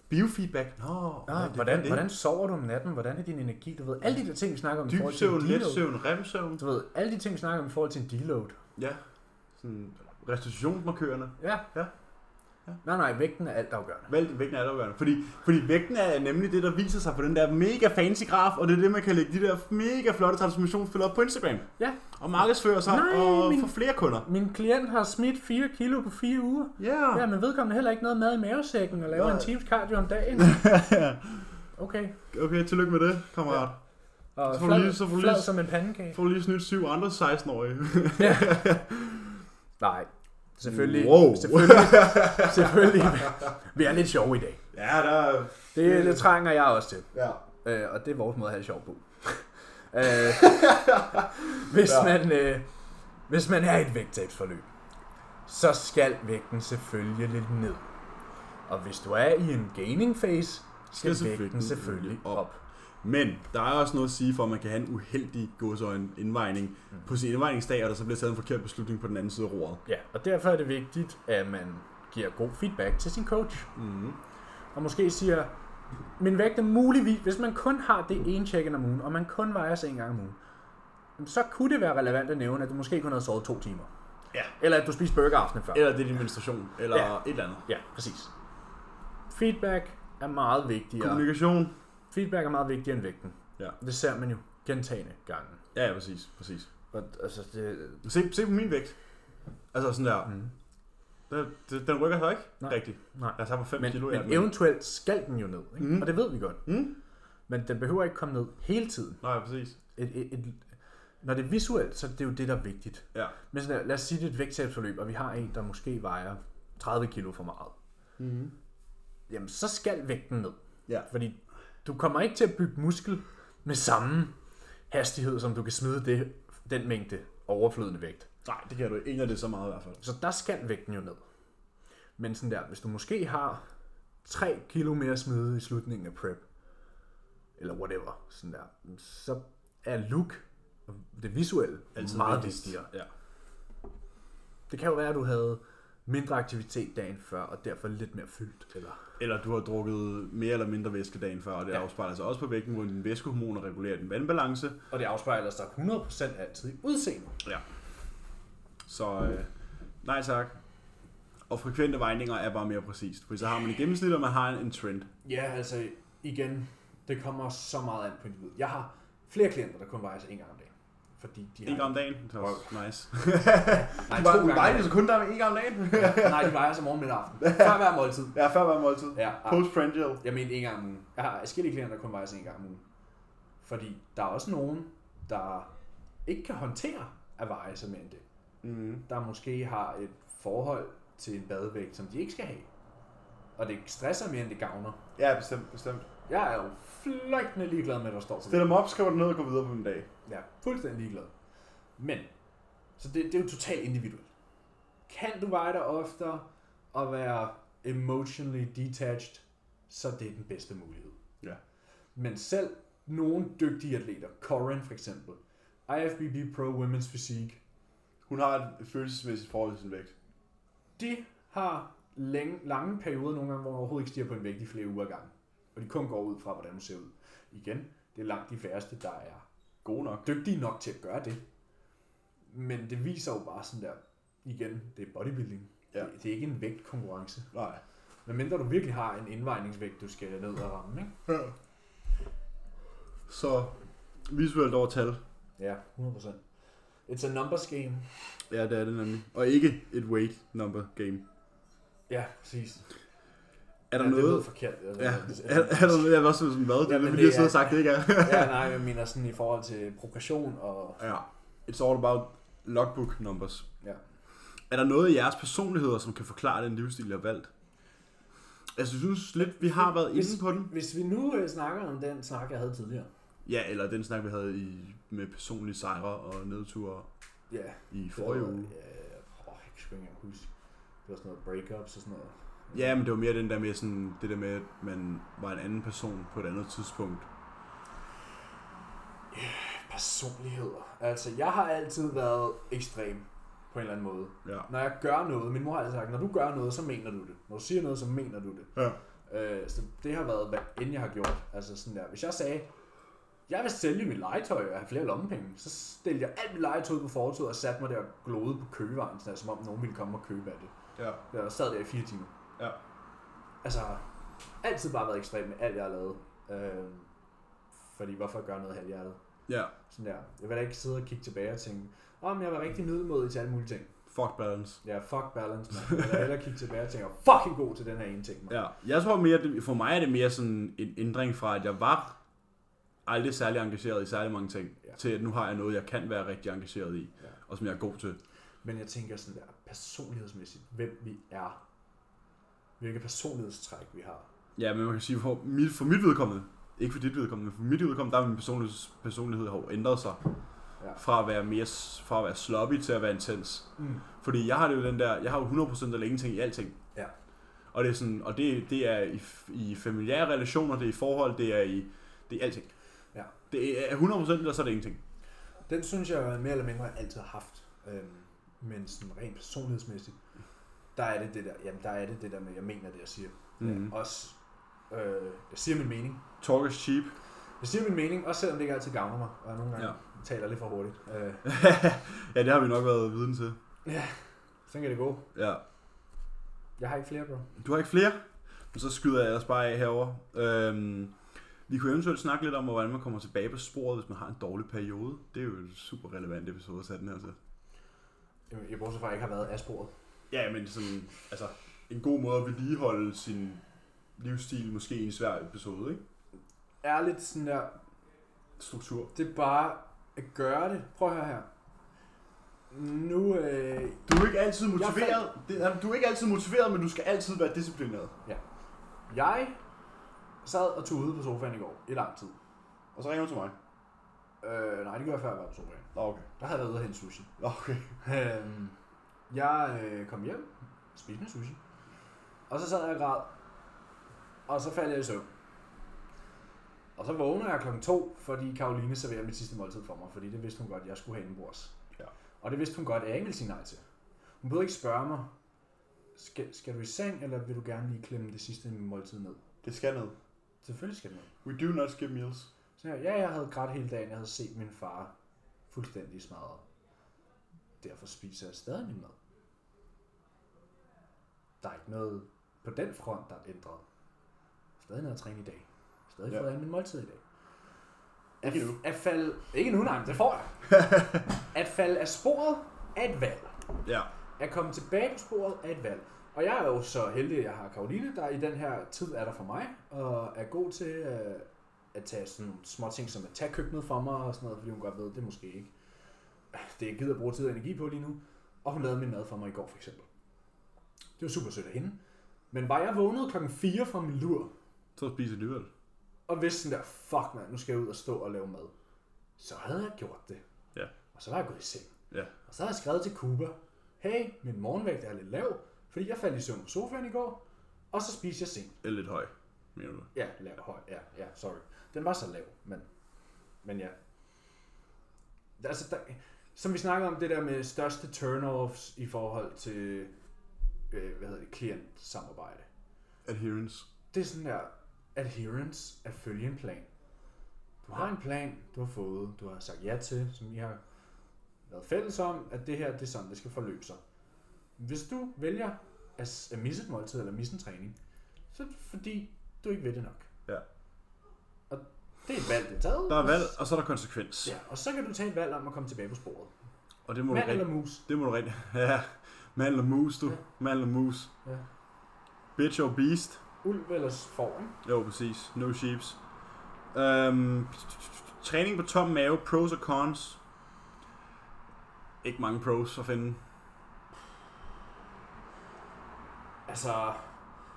Biofeedback. Nå, Nå, hvad er det, hvordan, er hvordan sover du om natten? Hvordan er din energi? Du ved, alle de der ting, vi snakker om i Dyb forhold til en søvn, let deload. søvn, rem-søvn. Du ved, alle de ting, vi snakker om i forhold til en deload. Ja. Sådan restitutionsmarkørerne. Ja. Ja. Nej, nej, vægten er alt afgørende. Vægten, vægten er altafgørende. Fordi, fordi vægten er nemlig det, der viser sig på den der mega fancy graf, og det er det, man kan lægge de der mega flotte transformationsbilleder op på Instagram. Ja. Og markedsføre sig Nej, og min- få flere kunder. Min klient har smidt 4 kilo på 4 uger. Ja. Ja, men vedkommende heller ikke noget mad i mavesækken og laver Nej. en times cardio om dagen. Okay. Okay, tillykke med det, kammerat. Og Så får flad, lige- så får flad lige- som en pandekage. Får lige snydt syv andre 16-årige. Nej. Selvfølgelig. Wow. Selvfølgelig. selvfølgelig. Vi er lidt sjove i dag. ja, der Det, det trænger jeg også til. Ja. Øh, og det er vores måde at have det sjovt på. øh, hvis, Ja. man, øh, hvis man er i et vægttabsforløb, så skal vægten selvfølgelig lidt ned. Og hvis du er i en gaining phase, skal Skal vægten selvfølgelig op. Men der er også noget at sige for, at man kan have en uheldig godsøjne indvejning Mm. på sin indvejningsdag, og der så bliver taget en forkert beslutning på den anden side af roret. Ja, og derfor er det vigtigt, at man giver god feedback til sin coach. Mm. Og måske siger, min vægt er muligvis, hvis man kun har det ene check-in om ugen, og man kun vejer sig en gang om ugen, så kunne det være relevant at nævne, at du måske kun havde sovet to timer. Ja. Eller at du spiste burger aftenen før. Eller det er din menstruation, eller Ja. et eller andet. Ja, præcis. Feedback er meget vigtigere. Kommunikation. Feedback er meget vigtigere end vægten. Ja. Det ser man jo gentagende gange. Ja, ja, præcis, præcis. Og, altså, det, Se, se på min vægt. Altså sådan der, mm. den, den, rykker sig ikke Nej. rigtigt. Nej. Jeg tager på 5 men, kilo. men eventuelt skal den jo ned. Ikke? Mhm. Og det ved vi godt. Mm? Men den behøver ikke komme ned hele tiden. Nej, præcis. Et, et, et, når det er visuelt, så er det jo det, der er vigtigt. Ja. Men sådan der, lad os sige, det er et vægttabsforløb, og vi har en, der måske vejer 30 kilo for meget. Mm-hmm. Jamen, så skal vægten ned. Ja. Fordi du kommer ikke til at bygge muskel med samme hastighed, som du kan smide det, den mængde overflydende vægt. Nej, det kan du ikke. Af det så meget i hvert fald. Så der skal vægten jo ned. Men sådan der, hvis du måske har 3 kilo mere smide i slutningen af prep, eller whatever, sådan der, så er look, og det visuelle, Altid meget vigtigere. Ja. Det kan jo være, at du havde mindre aktivitet dagen før, og derfor lidt mere fyldt. Eller... Eller du har drukket mere eller mindre væske dagen før, og det Ja. afspejler sig også på vægten, hvor dine væskehormoner regulerer din vandbalance. Og det afspejler sig 100% altid i udseende. Ja. Så øh, nej tak. Og frekvente vejninger er bare mere præcist. For så har man i gennemsnit, og man har en, en trend. Ja, altså igen, det kommer så meget an på individet. Jeg har flere klienter, der kun vejer sig en gang. Fordi de. En gang om dagen. Det er også nice. Nej, to gange. dagen. kun der en gang om dagen. Nej, de vejer sig morgen, middag aften. Før hver måltid. ja, før hver måltid. Ja, Post-prandial. jeg mener en gang om ugen. Jeg har forskellige klienter, der kun vejer sig en gang om ugen. Fordi der er også nogen, der ikke kan håndtere at veje sig mere end det. Mm. Der måske har et forhold til en badevægt, som de ikke skal have. Og det stresser mere, end det gavner. Ja, bestemt, bestemt. Jeg er jo fløjtende ligeglad med, at der står på Stil dem op, skriver det ned og gå videre på en dag. Ja, fuldstændig ligeglad. Men, så det, det er jo totalt individuelt. Kan du veje dig oftere og være emotionally detached, så det er den bedste mulighed. Ja. Men selv nogle dygtige atleter, Corin for eksempel, IFBB Pro Women's Physique, Hun har et følelsesmæssigt forhold til sin vægt. de har længe, lange perioder nogle gange, hvor hun overhovedet ikke stiger på en vægt i flere uger ad gangen. Og de kun går ud fra, hvordan hun ser ud. Igen, det er langt de færreste, der er God nok. dygtige nok til at gøre det. Men det viser jo bare sådan der, igen, det er bodybuilding. Ja. Det, det er ikke en vægtkonkurrence. Nej. Men mindre du virkelig har en indvejningsvægt, du skal ned og ramme, ikke? Så visuelt over tal. Ja, 100%. It's a numbers game. Ja, det er det nemlig. Og ikke et weight number game. Ja, præcis. Er der ja, Det noget... lyder forkert. Altså, Ja, er, er der noget, jeg også sådan, hvad? Det er lidt, fordi det jeg er- og sagt, det ikke er. ja, nej, jeg mener sådan i forhold til progression og... ja. It's all about logbook numbers. Ja. Er der noget i jeres personligheder, som kan forklare den livsstil, jeg har valgt? Altså, jeg synes lidt, vi har været Hvis- inde på den. Hvis vi nu øh, snakker om den snak, jeg havde tidligere. Ja, eller den snak, vi havde i, med personlige sejre og nedture Ja. i forrige uge. Ja, åh, jeg kan ikke huske. Det var sådan noget breakups og sådan noget. Ja, men det var mere den der med sådan, det der med, at man var en anden person på et andet tidspunkt. Personligheder. Altså, jeg har altid været ekstrem på en eller anden måde. Ja. Når jeg gør noget, min mor har altid sagt, når du gør noget, så mener du det. Når du siger noget, så mener du det. Ja. Øh, så det har været, hvad end jeg har gjort. Altså sådan der, hvis jeg sagde, jeg vil sælge mit legetøj og have flere lommepenge, så stillede jeg alt mit legetøj på fortovet og satte mig der og glodede på køvevejen, sådan der, som om nogen ville komme og købe af det. Ja. Jeg sad der i fire timer. Ja. Altså, altid bare været ekstrem med alt, jeg har lavet. Øh, fordi hvorfor gøre noget halvhjertet? Ja. Sådan der. Jeg vil da ikke sidde og kigge tilbage og tænke, om jeg var rigtig middelmodig til alle mulige ting. Fuck balance. Ja, fuck balance, man. Jeg vil hellere kigge tilbage og tænke, fucking god til den her ene ting, man. Ja, jeg tror mere, det, for mig er det mere sådan en ændring fra, at jeg var aldrig særlig engageret i særlig mange ting, ja. til at nu har jeg noget, jeg kan være rigtig engageret i, Ja. og som jeg er god til. Men jeg tænker sådan der, personlighedsmæssigt, hvem vi er. Hvilke personlighedstræk vi har. Ja, men man kan sige, for mit, for mit vedkommende, ikke for dit vedkommende, men for mit vedkommende, der er min personlighed, personlighed har ændret sig. Ja. Fra at være mere, fra at være sloppy til at være intens. Mm. Fordi jeg har det jo den der, jeg har jo 100% eller ingenting i alting. Ja. Og det er sådan, og det, det er i, i familiære relationer, det er i forhold, det er i, det er alting. Ja. Det er 100% eller så er det ingenting. Den synes jeg mere eller mindre altid har haft. Øhm, men sådan rent personlighedsmæssigt, der er det det der, jamen der er det det der med, jeg mener det, jeg siger. Mhm. Også, øh, jeg siger min mening. Talk is cheap. Jeg siger min mening, også selvom det ikke altid gavner mig, og nogle gange Ja. ja. taler lidt for hurtigt. Øh, ja, det har vi nok været viden til. ja, sådan kan det gå. Ja. Jeg har ikke flere, bro. Du har ikke flere? Men så skyder jeg ellers bare af herover. Øhm, vi kunne eventuelt snakke lidt om, hvordan man kommer tilbage på sporet, hvis man har en dårlig periode. Det er jo en super relevant episode at sætte den her til. Jeg, jeg bortset fra, at jeg ikke har været af sporet. Ja, men sådan, altså, en god måde at vedligeholde sin livsstil, måske i en svær episode, ikke? Ærligt sådan der, Struktur. det er bare at gøre det. Prøv at høre her. Nu, øh, Du er ikke altid motiveret. Det, du er ikke altid motiveret, men du skal altid være disciplineret. jeg sad og tudede på sofaen i går i lang tid. Og så ringer du til mig. Øh, nej, det gjorde jeg før, jeg var på sofaen. Nå, okay. Der havde jeg været ude og hente sushi. Nå, okay. Øhm, jeg øh, kom hjem, spiste min sushi, og så sad jeg og græd, og så faldt jeg i søvn. Og så vågner jeg klokken to, fordi Karoline serverer mit sidste måltid for mig, fordi det vidste hun godt, jeg skulle have indenbords. Ja. Og det vidste hun godt, at jeg ikke ville sige nej til. Hun behøvede ikke spørge mig, skal, skal du i seng, eller vil du gerne lige klemme det sidste måltid ned? Det skal ned. Selvfølgelig skal det ned. We do not skip meals. Så jeg, ja, jeg havde grædt hele dagen, jeg havde set min far fuldstændig smadret. Derfor spiser jeg stadig min mad. Der er ikke noget på den front, der er ændret. Stadig noget at træne i dag. Stadig Ja. fået af min måltid i dag. At, Ikke nu. at falde, ikke nu, nej, men det får jeg. at falde af sporet er et valg. Ja. At komme tilbage på sporet er et valg. Og jeg er jo så heldig, at jeg har Karoline, der i den her tid er der for mig, og er god til øh, at tage sådan nogle små ting, som at tage køkkenet for mig og sådan noget, fordi hun godt ved, det måske ikke det, jeg gider at bruge tid og energi på lige nu. Og hun lavede min mad for mig i går, for eksempel. Det var super sødt af hende. Men var jeg vågnet klokken 4 fra min lur, Så spiser du vel. og vidste sådan der, fuck mand, nu skal jeg ud og stå og lave mad. Så havde jeg gjort det. Ja. Og så var jeg gået i seng. Ja. Og så havde jeg skrevet til Cuba, hey, min morgenvægt er lidt lav, fordi jeg faldt i søvn på sofaen i går, og så spiste jeg sent. Eller lidt høj, mener du? Ja, lav høj, ja, ja, sorry. Den var så lav, men, men ja. Altså, der, som vi snakker om, det der med største turn-offs i forhold til, øh, hvad hedder det, klientsamarbejde. Adherence. Det er sådan der adherence at følge en plan. Du har en plan, du har fået, du har sagt ja til, som I har været fælles om, at det her, det er sådan, det skal forløbe sig. Hvis du vælger at, at misse et måltid eller misse en træning, så er det fordi, du ikke ved det nok. Ja. Det er et valg, det er taget. Der er valg, og så er der konsekvens. Ja, og så kan du tage et valg om at komme tilbage på sporet. Og det må Mand du eller mus? Det må du rigtig... Ja. Mand eller mus, du. Ja. Mand eller mus. Ja. Bitch or beast. Ulv eller får, ikke? Jo, præcis. No sheeps. Um, træning på tom mave, pros og cons. Ikke mange pros at finde. Altså,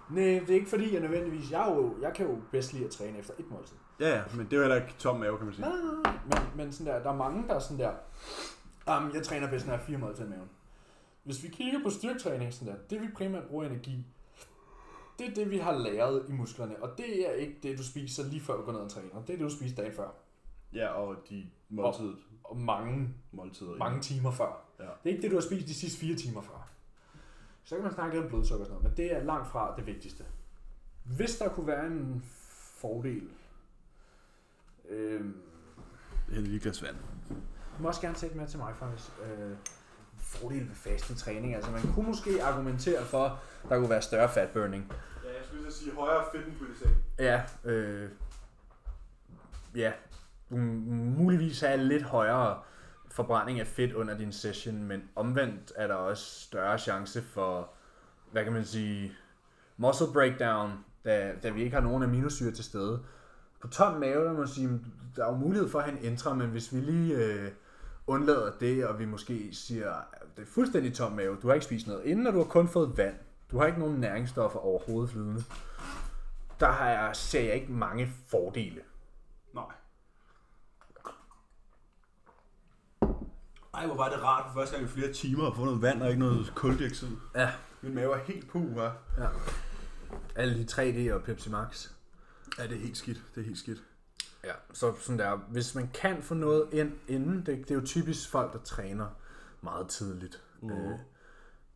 nej, det er ikke fordi, jeg nødvendigvis... Jeg, jo, jeg kan jo bedst lide at træne efter et måltid. Ja, ja, men det er jo heller ikke tom mave, kan man sige. Nej, nej, nej. Men, men sådan der, der er mange, der er sådan der, um, jeg træner bedst, når jeg har fire måltider i maven. Hvis vi kigger på styrketræning, sådan der, det vi primært bruger energi, det er det, vi har læret i musklerne, og det er ikke det, du spiser lige før du går ned og træner. Det er det, du spiser dagen før, Ja, og de måltid, og mange, måltider. mange timer før. Ja. Det er ikke det, du har spist de sidste fire timer før. Så kan man snakke lidt om blodsukker og sådan noget, men det er langt fra det vigtigste. Hvis der kunne være en fordel, øhm, Det er lige glas vand. Du må også gerne tage det med til mig, faktisk. Øh, fordele ved fastet træning. Altså man kunne måske argumentere for, at der kunne være større fat burning. Ja, jeg skulle sige højere fedtmobilisering. Ja, øh, ja, du muligvis have lidt højere forbrænding af fedt under din session, men omvendt er der også større chance for, hvad kan man sige, muscle breakdown, da, da vi ikke har nogen aminosyre til stede. På tom mave, der må sige, der er jo mulighed for at en intra, men hvis vi lige øh, undlader det, og vi måske siger, det er fuldstændig tom mave, du har ikke spist noget inden, og du har kun fået vand, du har ikke nogen næringsstoffer overhovedet flydende, der har jeg, ser jeg ikke mange fordele. Nej. Ej, hvor var det rart for første gang i flere timer at få noget vand og ikke noget kuldioxid. Ja. Min mave er helt puh, hva'? ja. Alle de 3D og Pepsi Max. Ja, det er helt skidt. Det er helt skidt. Ja, så sådan der, hvis man kan få noget ind inden, det, det er jo typisk folk, der træner meget tidligt. Mhm. Øh,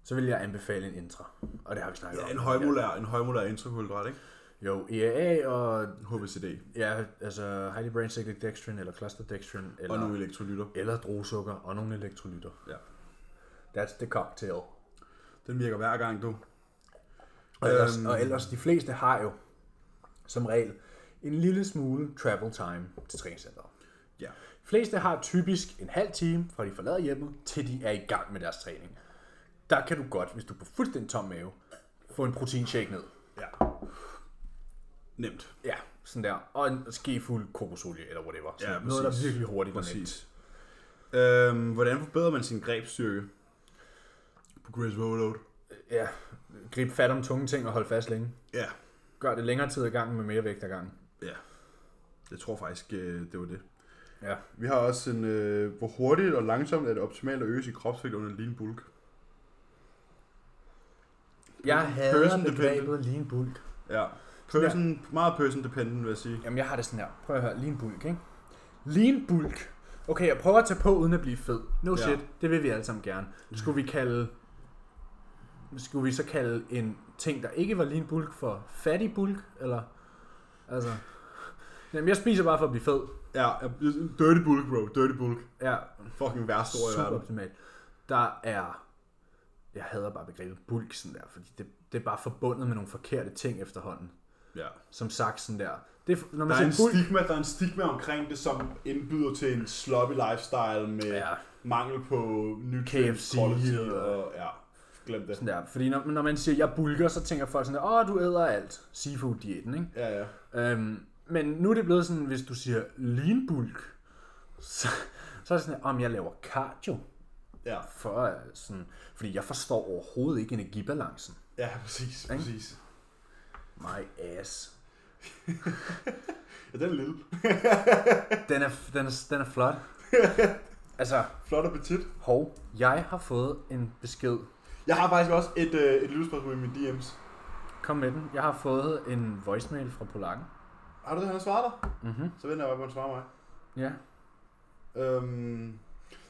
så vil jeg anbefale en intra, og det har vi snakket om. Ja, en højmolær, en højmolær intrakulhydrat, ikke? Jo, EAA og HBCD. ja, altså highly brain cyclic dextrin, eller cluster dextrin, eller, Og nogle elektrolytter. eller drosukker og nogle elektrolytter. Ja. That's the cocktail. Den virker hver gang, du. Og ellers, Øhm. og ellers, de fleste har jo som regel en lille smule travel time til træningscenteret. Ja. De fleste har typisk en halv time, fra de forlader hjemmet, til de er i gang med deres træning. Der kan du godt, hvis du er på fuldstændig tom mave, få en proteinshake ned. Ja. Nemt. Ja, sådan der. Og en skefuld kokosolie eller whatever. Sådan Ja, noget, der er præcis. virkelig hurtigt og nemt. Præcis. Øhm, hvordan forbedrer man sin grebsstyrke på Chris Overload? Ja, grib fat om tunge ting og hold fast længe. Ja. Gør det længere tid ad gangen med mere vægt ad gangen. Ja. Jeg tror faktisk, øh, det var det. Ja. Vi har også en, øh, hvor hurtigt og langsomt er det optimalt at øge sin kropsvægt under lean bulk? Jeg hader begrebet lean bulk. Ja. Person, meget person dependent, vil jeg sige. Jamen, jeg har det sådan her. Prøv at høre. Lean bulk, ikke? Lean bulk. Okay, jeg prøver at tage på, uden at blive fed. No Ja. shit. Det vil vi alle sammen gerne. Skulle vi kalde... Skulle vi så kalde en ting, der ikke var lean bulk, for fatty bulk? Eller... Altså... Jamen, jeg spiser bare for at blive fed. Ja, dirty bulk, bro. Dirty bulk. Ja, Fucking værste ord i super verden. optimalt. Der er... Jeg hader bare begrebet bulk sådan der, fordi det, det er bare forbundet med nogle forkerte ting efterhånden. Ja. Som sagt sådan der. Det, når man Der er, en bulk... stigma, der er en stigma omkring det, som indbyder til en sloppy lifestyle med ja. Mangel på nutrient KFC quality og- og ja, glem det. Sådan der. Fordi når, når man siger, jeg bulker, så tænker folk sådan der, åh, du æder alt. Seafood-diæten, ikke? Ja, ja. Øhm, men nu er det blevet sådan, hvis du siger lean bulk, så, så er det sådan, om jeg laver cardio. Ja, For, øh, sådan, fordi jeg forstår overhovedet ikke energibalancen. ja præcis, Ikke? præcis. My ass. Ja, den er lille. Den er, den er, den er flot. altså, Flot appetit. hov, jeg har fået en besked. Jeg har faktisk også et, øh, et lytterspørgsmål i mine DM's. Kom med den. Jeg har fået en voicemail fra Polakken. Har du det, han har svaret dig? Mhm. Så venter jeg bare på, at han svarer mig. Ja. Øhm,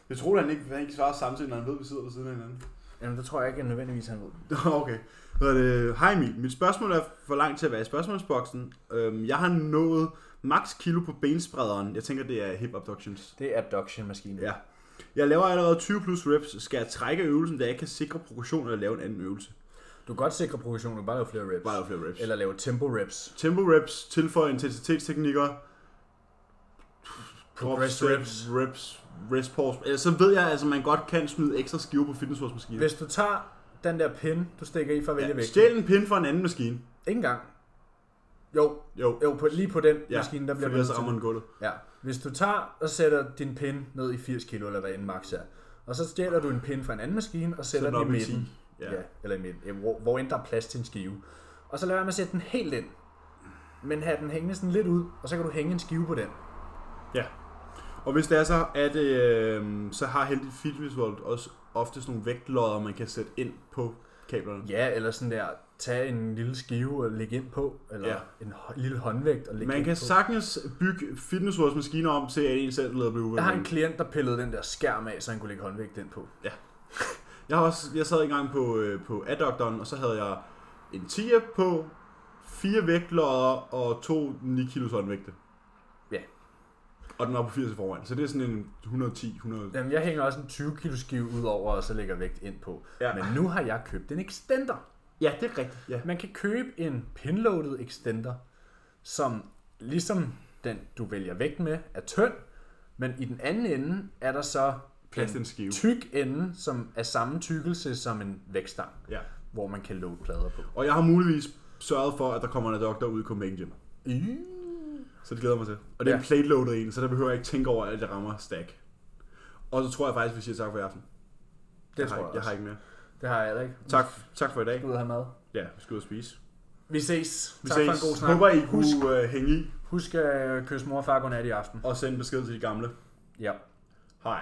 jeg tror, at han ikke, han ikke svarer samtidig, når han ved, at vi sidder ved siden af hinanden. Jamen, det tror jeg ikke nødvendigvis, han ved. Okay. Så er det, Hej Emil, mit spørgsmål er for langt til at være i spørgsmålsboksen. Øhm, jeg har nået max kilo på bensprederen. Jeg tænker, det er hip abductions. Det er abduction-maskinen. Ja. Jeg laver allerede 20 plus reps. Skal jeg trække øvelsen, da jeg kan sikre progression eller lave en anden øvelse? Du kan godt sikre progression, du kan bare lave flere reps. Bare lave flere reps. Eller lave tempo reps. Tempo reps, tilføje intensitetsteknikker, Progress reps. reps, rest pause. Eller så ved jeg, altså, man godt kan smide ekstra skiver på fitnessmaskinen. Hvis du tager den der pin, du stikker i for at vælge Ja, vægten. stjæl en pin fra en anden maskine. Ikke engang. Jo, Jo, jo på, lige på den ja, maskine, der bliver fordi ellers rammer den gulvet. Ja. Hvis du tager og sætter din pin ned i 80 kilo, eller hvad en max er, og så stjæler du en pin fra en anden maskine, og sætter Sæt den i i midten. 10. Ja. Ja. eller i midten. Ja, hvor, hvor end der er plads til en skive. Og så lad være med at sætte den helt ind. Men have den hængende sådan lidt ud, og så kan du hænge en skive på den. Og hvis det er så, at øh, så har Heldig Fitness World også ofte sådan nogle vægtlodder, man kan sætte ind på kablerne. Ja, eller sådan der, tage en lille skive og lægge ind på, eller Ja. ja. en lille håndvægt og lægge Man ind kan på. sagtens bygge Fitness Worlds maskiner om til, at en selv lader blive Jeg har en klient, der pillede den der skærm af, så han kunne lægge håndvægt ind på. Jeg har også, jeg sad engang på, øh, på adductoren, og så havde jeg en 10 på, fire vægtlodder og to 9 kilos håndvægte. Ja. og den var på 80 i forvejen. Så det er sådan en 110, 100... Jamen, jeg hænger også en 20 kilo skive ud over, og så lægger vægt ind på. Ja. Men nu har jeg købt en extender. Ja, det er rigtigt. Ja. Man kan købe en pinloaded extender, som ligesom den, du vælger vægt med, er tynd, men i den anden ende er der så Plads en skive. tyk ende, som er samme tykkelse som en vægtstang, Ja. hvor man kan load plader på. Og jeg har muligvis sørget for, at der kommer en adapter ud i Copenhagen Gym. Mm. Så det glæder mig til. Og det er Ja. en plate loaded en, så der behøver jeg ikke tænke over, at jeg rammer stack. Og så tror jeg faktisk, vi siger tak for i aften. Det jeg tror har, jeg jeg har ikke mere. Det har jeg heller ikke. Tak, tak for i dag. Ud at have mad. Ja, vi skal ud og spise. Vi ses. Vi tak ses. for en god snak. Håber, I Husk, kunne uh, hænge i husk at kysse mor og far godnat i aften. og sende besked til de gamle. Ja. Hej.